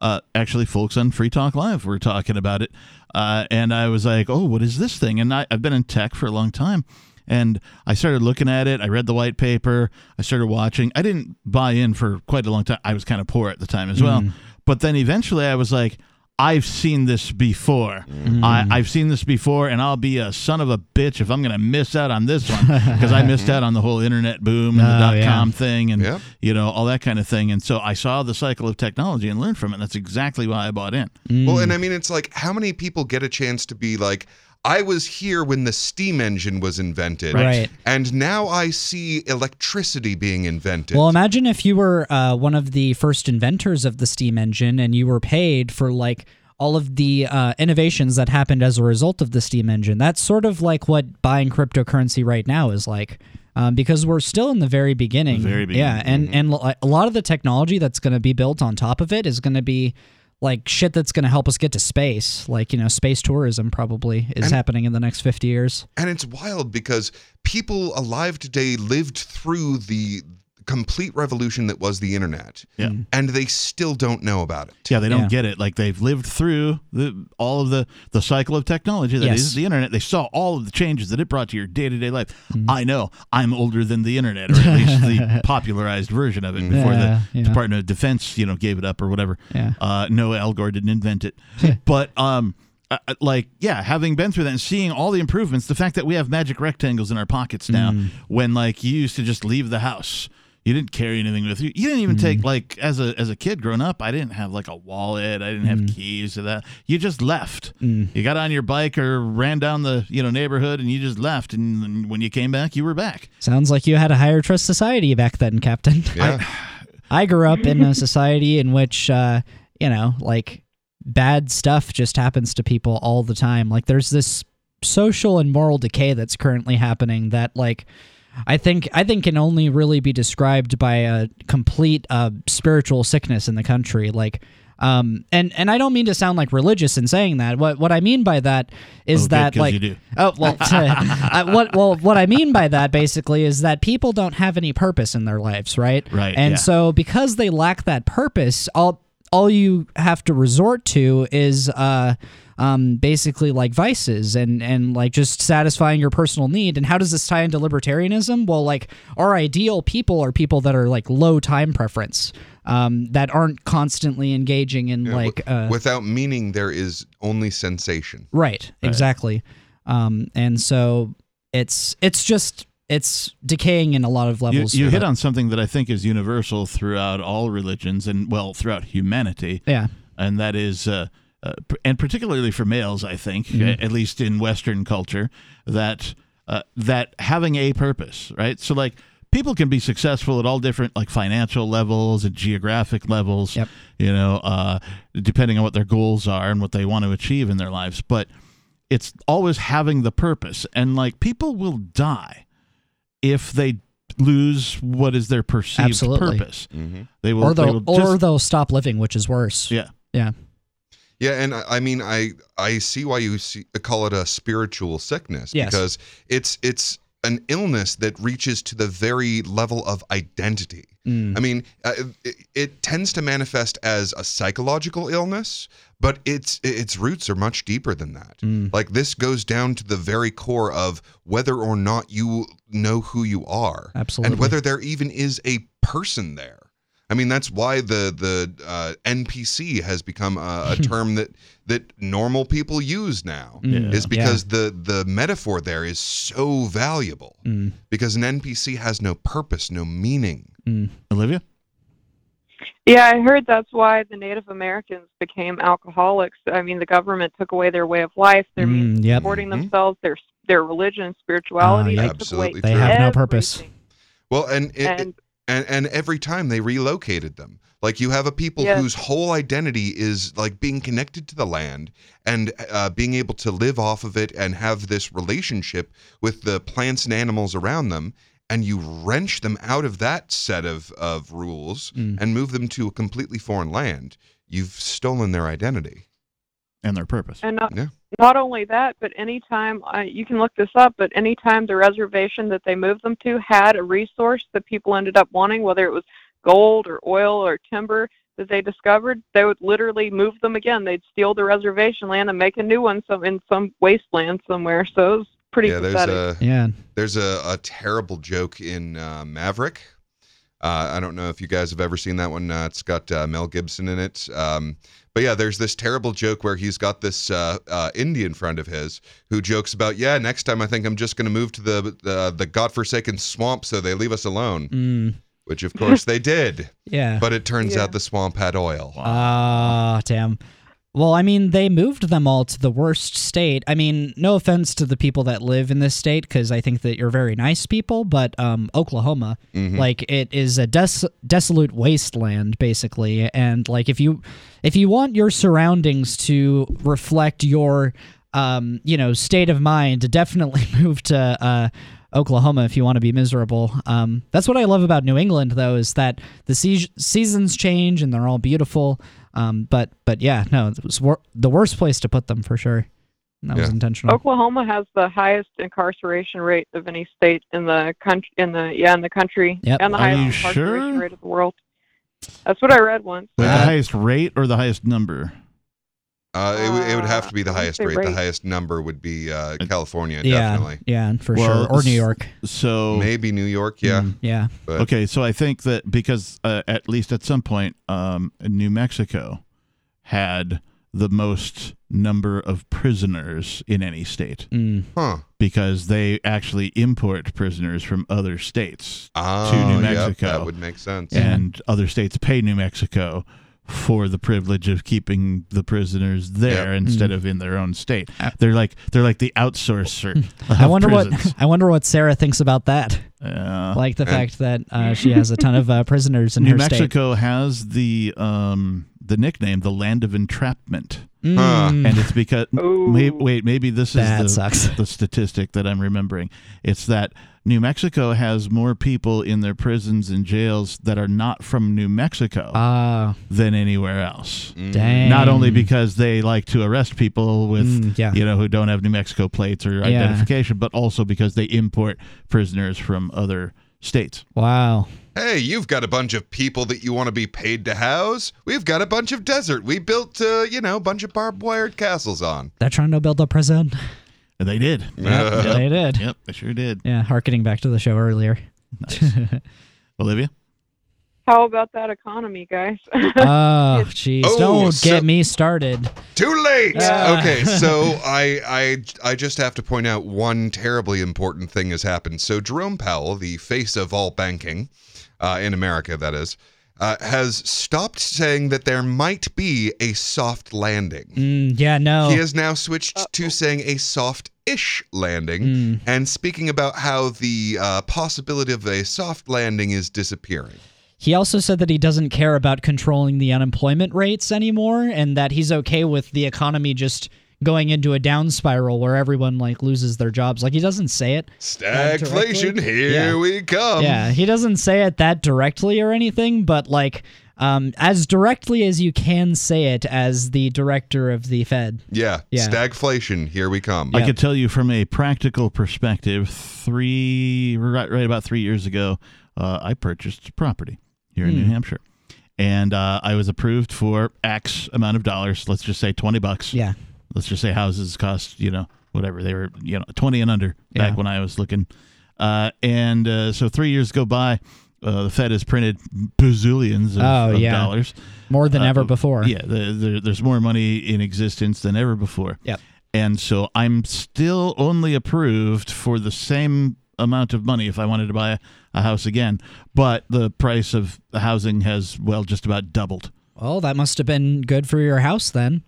uh, actually folks on Free Talk Live were talking about it, uh, and I was like, oh, what is this thing? And I, I've been in tech for a long time. And I started looking at it. I read the white paper. I started watching. I didn't buy in for quite a long time. I was kind of poor at the time as well. But then eventually I was like, I've seen this before. I, I've seen this before, and I'll be a son of a bitch if I'm going to miss out on this one because I missed out on the whole internet boom and the Oh, dot yeah. com thing and Yep. you know all that kind of thing. And so I saw the cycle of technology and learned from it. And that's exactly why I bought in. Well, Mm. and I mean, it's like how many people get a chance to be like, I was here when the steam engine was invented, Right. And now I see electricity being invented. Well, imagine if you were uh, one of the first inventors of the steam engine and you were paid for like all of the uh, innovations that happened as a result of the steam engine. That's sort of like what buying cryptocurrency right now is like. Um, because we're still in the very beginning. The very beginning. Yeah, and and a lot of the technology that's going to be built on top of it is going to be like shit that's going to help us get to space. Like you know, space tourism probably is happening in the next fifty years. And it's wild because people alive today lived through the complete revolution that was the internet. Yeah. And they still don't know about it. Yeah, they don't get it. Like they've lived through the all of the the cycle of technology that is Yes. the internet. They saw all of the changes that it brought to your day to day life. Mm-hmm. I know I'm older than the internet, or at least the popularized version of it before Yeah, the yeah. Department of Defense, you know, gave it up or whatever. Yeah. Uh, no, Al Gore didn't invent it, but um. uh, uh, Like yeah, having been through that and seeing all the improvements, the fact that we have magic rectangles in our pockets now, Mm. when like you used to just leave the house, you didn't carry anything with you. You didn't even Mm. take like as a as a kid growing up. I didn't have like a wallet. I didn't have Mm. keys to that. You just left. You got on your bike or ran down the you know neighborhood and you just left. And then when you came back, you were back. Sounds like you had a higher trust society back then, Captain. Yeah. I grew up in a society in which, uh, you know, like bad stuff just happens to people all the time. Like there's this social and moral decay that's currently happening that, like, I think I think can only really be described by a complete uh, spiritual sickness in the country. Like, um, and and I don't mean to sound like religious in saying that. What what I mean by that is Oh, good, like you do. oh well, I, what well what I mean by that basically is that people don't have any purpose in their lives, right? Right, And yeah. so because they lack that purpose, all all you have to resort to is uh um basically like vices and and like just satisfying your personal need and how does this tie into libertarianism well like our ideal people are people that are like low time preference um that aren't constantly engaging in Yeah, like wi- uh without meaning there is only sensation. Right, exactly. Um, and so it's it's just it's decaying in a lot of levels. you for hit on something that I think is universal throughout all religions and well throughout humanity. Yeah. and that is. Uh, uh, and particularly for males, I think, Mhm. at least in Western culture, that uh, that having a purpose, right? So, like, people can be successful at all different, like, financial levels and geographic levels. Yep. You know, uh, depending on what their goals are and what they want to achieve in their lives, but it's always having the purpose, and like, people will die if they lose what is their perceived Absolutely. purpose. Mm-hmm. They will, or they they'll will or they'll stop living, which is worse. yeah. Yeah. Yeah, and I, I mean, I I see why you see, call it a spiritual sickness Yes. because it's it's an illness that reaches to the very level of identity. Mm. I mean, uh, it, it tends to manifest as a psychological illness, but its its roots are much deeper than that. Mm. Like this goes down to the very core of whether or not you know who you are, Absolutely. and whether there even is a person there. I mean, that's why the the uh, NPC has become a, a term that that normal people use now. Mm. Is Yeah. because the the metaphor there is so valuable. Mm. Because an NPC has no purpose, no meaning. Mm. Olivia? Yeah, I heard that's why the Native Americans became alcoholics. I mean, the government took away their way of life, their means Mm, of yep. supporting Mhm. themselves, their their religion, and spirituality. They yep. took away Absolutely They true. have no purpose. Well, and it, And- and and every time they relocated them, like you have a people Yes. whose whole identity is like being connected to the land and uh, being able to live off of it and have this relationship with the plants and animals around them. And you wrench them out of that set of of rules Mm. and move them to a completely foreign land. You've stolen their identity. And their purpose. And not, Yeah. not only that, but anytime uh, you can look this up, but anytime the reservation that they moved them to had a resource that people ended up wanting, whether it was gold or oil or timber that they discovered, they would literally move them again. They'd steal the reservation land and make a new one some in some wasteland somewhere. So it was pretty yeah, there's a Yeah. There's a, a terrible joke in uh, Maverick. Uh, I don't know if you guys have ever seen that one. Uh, it's got uh, Mel Gibson in it. Um, but yeah, there's this terrible joke where he's got this uh, uh, Indian friend of his who jokes about, yeah, next time I think I'm just going to move to the the, the godforsaken swamp so they leave us alone. Mm. Which of course they did. Yeah. But it turns Yeah. out the swamp had oil. Ah, damn. Well, I mean, they moved them all to the worst state. I mean, no offense to the people that live in this state, because I think that you're very nice people, but um, Oklahoma, Mhm. like, it is a des- desolate wasteland, basically. And like, if you if you want your surroundings to reflect your, um, you know, state of mind, definitely move to. Uh, Oklahoma if you want to be miserable. Um, that's what I love about New England, though, is that the se- seasons change and they're all beautiful. Um, but but yeah, no, it was wor- the worst place to put them for sure. That was intentional. Oklahoma has the highest incarceration rate of any state in the country. In the yeah, in the country, Yep. and the Are highest incarceration sure? rate of the world. That's what I read once. Wait, the Uh, highest rate or the highest number? Uh, it, would- it would have to be the Uh, I wanna highest say rate. The highest number would be uh, California, yeah, definitely. yeah, for Well, sure, or New York. So Maybe New York, yeah. Mm, yeah. But Okay, so I think that because uh, at least at some point, um, New Mexico had the most number of prisoners in any state Mm. Huh. because they actually import prisoners from other states Oh, to New yep, Mexico, that would make sense. and other states pay New Mexico for the privilege of keeping the prisoners there Yep. instead Mm. of in their own state. They're like they're like the outsourcer. I wonder prisons. what I wonder what Sarah thinks about that. Yeah. like the fact that uh, she has a ton of uh, prisoners in New her state. Mexico has the um the nickname the land of entrapment. Mm. And it's because may, wait, maybe this is the, sucks. the statistic that I'm remembering. It's that New Mexico has more people in their prisons and jails that are not from New Mexico Ah, than anywhere else. dang. Not only because they like to arrest people with Mm, yeah. you know who don't have New Mexico plates or Yeah. identification, but also because they import prisoners from other states. Wow. Hey, you've got a bunch of people that you want to be paid to house. We've got a bunch of desert. We built, uh, you know, a bunch of barbed wired castles on. They're trying to build a prison. And they did. Yeah, they did. Yep, they sure did. Yeah, harkening back to the show earlier. Olivia? How about that economy, guys? Oh, jeez. Oh, Don't so- get me started. Too late. Yeah. Okay, so I, I I just have to point out one terribly important thing has happened. So Jerome Powell, the face of all banking uh, in America, that is, uh, has stopped saying that there might be a soft landing. Mm, yeah, no. He has now switched to saying a soft-ish landing, Mm. and speaking about how the uh, possibility of a soft landing is disappearing. He also said that he doesn't care about controlling the unemployment rates anymore and that he's okay with the economy just going into a down spiral where everyone like loses their jobs. Like he doesn't say it. Stagflation, here Yeah. we come. yeah, he doesn't say it that directly or anything, but like um, as directly as you can say it as the director of the Fed. Yeah, Yeah. stagflation, here we come. I could tell you from a practical perspective, three right, right about three years ago, uh, I purchased property here in New Hmm. Hampshire, and uh, I was approved for X amount of dollars. Let's just say twenty bucks. Yeah. Let's just say houses cost you know whatever they were you know twenty and under back Yeah. when I was looking, uh, and uh, so three years go by. Uh, the Fed has printed bazillions of, Oh, of yeah. dollars. More than Uh, ever before. Yeah, the, the, there's more money in existence than ever before. Yep. And so I'm still only approved for the same amount of money if I wanted to buy a, a house again. But the price of housing has, well, just about doubled. Well, that must have been good for your house then.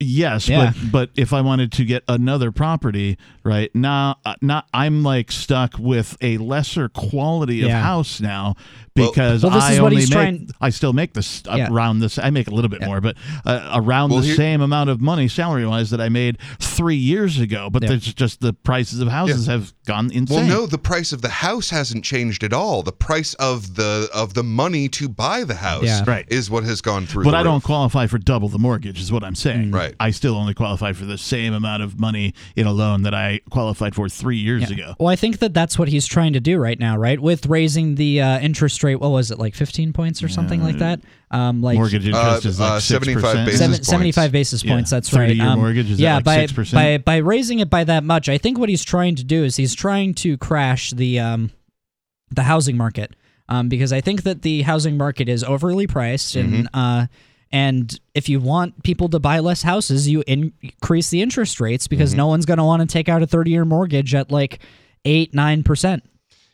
Yes, Yeah. but but if I wanted to get another property, right now, uh, not I'm like stuck with a lesser quality of house now because Well, this I only make trying- I still make this Yeah. around this I make a little bit more, but uh, around Well, the here- same amount of money salary wise that I made three years ago. But Yeah. there's just the prices of houses have gone insane. Well, no, the price of the house hasn't changed at all. The price of the of the money to buy the house Yeah. Right. is what has gone through. But the I don't qualify for double the mortgage, is what I'm saying. Right. I still only qualify for the same amount of money in a loan that I qualified for three years ago. Well, I think that that's what he's trying to do right now, right? With raising the uh, interest rate, what was it, like 15 points or something like that? Um, like mortgage interest Uh, is like uh, 6%. 75 basis Seven- points. 75 basis Yeah. That's right. 30-year mortgage, is that yeah, like by, 6%? by by raising it by that much, I think what he's trying to do is he's trying to crash the um, the housing market. Um, because I think that the housing market is overly priced, and Mm-hmm. uh, and if you want people to buy less houses, you increase the interest rates because Mm-hmm. no one's going to want to take out a thirty year mortgage at like eight nine percent.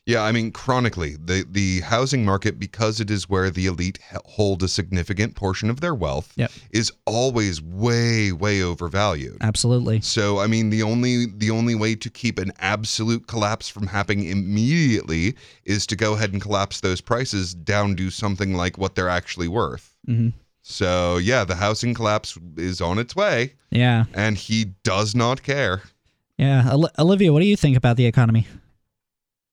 Yeah, I mean, chronically, the the housing market, because it is where the elite hold a significant portion of their wealth, Yep. is always way, way overvalued. Absolutely. So, I mean, the only the only way to keep an absolute collapse from happening immediately is to go ahead and collapse those prices down to something like what they're actually worth. hmm So, yeah, the housing collapse is on its way, Yeah. and he does not care. Yeah. Olivia, what do you think about the economy?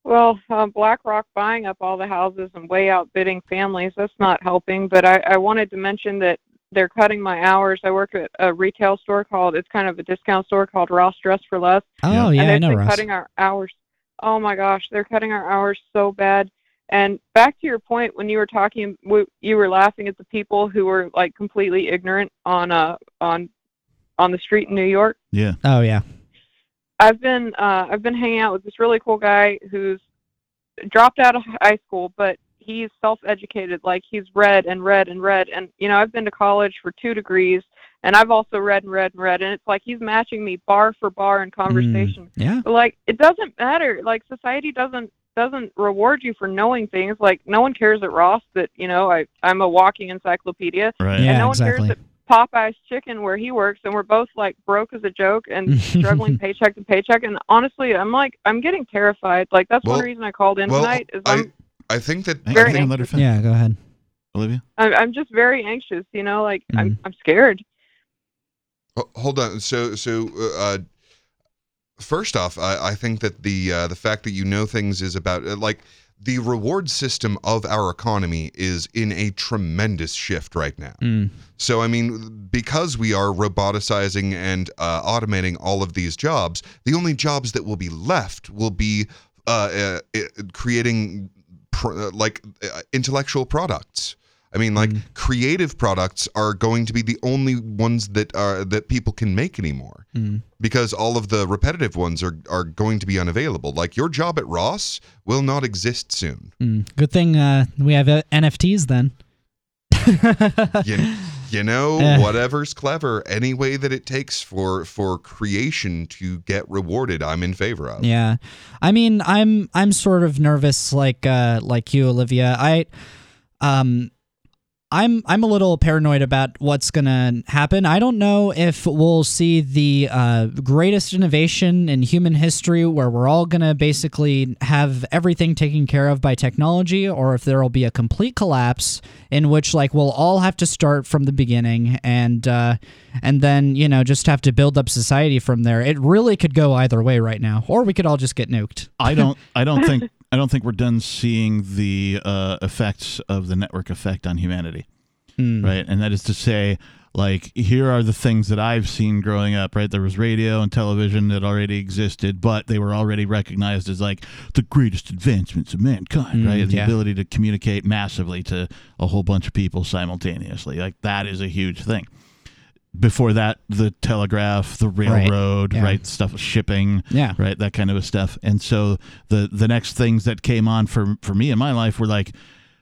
Well, uh, BlackRock buying up all the houses and way outbidding families, that's not helping. But I, I wanted to mention that they're cutting my hours. I work at a retail store called it's kind of a discount store called Ross Dress for Less. Oh, and yeah, I they've know been Ross. cutting our hours. Oh my gosh, they're cutting our hours so bad. And back to your point when you were talking, w- you were laughing at the people who were like completely ignorant on uh on on the street in New York. Yeah. Oh yeah. I've been uh, I've been hanging out with this really cool guy who's dropped out of high school, but he's self-educated. Like he's read and read and read, and you know I've been to college for two degrees, and I've also read and read and read, and it's like he's matching me bar for bar in conversation. yeah. But like it doesn't matter. Like society doesn't doesn't reward you for knowing things. Like no one cares at Ross that you know I I'm a walking encyclopedia, Right. and Yeah, no one exactly. cares that Popeye's Chicken where he works, and we're both like broke as a joke and struggling paycheck to paycheck. And honestly, I'm like I'm getting terrified. Like that's Well- one reason I called in well, tonight. Is I I'm I think that I on, think- hang let her finish. Yeah, go ahead. Olivia? I'm, I'm just very anxious. You know, like Mm. I'm I'm scared. Ho- Hold on. So, so uh, first off, I, I think that the uh, the fact that you know things is about uh, like the reward system of our economy is in a tremendous shift right now. Mm. So, I mean, because we are roboticizing and uh, automating all of these jobs, the only jobs that will be left will be uh, uh, creating pr- uh, like uh, intellectual products. I mean, like creative products are going to be the only ones that are that people can make anymore Mm. because all of the repetitive ones are are going to be unavailable. Like your job at Ross will not exist soon. Mm. Good thing uh, we have uh, NFTs then. you, you know, Eh. whatever's clever, any way that it takes for for creation to get rewarded, I'm in favor of. Yeah. I mean, I'm I'm sort of nervous like uh like you Olivia. I um I'm I'm a little paranoid about what's going to happen. I don't know if we'll see the uh, greatest innovation in human history where we're all going to basically have everything taken care of by technology or if there will be a complete collapse in which like we'll all have to start from the beginning and uh, and then, you know, just have to build up society from there. It really could go either way right now or we could all just get nuked. I don't. I don't think. I don't think we're done seeing the uh, effects of the network effect on humanity, Hmm. right? And that is to say, like, here are the things that I've seen growing up. Right, there was radio and television that already existed, but they were already recognized as like the greatest advancements of mankind. Mm, right, the yeah. ability to communicate massively to a whole bunch of people simultaneously. Like that is a huge thing. Before that, the telegraph, the railroad, yeah. right, stuff shipping, Yeah. right that kind of a stuff and so the the next things that came on for for me in my life were like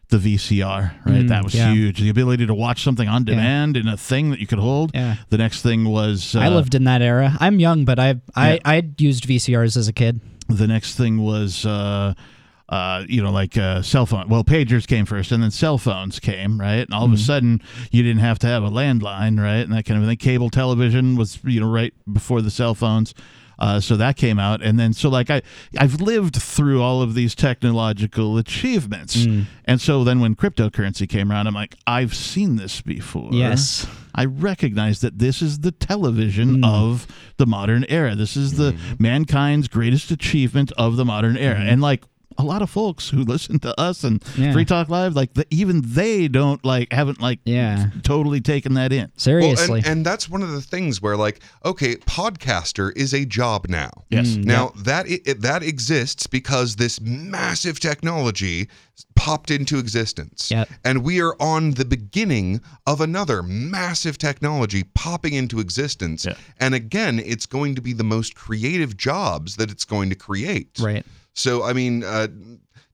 the VCR right Mm, that was yeah. huge the ability to watch something on Yeah. demand in a thing that you could hold Yeah. the next thing was uh, I lived in that era. I'm young, but I I I used VCRs as a kid. the next thing was uh uh, you know, like uh, cell phone. Well, pagers came first, and then cell phones came, right? And all of a Mhm. sudden, you didn't have to have a landline, right? And that kind of thing. Cable television was, you know, right before the cell phones. Uh, so that came out, and then so like I, I've lived through all of these technological achievements, Mm. and so then when cryptocurrency came around, I'm like, I've seen this before. Yes. I recognize that this is the television Mm. of the modern era. This is the mankind's greatest achievement of the modern era. And like a lot of folks who listen to us and Yeah. Free Talk Live, like the, even they don't like haven't like Yeah. totally taken that in. Seriously. Well, and, and that's one of the things where, like, okay, podcaster is a job now. Yes. Mm, Now that it, that exists because this massive technology popped into existence, Yep. and we are on the beginning of another massive technology popping into existence. Yeah. And again, it's going to be the most creative jobs that it's going to create. right. So, I mean, uh,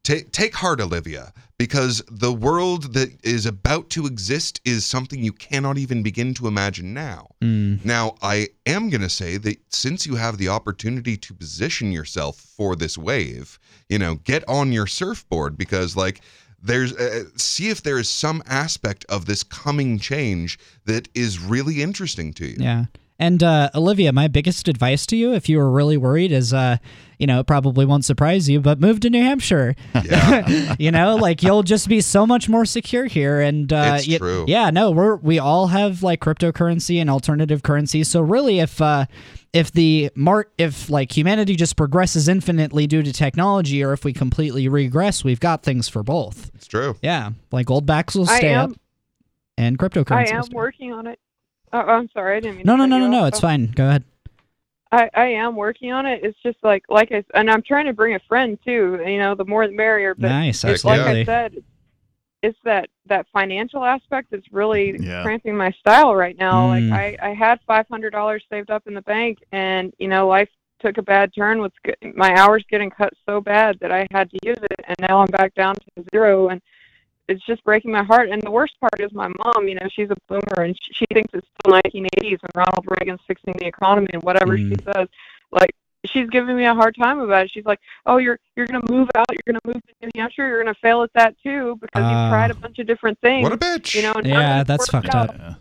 take take heart, Olivia, because the world that is about to exist is something you cannot even begin to imagine now. Mm. Now, I am going to say that since you have the opportunity to position yourself for this wave, you know, get on your surfboard because, like, there's uh, see if there is some aspect of this coming change that is really interesting to you. Yeah. And uh, Olivia, my biggest advice to you, if you were really worried, is uh, you know, it probably won't surprise you, but move to New Hampshire. Yeah. you know, like you'll just be so much more secure here. And uh, It's y- true. Yeah, no, we're we all have like cryptocurrency and alternative currency. So really, if uh, if the mark if like humanity just progresses infinitely due to technology, or if we completely regress, we've got things for both. It's true. Yeah, like Goldbacks will I stay up. and cryptocurrency. I cryptocurrency. am working on it. Oh, I'm sorry, I didn't mean. No, to no, cut no, no, no. It's fine. Go ahead. I, I am working on it. It's just like like I and I'm trying to bring a friend too. You know, the more the merrier. But Nice, it's like absolutely. I said, it's that that financial aspect that's really Yeah. cramping my style right now. Mm. Like I I had five hundred dollars saved up in the bank, and you know life took a bad turn with g- my hours getting cut so bad that I had to use it, and now I'm back down to zero and. It's just breaking my heart, and the worst part is my mom. You know, she's a boomer, and she, she thinks it's still 1980s, and Ronald Reagan's fixing the economy, and whatever she Mm. says. Like, she's giving me a hard time about it. She's like, "Oh, you're you're gonna move out. You're gonna move to New Hampshire. You're gonna fail at that too because Ah. you've tried a bunch of different things." What a bitch. You know, and Yeah, none of that's fucked out. up.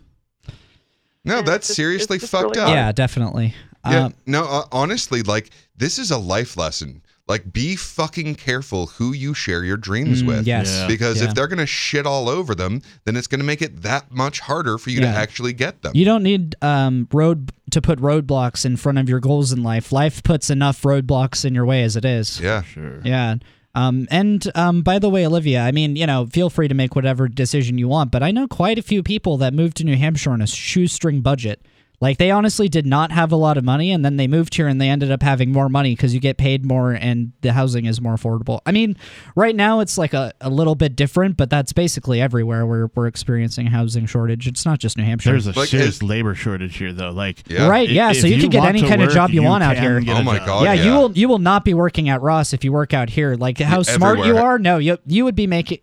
No, And that's just- seriously fucked really up. Yeah, definitely. Yeah, Um, no, uh, honestly, like this is a life lesson. Like, be fucking careful who you share your dreams Mm, with. yes. Yeah. Because Yeah. if they're gonna shit all over them, then it's gonna make it that much harder for you Yeah. to actually get them. You don't need um, road to put roadblocks in front of your goals in life. Life puts enough roadblocks in your way as it is. yeah. Sure. Yeah. Um, and um, by the way, Olivia, I mean, you know, feel free to make whatever decision you want, but I know quite a few people that moved to New Hampshire on a shoestring budget. Like they honestly did not have a lot of money, and then they moved here and they ended up having more money because you get paid more and the housing is more affordable. I mean, right now it's like a, a little bit different, but that's basically everywhere where we're experiencing housing shortage. It's not just New Hampshire. There's a Like, serious labor shortage here, though. Like, Yeah. Right, yeah, if so you can get any to kind of job you want out here. Oh my. God. yeah, you will you will not be working at Ross if you work out here. Like how smart you are. No, you you would be making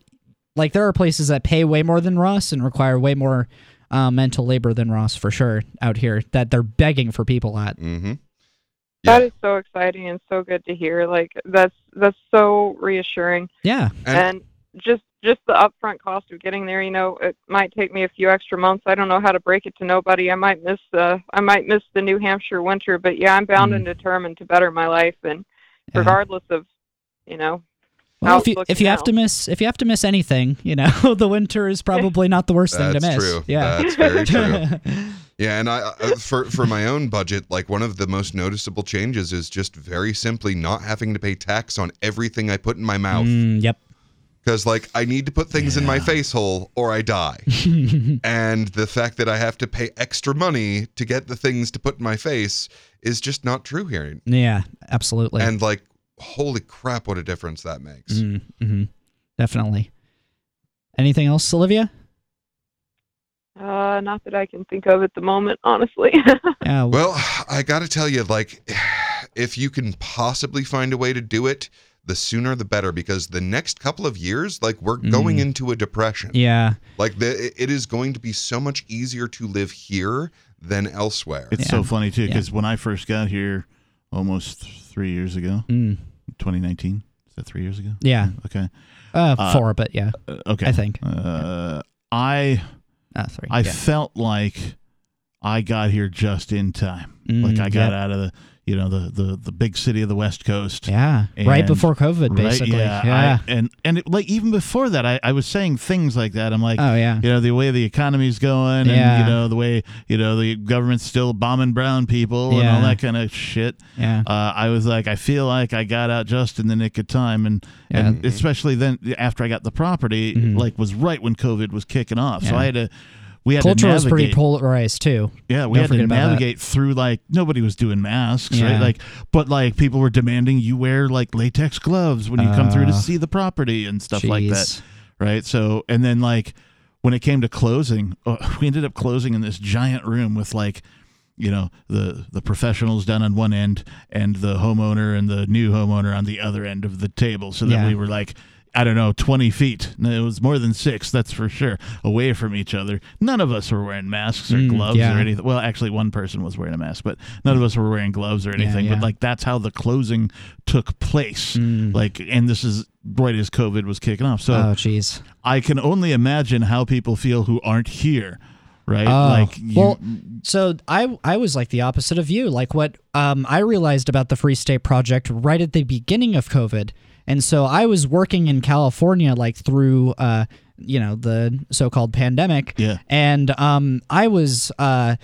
like there are places that pay way more than Ross and require way more uh, mental labor than Ross for sure out here that they're begging for people at. Mm-hmm. Yeah. is so exciting and so good to hear. Like that's that's so reassuring. Yeah, And, and just just the upfront cost of getting there you know it might take me a few extra months i don't know how to break it to nobody i might miss the i might miss the new hampshire winter but yeah i'm bound and determined to better my life and Mm. Yeah. regardless of you know Well, if you if you have to miss if you have to miss anything, you know, the winter is probably not the worst thing to miss. true. Yeah, That's very true. Yeah, and I uh, for for my own budget, like one of the most noticeable changes is just very simply not having to pay tax on everything I put in my mouth. Mm, yep. Because like I need to put things in my face hole or I die. and the fact that I have to pay extra money to get the things to put in my face is just not true here. Yeah, absolutely. And like, holy crap, what a difference that makes. Mm, mhm. Definitely. Anything else, Olivia? uh not that i can think of at the moment honestly Yeah. Well, I got to tell you, like, if you can possibly find a way to do it, the sooner the better. Because the next couple of years, like, we're going Mm. into a depression. yeah. Like, the, it is going to be so much easier to live here than elsewhere. It's Yeah. so funny too Yeah. because when I first got here, almost three years ago, Mm, 2019. Is that three years ago? yeah. Okay. Uh, Uh, four, but yeah. Uh, okay. I think. Uh, I Uh, three. I yeah. felt like I got here just in time. Mm, like I got yep. out of the you know the the the big city of the West Coast. Yeah. right before COVID, Right, basically. yeah, yeah. I- and and it, like even before that, I, I was saying things like that. I'm like, oh, yeah. you know, the way the economy's going, and you know, the way you know the government's still bombing brown people and all that kind of shit. Yeah. Uh, I was like, I feel like I got out just in the nick of time, and Yeah. and especially then after I got the property, Mhm. like was right when COVID was kicking off. So I had to. We had Culture to was pretty polarized, too. Yeah, we Don't had to forget about that. navigate through like nobody was doing masks, Yeah. right? Like, but like people were demanding you wear like latex gloves when you come through to Uh, see the property and stuff like that, right? So, and then like when it came to closing, uh, we ended up closing in this giant room with like, you know, the the professionals down on one end and the homeowner and the new homeowner on the other end of the table, so that Yeah. we were like. I don't know, 20 feet. It was more than six, that's for sure, away from each other. None of us were wearing masks or Mm, gloves yeah. or anything. Well, actually, one person was wearing a mask, but none of us were wearing gloves or Yeah, anything. yeah. But like that's how the closing took place. Mm. Like, and this is right as COVID was kicking off. So oh, jeez. I can only imagine how people feel who aren't here, right? Oh, like, you, well, so I I was like the opposite of you. Like what um I realized about the Free State Project right at the beginning of COVID, and so I was working in California like through uh you know the so-called pandemic. Yeah. and um I was uh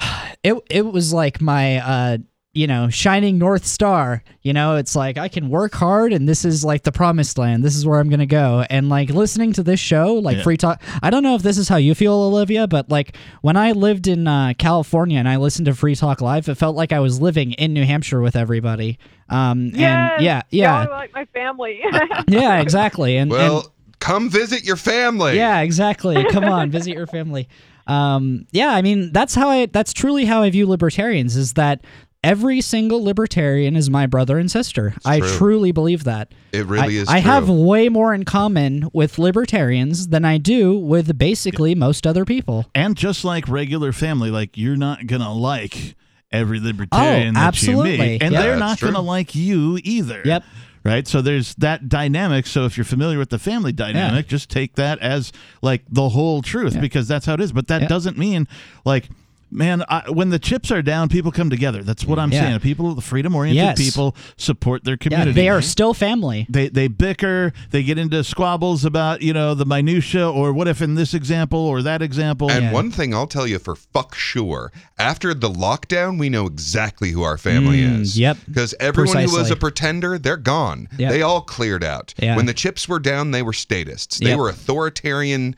it it was like my uh you know, shining north star. You know, it's like I can work hard and this is like the promised land. This is where I'm going to go. And like listening to this show, like Yeah. Free Talk, I don't know if this is how you feel, Olivia, but like when I lived in uh, California and I listened to Free Talk Live, it felt like I was living in New Hampshire with everybody. Um, Yes, and yeah, yeah, Y'all like my family. yeah, exactly. And, and Well, come visit your family. yeah, exactly. Come on, visit your family. Um, yeah, I mean that's how I. That's truly how I view libertarians. Is that every single libertarian is my brother and sister. I true. truly believe that. It really I, is I have way more in common with libertarians than I do with basically most other people. And just like regular family, like you're not gonna like every libertarian oh, that Oh, absolutely. you meet, and Yep. they're not true. gonna like you either. Yep. Right. So there's that dynamic. So if you're familiar with the family dynamic, just take that as like the whole truth because that's how it is. But that Yeah. doesn't mean like. Man, I, when the chips are down, people come together. That's what I'm Yeah. saying. People, the freedom-oriented Yes. people, support their Yeah, community. they are still family. they they bicker they get into squabbles about you know the minutia or what if in this example or that example And Yeah. one thing I'll tell you for fuck sure, after the lockdown, we know exactly who our family Mm, is. yep. Because everyone who was a pretender, they're gone. Yep. They all cleared out. Yeah. When the chips were down, they were statists. They Yep. were authoritarian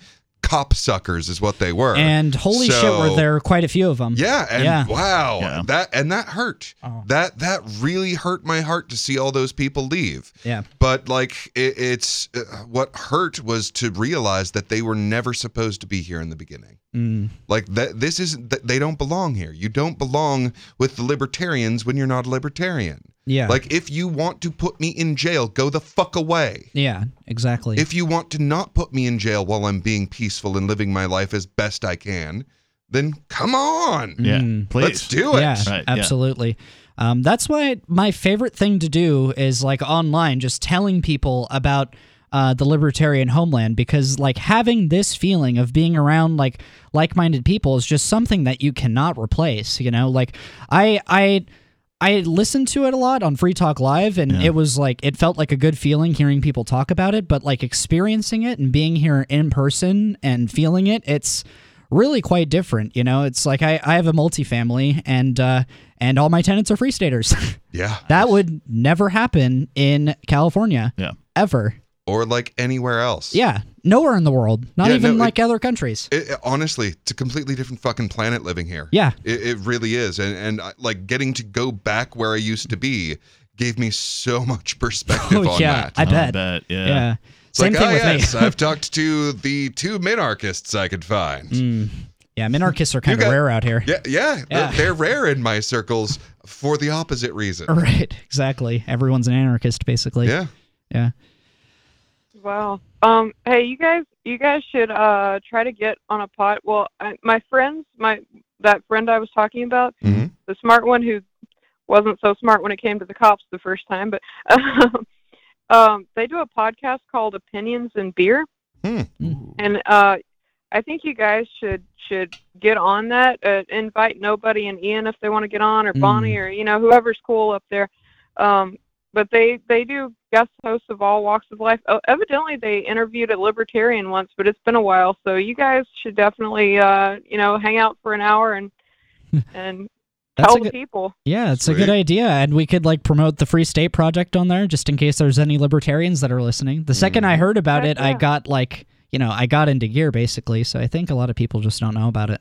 cop suckers, is what they were. And holy shit, were there quite a few of them. Yeah, and Yeah. wow, Yeah. that and that hurt. Oh. That that really hurt my heart to see all those people leave. Yeah. But like it, it's uh, what hurt was to realize that they were never supposed to be here in the beginning. Mm. Like that this isn't that they don't belong here. You don't belong with the libertarians when you're not a libertarian. Yeah. Like if you want to put me in jail, go the fuck away. Yeah, exactly. If you want to not put me in jail while I'm being peaceful and living my life as best I can, then come on. yeah Mm. please Let's do it. Yeah, Right, yeah. absolutely. Um, that's why my favorite thing to do is like online, just telling people about uh, the libertarian homeland because like having this feeling of being around like like-minded people is just something that you cannot replace. You know, like I I. I listened to it a lot on Free Talk Live, and Yeah. it was like it felt like a good feeling hearing people talk about it. But like experiencing it and being here in person and feeling it, it's really quite different. You know, it's like I, I have a multifamily and uh, and all my tenants are free staters. Yeah. that would never happen in California. Yeah. Ever. Or like anywhere else. Yeah. Nowhere in the world. Not Yeah, even no, it- like other countries. It, it- honestly, it's a completely different fucking planet living here. Yeah. It, it really is. And, and I- like getting to go back where I used to be gave me so much perspective Oh, on yeah. that. I I bet. bet, yeah. Yeah. It's Same like, thing oh, with yes, me. I've talked to the two minarchists I could find. Mm. Yeah, minarchists are kind of rare out here. Yeah, yeah, Yeah. They're, they're rare in my circles for the opposite reason. Right, exactly. Everyone's an anarchist, basically. Yeah. Yeah. Wow. Um. Hey, you guys. You guys should uh try to get on a pod. Well, I, my friends, my that friend I was talking about, Mhm. the smart one who wasn't so smart when it came to the cops the first time, but um, they do a podcast called Opinions and Beer, Hmm. and uh, I think you guys should should get on that. Uh, invite nobody and Ian if they want to get on, or Mm. Bonnie, or you know whoever's cool up there. Um, but they they do guest hosts of all walks of life. Oh, evidently, they interviewed a libertarian once, but it's been a while. So you guys should definitely uh, you know hang out for an hour and and That's tell a the good- people. Yeah, it's a good idea. And we could like promote the Free State Project on there just in case there's any libertarians that are listening. The second I heard about Heck it, I got like, you know, I got into gear basically. So I think a lot of people just don't know about it.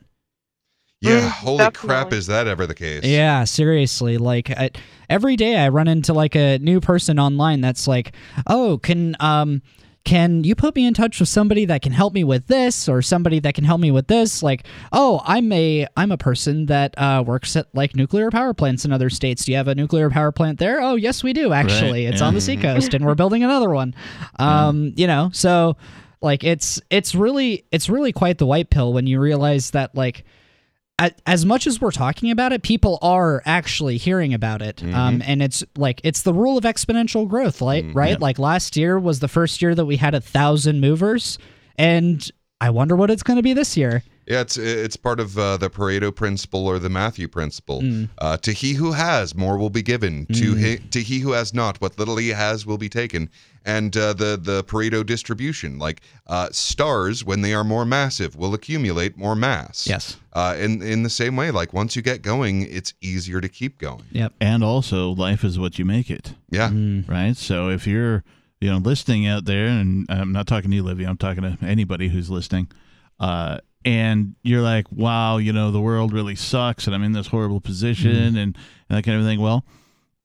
Yeah. Mm, holy crap, is that ever the case? Yeah, seriously. Like I, every day I run into like a new person online that's like, "Oh, can um can you put me in touch with somebody that can help me with this or somebody that can help me with this?" Like, "Oh, I'm a I'm a person that uh works at like nuclear power plants in other states. Do you have a nuclear power plant there?" "Oh, yes, we do actually. it's yeah. on the seacoast and we're building another one." Um, you know, so like it's it's really it's really quite the white pill when you realize that like a- as much as we're talking about it, people are actually hearing about it. Um, and it's like it's the rule of exponential growth, like right? Like last year was the first year that we had a thousand movers, and I wonder what it's going to be this year. Yeah, it's it's part of uh, the Pareto principle or the Matthew principle. Mm. Uh, to he who has, more will be given. To Mm. he, to he who has not, what little he has will be taken. And uh, the the Pareto distribution, like uh, stars, when they are more massive, will accumulate more mass. Yes. Uh, in in the same way, like once you get going, it's easier to keep going. Yep. And also, life is what you make it. Yeah. Right. So if you're, you know, listening out there, and I'm not talking to you, Livy, I'm talking to anybody who's listening, uh, and you're like, wow, you know, the world really sucks, and I'm in this horrible position, and, and that kind of thing. Well,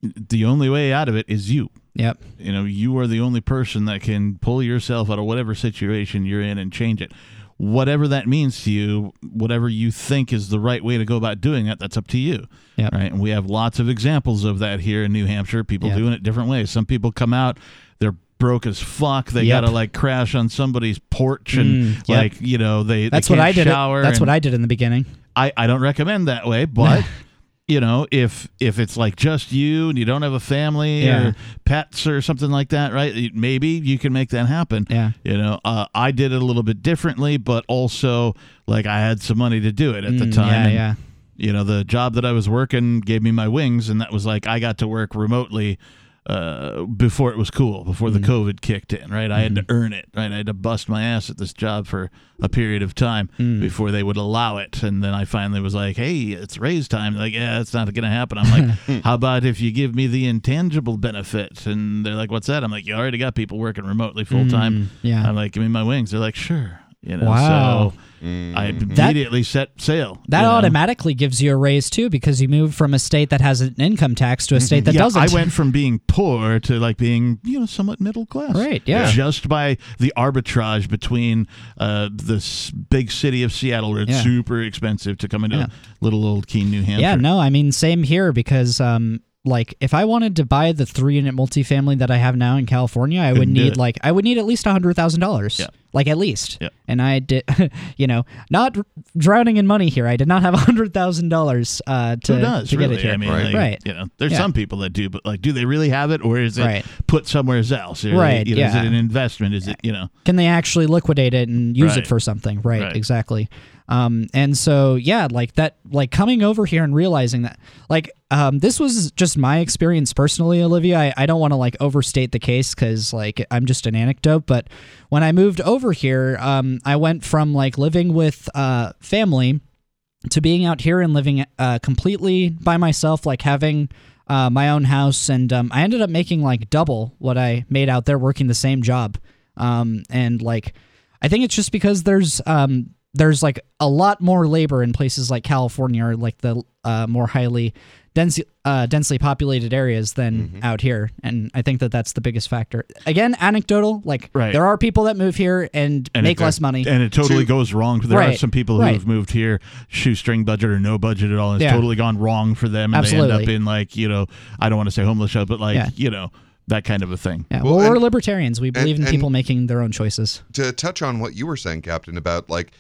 the only way out of it is you. Yep. You know, you are the only person that can pull yourself out of whatever situation you're in and change it. Whatever that means to you, whatever you think is the right way to go about doing that, that's up to you. Yep. Right. And we have lots of examples of that here in New Hampshire, people Yep. doing it different ways. Some people come out, broke as fuck. They Yep. gotta like crash on somebody's porch and Mm, yep. like, you know, they That's they what can't I did. shower That's what and- I did in the beginning. I, I don't recommend that way, but you know, if if it's like just you and you don't have a family Yeah. or pets or something like that, right? Maybe you can make that happen. Yeah. You know, uh, I did it a little bit differently, but also like I had some money to do it at the Mm, time. yeah, and, yeah. You know, the job that I was working gave me my wings, and that was like I got to work remotely uh, before it was cool, before the Mm. COVID kicked in, right? I had to Mm-hmm. earn it, right? I had to bust my ass at this job for a period of time Mm. before they would allow it. And then I finally was like, hey, it's raise time. They're like, yeah, it's not going to happen. I'm like, how about if you give me the intangible benefit? And they're like, what's that? I'm like, you already got people working remotely full time. Mm, yeah. I'm like, give me my wings. They're like, sure. You know, Wow. so I immediately set sail. That you know? automatically gives you a raise too, because you move from a state that has an income tax to a state that yeah, doesn't. I went from being poor to like being, you know, somewhat middle class. Right, yeah. Just by the arbitrage between uh, this big city of Seattle, where it's Yeah. super expensive to come into Yeah. little old Keene, New Hampshire. Yeah, no, I mean same here because um like if I wanted to buy the three unit multifamily that I have now in California, I would need it. like I would need at least a hundred thousand dollars. Yeah. Like at least. Yeah. And I did you know, not drowning in money here. I did not have a hundred thousand dollars uh to, Who does to really? get it here. I mean, right. like, right. You know, there's Yeah. some people that do, but like, do they really have it, or is it Right. put somewhere else? Or, Right, You know, Is it an investment? Is it you know? Can they actually liquidate it and use Right. it for something? Right, Right. exactly. Um, and so yeah, like that, like coming over here and realizing that, like, um, this was just my experience personally, Olivia. I, I don't want to like overstate the case because like I'm just an anecdote, but when I moved over here, um, I went from like living with uh family to being out here and living uh, completely by myself, like having uh, my own house, and um, I ended up making like double what I made out there working the same job. Um, and like, I think it's just because there's um, there's like a lot more labor in places like California or like the uh, more highly dense, uh, densely populated areas than Mm-hmm. out here, and I think that that's the biggest factor. Again, anecdotal. Like, Right. there are people that move here and, And make it, less money, and it totally goes wrong. There are some people who right. have moved here, shoestring budget or no budget at all, and it's Yeah. totally gone wrong for them, and they end up in like you know, I don't want to say homeless shelter, but like Yeah. you know that kind of a thing. Yeah, well, we're libertarians. We believe in people making their own choices. to touch on what you were saying, Captain, about like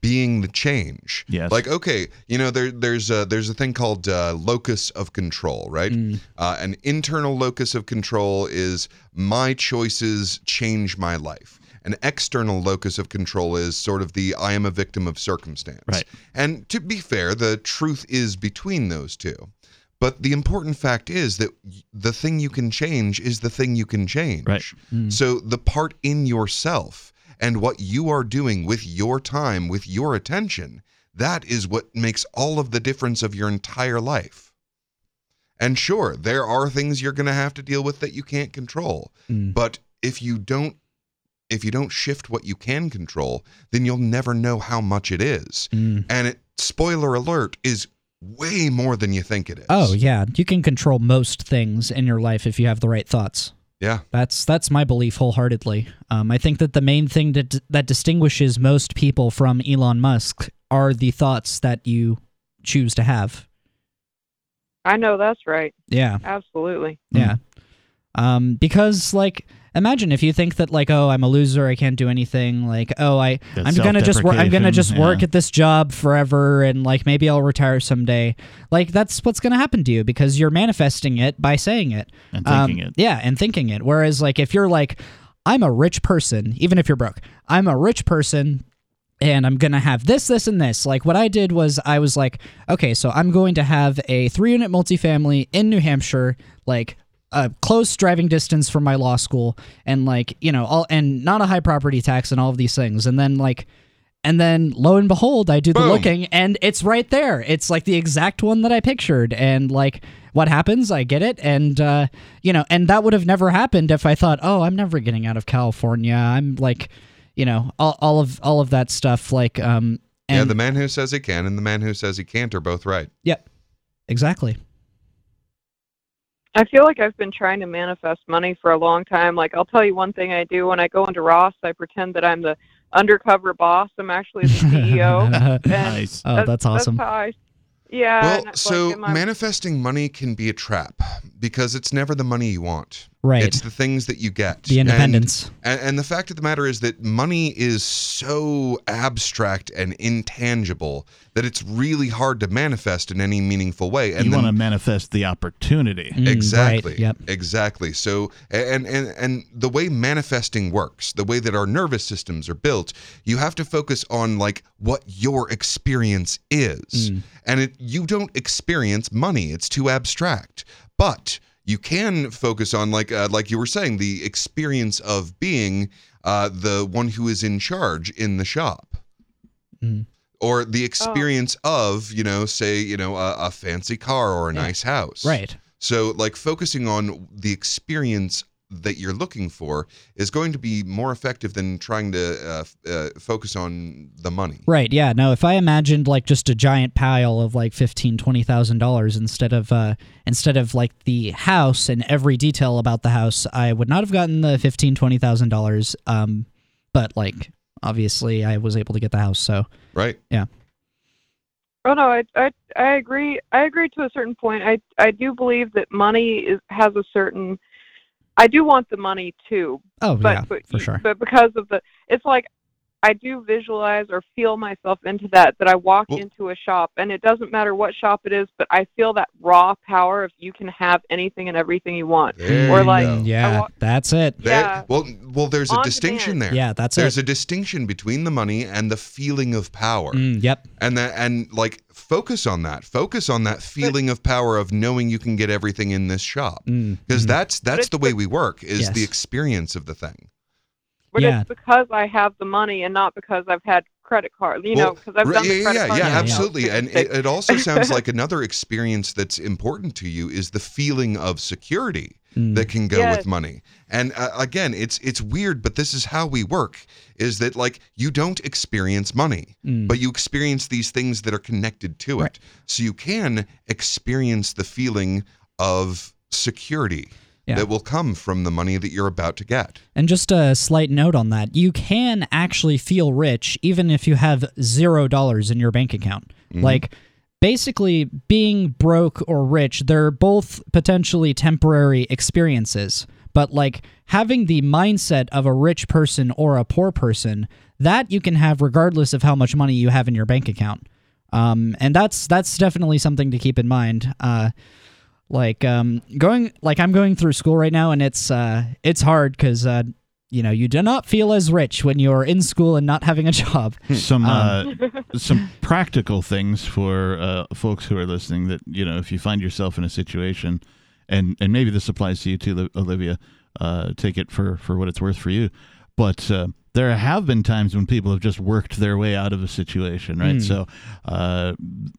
being the change. Yes. Like okay, you know there there's a there's a thing called uh, locus of control, right? Mm. Uh, an internal locus of control is my choices change my life. An external locus of control is sort of the I am a victim of circumstance. Right. And to be fair, the truth is between those two. But the important fact is that the thing you can change is the thing you can change. Right. So the part in yourself and what you are doing with your time, with your attention, that is what makes all of the difference of your entire life. And sure, there are things you're going to have to deal with that you can't control. Mm. But if you don't if you don't shift what you can control, then you'll never know how much it is. Mm. And it spoiler alert is way more than you think it is. Oh yeah, you can control most things in your life if you have the right thoughts. Yeah. That's that's my belief wholeheartedly. Um, I think that the main thing that that distinguishes most people from Elon Musk are the thoughts that you choose to have. I know that's right. Yeah. Absolutely. Yeah. Um, because like imagine if you think that like oh I'm a loser I can't do anything like oh I That I'm gonna just work I'm gonna just self-deprecation, work yeah. at this job forever and like maybe I'll retire someday like that's what's gonna happen to you because you're manifesting it by saying it And Um, thinking it. yeah and thinking it whereas like if you're like I'm a rich person even if you're broke I'm a rich person and I'm gonna have this, this, and this. Like what I did was I was like, okay, so I'm going to have a three unit multifamily in New Hampshire, like a close driving distance from my law school, and like you know all and not a high property tax and all of these things, and then like. And then lo and behold, I do the Boom. looking and it's right there. It's like the exact one that I pictured. And like what happens, I get it. And uh, you know, and that would have never happened if I thought, oh, I'm never getting out of California. I'm like, you know, all, all of all of that stuff. Like, um, and yeah, the man who says he can and the man who says he can't are both right. Yep. Exactly. I feel like I've been trying to manifest money for a long time. Like I'll tell you one thing I do when I go into Ross, I pretend that I'm the undercover boss. I'm actually the CEO. Nice. Oh, that's awesome. That's how I, yeah. Well, and, like, so manifesting money can be a trap because it's never the money you want. Right. It's the things that you get. The independence. And, and the fact of the matter is that money is so abstract and intangible that it's really hard to manifest in any meaningful way. And you want to manifest the opportunity. Mm, exactly. right, yep. Exactly. So and and and the way manifesting works, the way that our nervous systems are built, you have to focus on like what your experience is. Mm. And it you don't experience money. It's too abstract. But you can focus on like uh, like you were saying the experience of being uh, the one who is in charge in the shop Mm. or the experience of you know say you know a, a fancy car or a nice house Right. so like focusing on the experience that you're looking for is going to be more effective than trying to uh, uh, focus on the money Right. Yeah. No. If I imagined like just a giant pile of like fifteen, twenty thousand dollars instead of uh instead of like the house and every detail about the house, I would not have gotten the fifteen, twenty thousand dollars. Um, but like obviously I was able to get the house. So right yeah. Oh no, I, I I agree. I agree to a certain point. I I do believe that money is has a certain. I do want the money too. Oh, but, yeah, but, for sure. But because of the, it's like I do visualize or feel myself into that. That I walk into a shop and it doesn't matter what shop it is, but I feel that raw power of you can have anything and everything you want. There or like, go. Mm, Yeah, that's it. There- Yeah. well well there's a distinction demand. there Yeah, that's there's it. a distinction between the money and the feeling of power Mm, yep. and that and like focus on that focus on that feeling of power of knowing you can get everything in this shop Mm, because mhm. that's that's the way we work is the experience of the thing but Yeah. it's because I have the money and not because I've had credit card. You know, because I've right, done yeah, the credit yeah, card. yeah, thing, you know, absolutely. And it, it also sounds like another experience that's important to you is the feeling of security Mm. that can go Yes. with money. And uh, again, it's it's weird, but this is how we work. Is that like you don't experience money, Mm. but you experience these things that are connected to it. So you can experience the feeling of security Yeah. that will come from the money that you're about to get. And just a slight note on that, you can actually feel rich even if you have zero dollars in your bank account. Mhm. Like, basically, being broke or rich, they're both potentially temporary experiences. But, like, having the mindset of a rich person or a poor person, that you can have regardless of how much money you have in your bank account. Um, and that's that's definitely something to keep in mind. Uh, like um going like i'm going through school right now and it's uh it's hard because uh you know you do not feel as rich when you're in school and not having a job. Some uh, Um, some practical things for uh, folks who are listening that you know if you find yourself in a situation and and maybe this applies to you too olivia uh, take it for for what it's worth for you. But uh, there have been times when people have just worked their way out of a situation right? Hmm. so uh,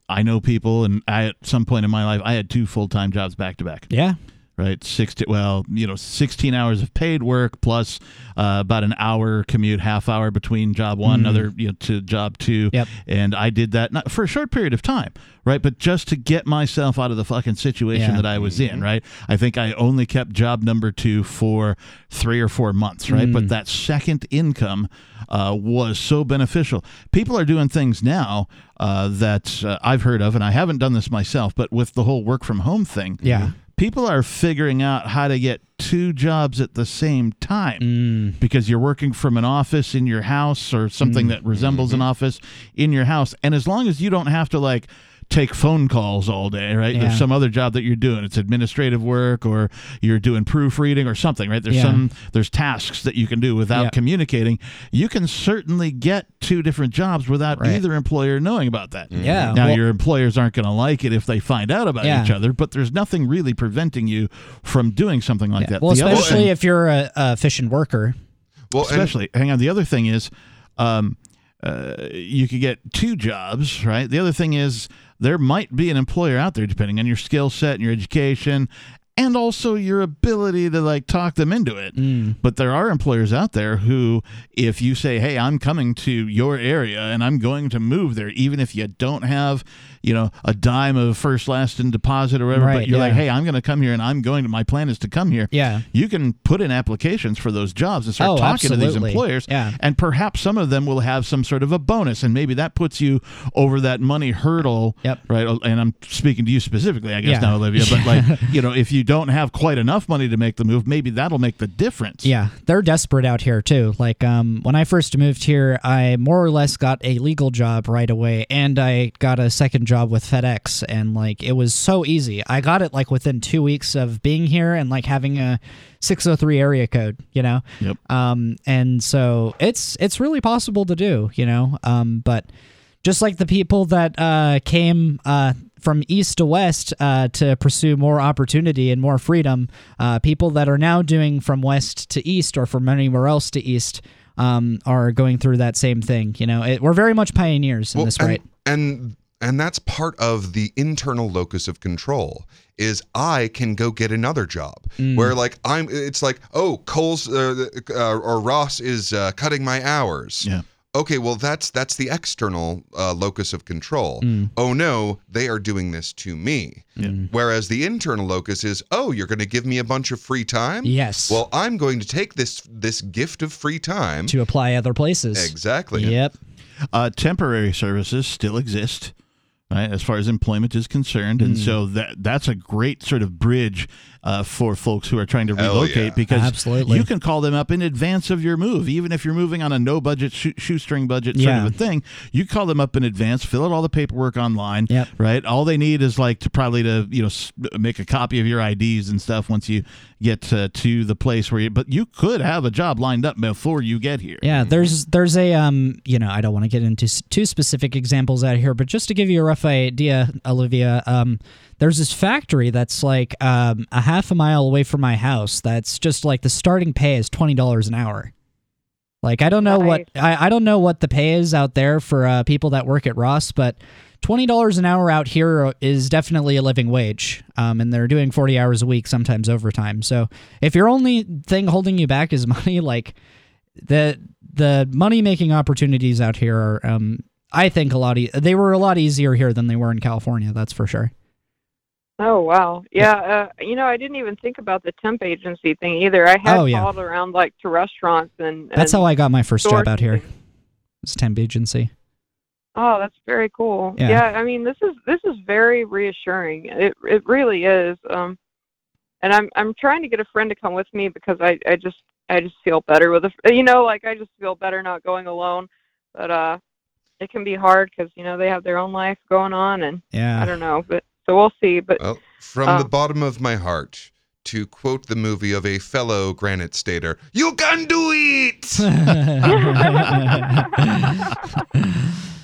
i know people and i at some point in my life i had two full-time jobs back to back. Yeah right? Sixty, well, you know, sixteen hours of paid work plus uh, about an hour commute, half hour between job one, Mhm. another you know, to job two. Yep. And I did that not for a short period of time, right? But just to get myself out of the fucking situation Yeah. that I was in, right? I think I only kept job number two for three or four months, right? Mm. But that second income uh, was so beneficial. People are doing things now uh, that uh, I've heard of, and I haven't done this myself, but with the whole work from home thing, Yeah. People are figuring out how to get two jobs at the same time Mm. because you're working from an office in your house or something Mm. that resembles Mm-hmm. an office in your house and as long as you don't have to like take phone calls all day, right? Yeah. There's some other job that you're doing. It's administrative work or you're doing proofreading or something, right? There's Yeah. some there's tasks that you can do without Yeah. communicating. You can certainly get two different jobs without Right. either employer knowing about that. Yeah, Now well- your employers aren't going to like it if they find out about Yeah. each other, but there's nothing really preventing you from doing something like that. Well, The especially thing- if you're a, a efficient worker. Well, and- especially hang on the other thing is um, uh, you could get two jobs right the other thing is there might be an employer out there depending on your skill set and your education and also your ability to like talk them into it Mm. but there are employers out there who if you say hey i'm coming to your area and i'm going to move there even if you don't have you know a dime of first last and deposit or whatever Right, but you're like hey i'm going to come here and i'm going to my plan is to come here Yeah. you can put in applications for those jobs and start Oh, talking to these employers Yeah. and perhaps some of them will have some sort of a bonus and maybe that puts you over that money hurdle Yep. right and i'm speaking to you specifically i guess Yeah. now olivia but like you know if you don't have quite enough money to make the move maybe that'll make the difference Yeah, they're desperate out here too. Like um, when I first moved here, I more or less got a legal job right away, and I got a second job with FedEx, and like it was so easy. I got it like within two weeks of being here and like having a 603 area code, you know. Yep. Um, and so it's it's really possible to do, you know. Um, but just like the people that uh, came uh, from east to west uh, to pursue more opportunity and more freedom, uh, people that are now doing from west to east or from anywhere else to east um, are going through that same thing. You know, it, we're very much pioneers in Well, this, and, right? And and that's part of the internal locus of control is I can go get another job Mm. where like I'm it's like oh Kohl's uh, uh, or Ross is uh, cutting my hours. Yeah. Okay, well that's that's the external uh, locus of control. Mm. Oh no, they are doing this to me. Whereas the internal locus is, oh, you're going to give me a bunch of free time. Yes. Well, I'm going to take this this gift of free time To apply other places. Exactly. Yep. uh, temporary services still exist right as far as employment is concerned and Mm. so that that's a great sort of bridge uh, for folks who are trying to Hell relocate yeah. because Absolutely. you can call them up in advance of your move even if you're moving on a no budget shoe- shoestring budget sort Yeah. of a thing you call them up in advance fill out all the paperwork online Yep. right all they need is like to probably to you know make a copy of your IDs and stuff once you get uh, to the place where you but you could have a job lined up before you get here Yeah, there's there's a um you know I don't want to get into s- too specific examples out here, but just to give you a rough idea, Olivia, um, there's this factory that's like um a half a mile away from my house. That's just like the starting pay is twenty dollars an hour. Like I don't know what I, I don't know what the pay is out there for uh, people that work at Ross, but twenty dollars an hour out here is definitely a living wage. Um, and they're doing forty hours a week, sometimes overtime. So if your only thing holding you back is money, like the the money making opportunities out here are um I think a lot e- they were a lot easier here than they were in California, that's for sure. Oh wow, yeah. Uh, you know, I didn't even think about the temp agency thing either. I had Oh, yeah. called around like to restaurants and. That's how I got my first job out here. and- It's temp agency. Oh, that's very cool. Yeah. Yeah. I mean, this is this is very reassuring. It it really is. Um, and I'm I'm trying to get a friend to come with me because I I just I just feel better with a fr- you know like I just feel better not going alone. But uh, it can be hard because you know they have their own life going on and Yeah. I don't know. But so we'll see. But Well, from uh, the bottom of my heart, to quote the movie of a fellow Granite Stater, you can do it!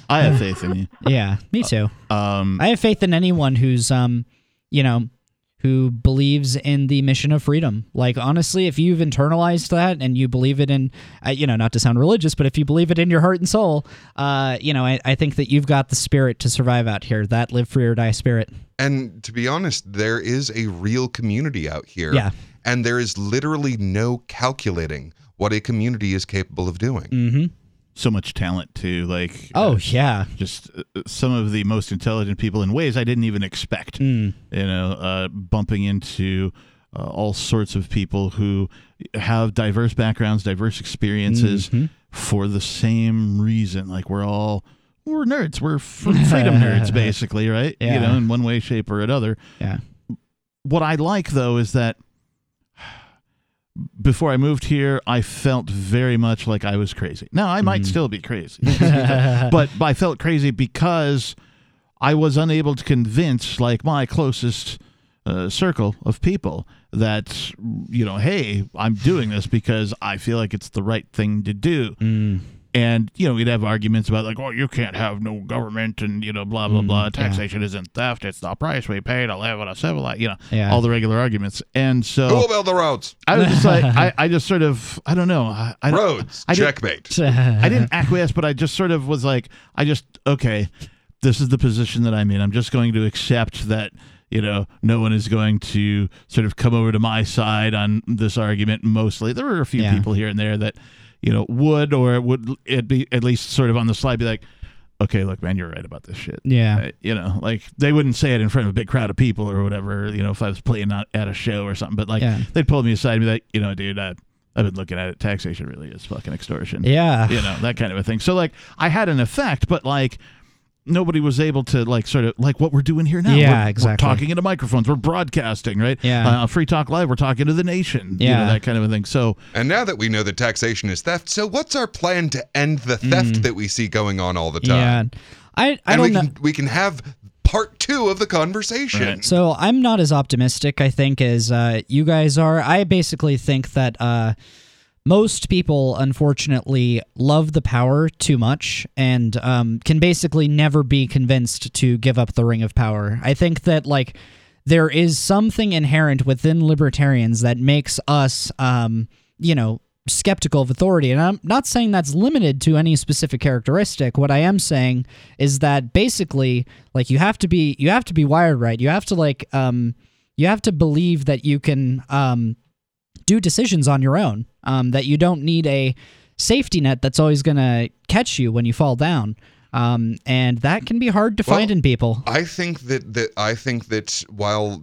I have faith in you yeah, me too. um I have faith in anyone who's um, you know, who believes in the mission of freedom. Like honestly, if you've internalized that and you believe it in, uh, you know, not to sound religious, but if you believe it in your heart and soul, uh, you know, I, I think that you've got the spirit to survive out here. That live free or die spirit. And to be honest, there is a real community out here. Yeah. And there is literally no calculating what a community is capable of doing. Mm-hmm. So much talent too like Oh yeah. just uh, some of the most intelligent people in ways I didn't even expect. Mm. You know, uh, bumping into uh, all sorts of people who have diverse backgrounds, diverse experiences Mhm. for the same reason. Like we're all we're nerds. We're freedom nerds, basically, right? You know, in one way, shape, or another. Yeah. What I like though is that before I moved here, I felt very much like I was crazy. Now I might Mhm. still be crazy, but I felt crazy because I was unable to convince like my closest uh, circle of people that you know, hey, I'm doing this because I feel like it's the right thing to do. Mm. And you know, we'd have arguments about like, oh, you can't have no government, and you know, blah blah Mm, blah. yeah. Taxation isn't theft; it's the price we pay to live in a civilized. You know, Yeah. all the regular arguments. And so, Who will build the roads? I was just like, I, I just sort of, I don't know. I, I Roads. I didn't- Checkmate. I didn't acquiesce, but I just sort of was like, I just okay, this is the position that I'm in. I'm just going to accept that you know no one is going to sort of come over to my side on this argument. Mostly, there were a few Yeah. people here and there that you know would or would it be at least sort of on the slide be like. Okay, look, man, you're right about this shit. Yeah. Uh, you know, like they wouldn't say it in front of a big crowd of people or whatever. You know, if I was playing out at a show or something, but like Yeah. they'd pull me aside and be like, you know, dude, I, I've been looking at it. Taxation really is fucking extortion. Yeah. You know, that kind of a thing. So like I had an effect, but like nobody was able to like sort of like what we're doing here now. Yeah, We're- exactly. We're talking into microphones. We're broadcasting, right? Yeah. Uh, Free Talk Live. We're talking to the nation. You know, Yeah. that kind of a thing. So And now that we know that taxation is theft, so what's our plan to end the theft that we see going on all the time? Yeah. I I and don't we know. can we can have part two of the conversation. So I'm not as optimistic, I think, as uh, you guys are. I basically think that uh, most people, unfortunately, love the power too much and um, can basically never be convinced to give up the ring of power. I think that like there is something inherent within libertarians that makes us, um, you know, skeptical of authority. And I'm not saying that's limited to any specific characteristic. What I am saying is that basically, like you have to be you have to be wired right. You have to like um you have to believe that you can um do decisions on your own. Um that you don't need a safety net that's always gonna catch you when you fall down. Um and that can be hard to find in people. I think that that I think that while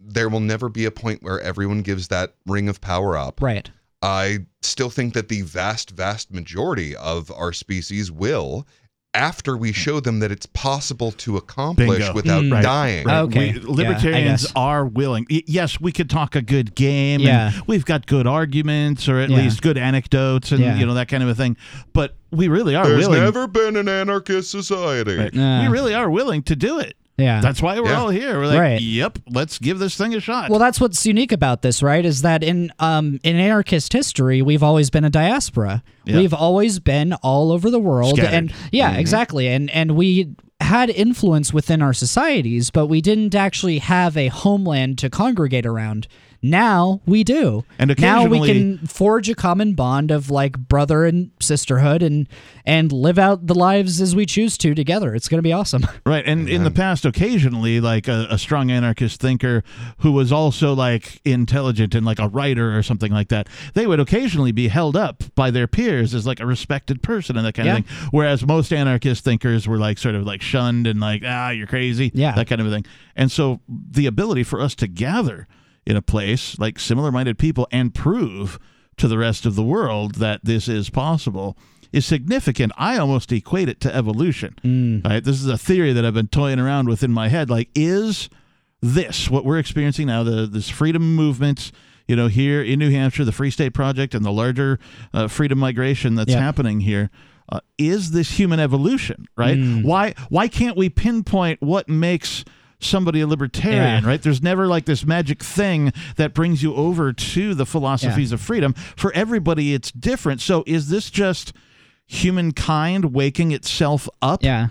there will never be a point where everyone gives that ring of power up. Right. I still think that the vast, vast majority of our species will, after we show them that it's possible to accomplish Bingo. without mm. Right. dying. Right. Okay. We- libertarians I guess. are willing. Yes, we could talk a good game. Yeah. And we've got good arguments or at Yeah. least good anecdotes and, Yeah. you know, that kind of a thing. But we really are There's willing. never been an anarchist society. Right. Yeah. We really are willing to do it. Yeah. That's why we're Yeah. all here. We're like, Right. yep, let's give this thing a shot. Well, that's what's unique about this, right? Is that in um in anarchist history, we've always been a diaspora. Yeah. We've always been all over the world, Scattered. and yeah, exactly. And and we had influence within our societies, but we didn't actually have a homeland to congregate around. Now we do. And now we can forge a common bond of like brother and sisterhood, and and live out the lives as we choose to together. It's going to be awesome. Right, and in the past, occasionally, like a, a strong anarchist thinker who was also like intelligent and like a writer or something like that, they would occasionally be held up by their peers as like a respected person and that kind Yeah. of thing. Whereas most anarchist thinkers were like sort of like shunned and like ah, you're crazy, Yeah. that kind of a thing. And so the ability for us to gather in a place like similar-minded people and prove to the rest of the world that this is possible is significant. I almost equate it to evolution. Right? This is a theory that I've been toying around with in my head. Like, is this what we're experiencing now? The this freedom movement, you know, here in New Hampshire, the Free State Project, and the larger uh, freedom migration that's Yeah. happening here. Uh, is this human evolution? Right? Mm. Why why can't we pinpoint what makes somebody a libertarian, Yeah. right? There's never like this magic thing that brings you over to the philosophies of freedom. For everybody, it's different. So is this just humankind waking itself up? Yeah.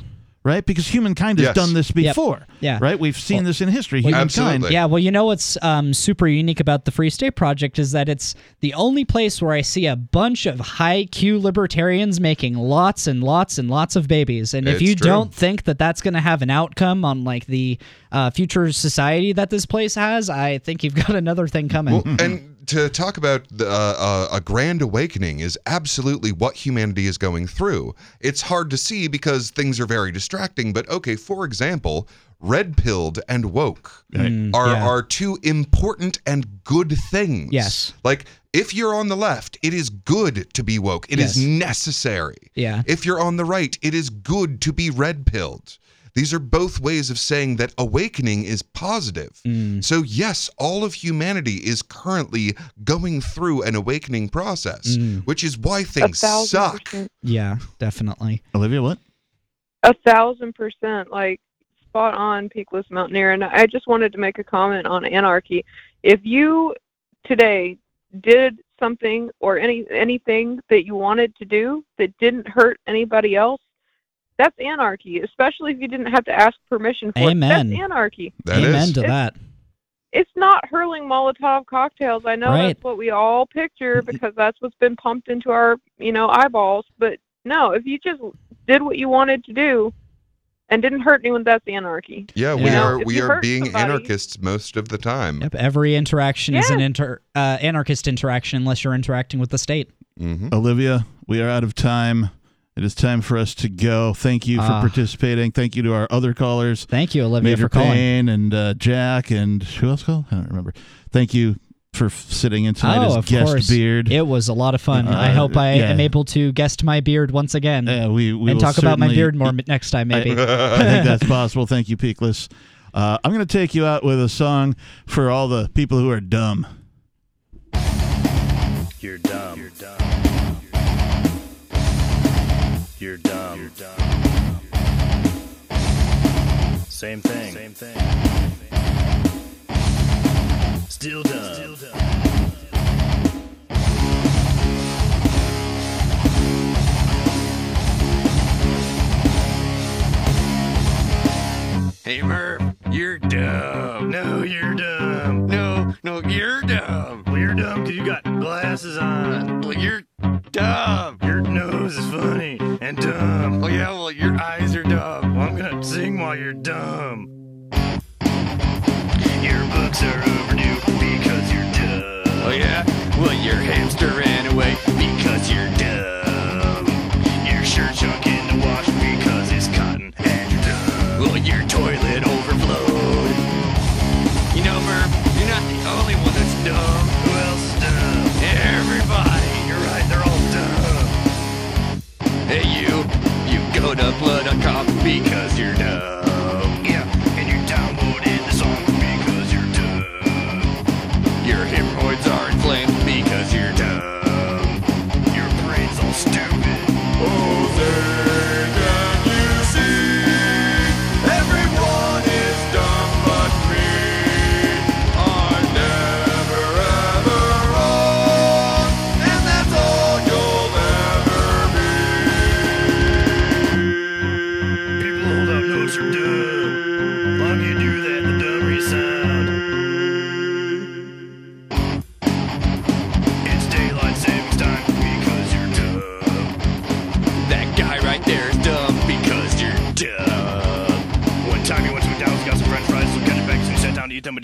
Right? Because humankind has Yes. done this Yep. before. Yeah. Right? We've seen this in history. Humankind. Absolutely. Yeah, well, you know what's um, super unique about the Free State Project is that it's the only place where I see a bunch of high Q libertarians making lots and lots and lots of babies. And if you true. don't think that that's going to have an outcome on like the uh, future society that this place has, I think you've got another thing coming. Well, and to talk about the, uh, uh, a grand awakening is absolutely what humanity is going through. It's hard to see because things are very distracting. But okay, for example, red pilled and woke Mm, are yeah. are two important and good things. Yes. like. If you're on the left, it is good to be woke. It is Yes. necessary. Yeah. If you're on the right, it is good to be red pilled. These are both ways of saying that awakening is positive. Mm. So, yes, all of humanity is currently going through an awakening process, Mm. which is why things suck. percent. yeah, definitely. Olivia, what? a thousand percent like spot on peakless mountaineer and i just wanted to make a comment on anarchy if you today did something or any anything that you wanted to do that didn't hurt anybody else that's anarchy especially if you didn't have to ask permission for Amen. it that's anarchy Amen to It's- that. it's not hurling Molotov cocktails. I know Right. that's what we all picture because that's what's been pumped into our, you know, eyeballs. But no, if you just did what you wanted to do and didn't hurt anyone, that's anarchy. Yeah, we Yeah. are If we are being somebody- anarchists most of the time. Yep. Every interaction is an inter uh, anarchist interaction unless you're interacting with the state. hmm Olivia, we are out of time. It is time for us to go. Thank you for Ah. participating. Thank you to our other callers. Thank you, Olivia, Major for calling. Payne and uh, Jack and who else called? I don't remember. Thank you for sitting in tonight oh, as of guest course. beard. It was a lot of fun. I Uh, hope I yeah. am able to guest my beard once again Yeah, we, we and talk about my beard more m- next time, maybe. I, I think that's possible. Thank you, Peakless. Uh, I'm going to take you out with a song for all the people who are dumb. You're dumb. You're dumb. You're dumb. You're dumb. Same thing. Same thing. Still dumb. Still dumb. Hey Murph, you're dumb. No, you're dumb. No, no, you're dumb. Well, you're dumb because you got glasses on. Well, you're dumb. Your nose is funny and dumb. Oh yeah, well your eyes are dumb. Well, I'm gonna sing while you're dumb. Your books are overdue because you're dumb. Oh yeah, well your hamster ran away because you're you go to blood.com because you're dumb.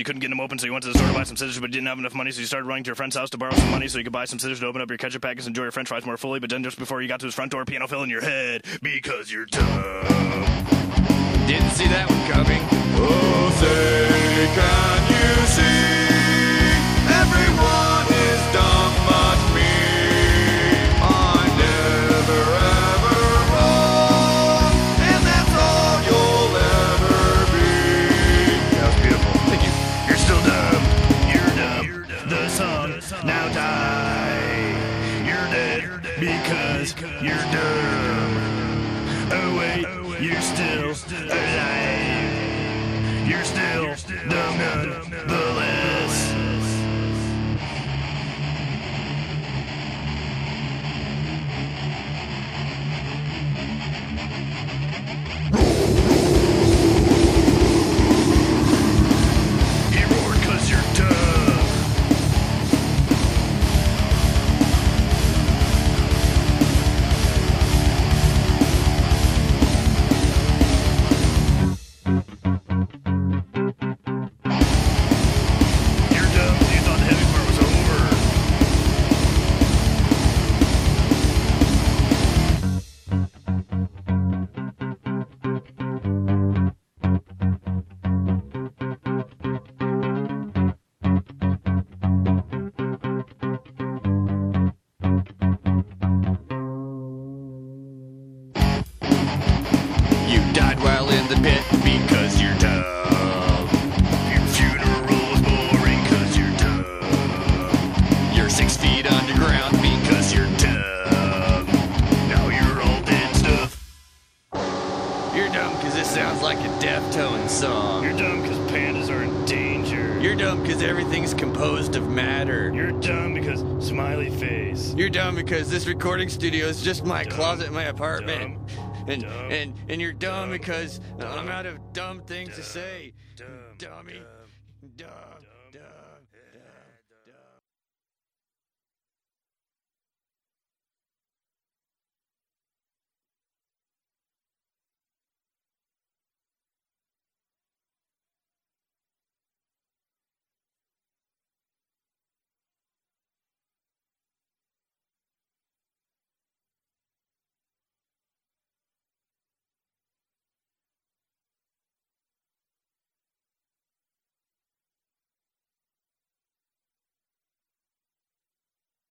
You couldn't get them open, so you went to the store to buy some scissors, but you didn't have enough money, so you started running to your friend's house to borrow some money so you could buy some scissors to open up your ketchup packets and enjoy your french fries more fully, but then just before you got to his front door, piano fell in your head because you're dumb. Didn't see that one coming. Oh, say, can you see? You're dumb. Oh wait, you're still alive. You're still dumb studio is just my closet in my apartment. and, and and you're dumb because I'm out of dumb things to say. Dummy. Dumb. Dumb.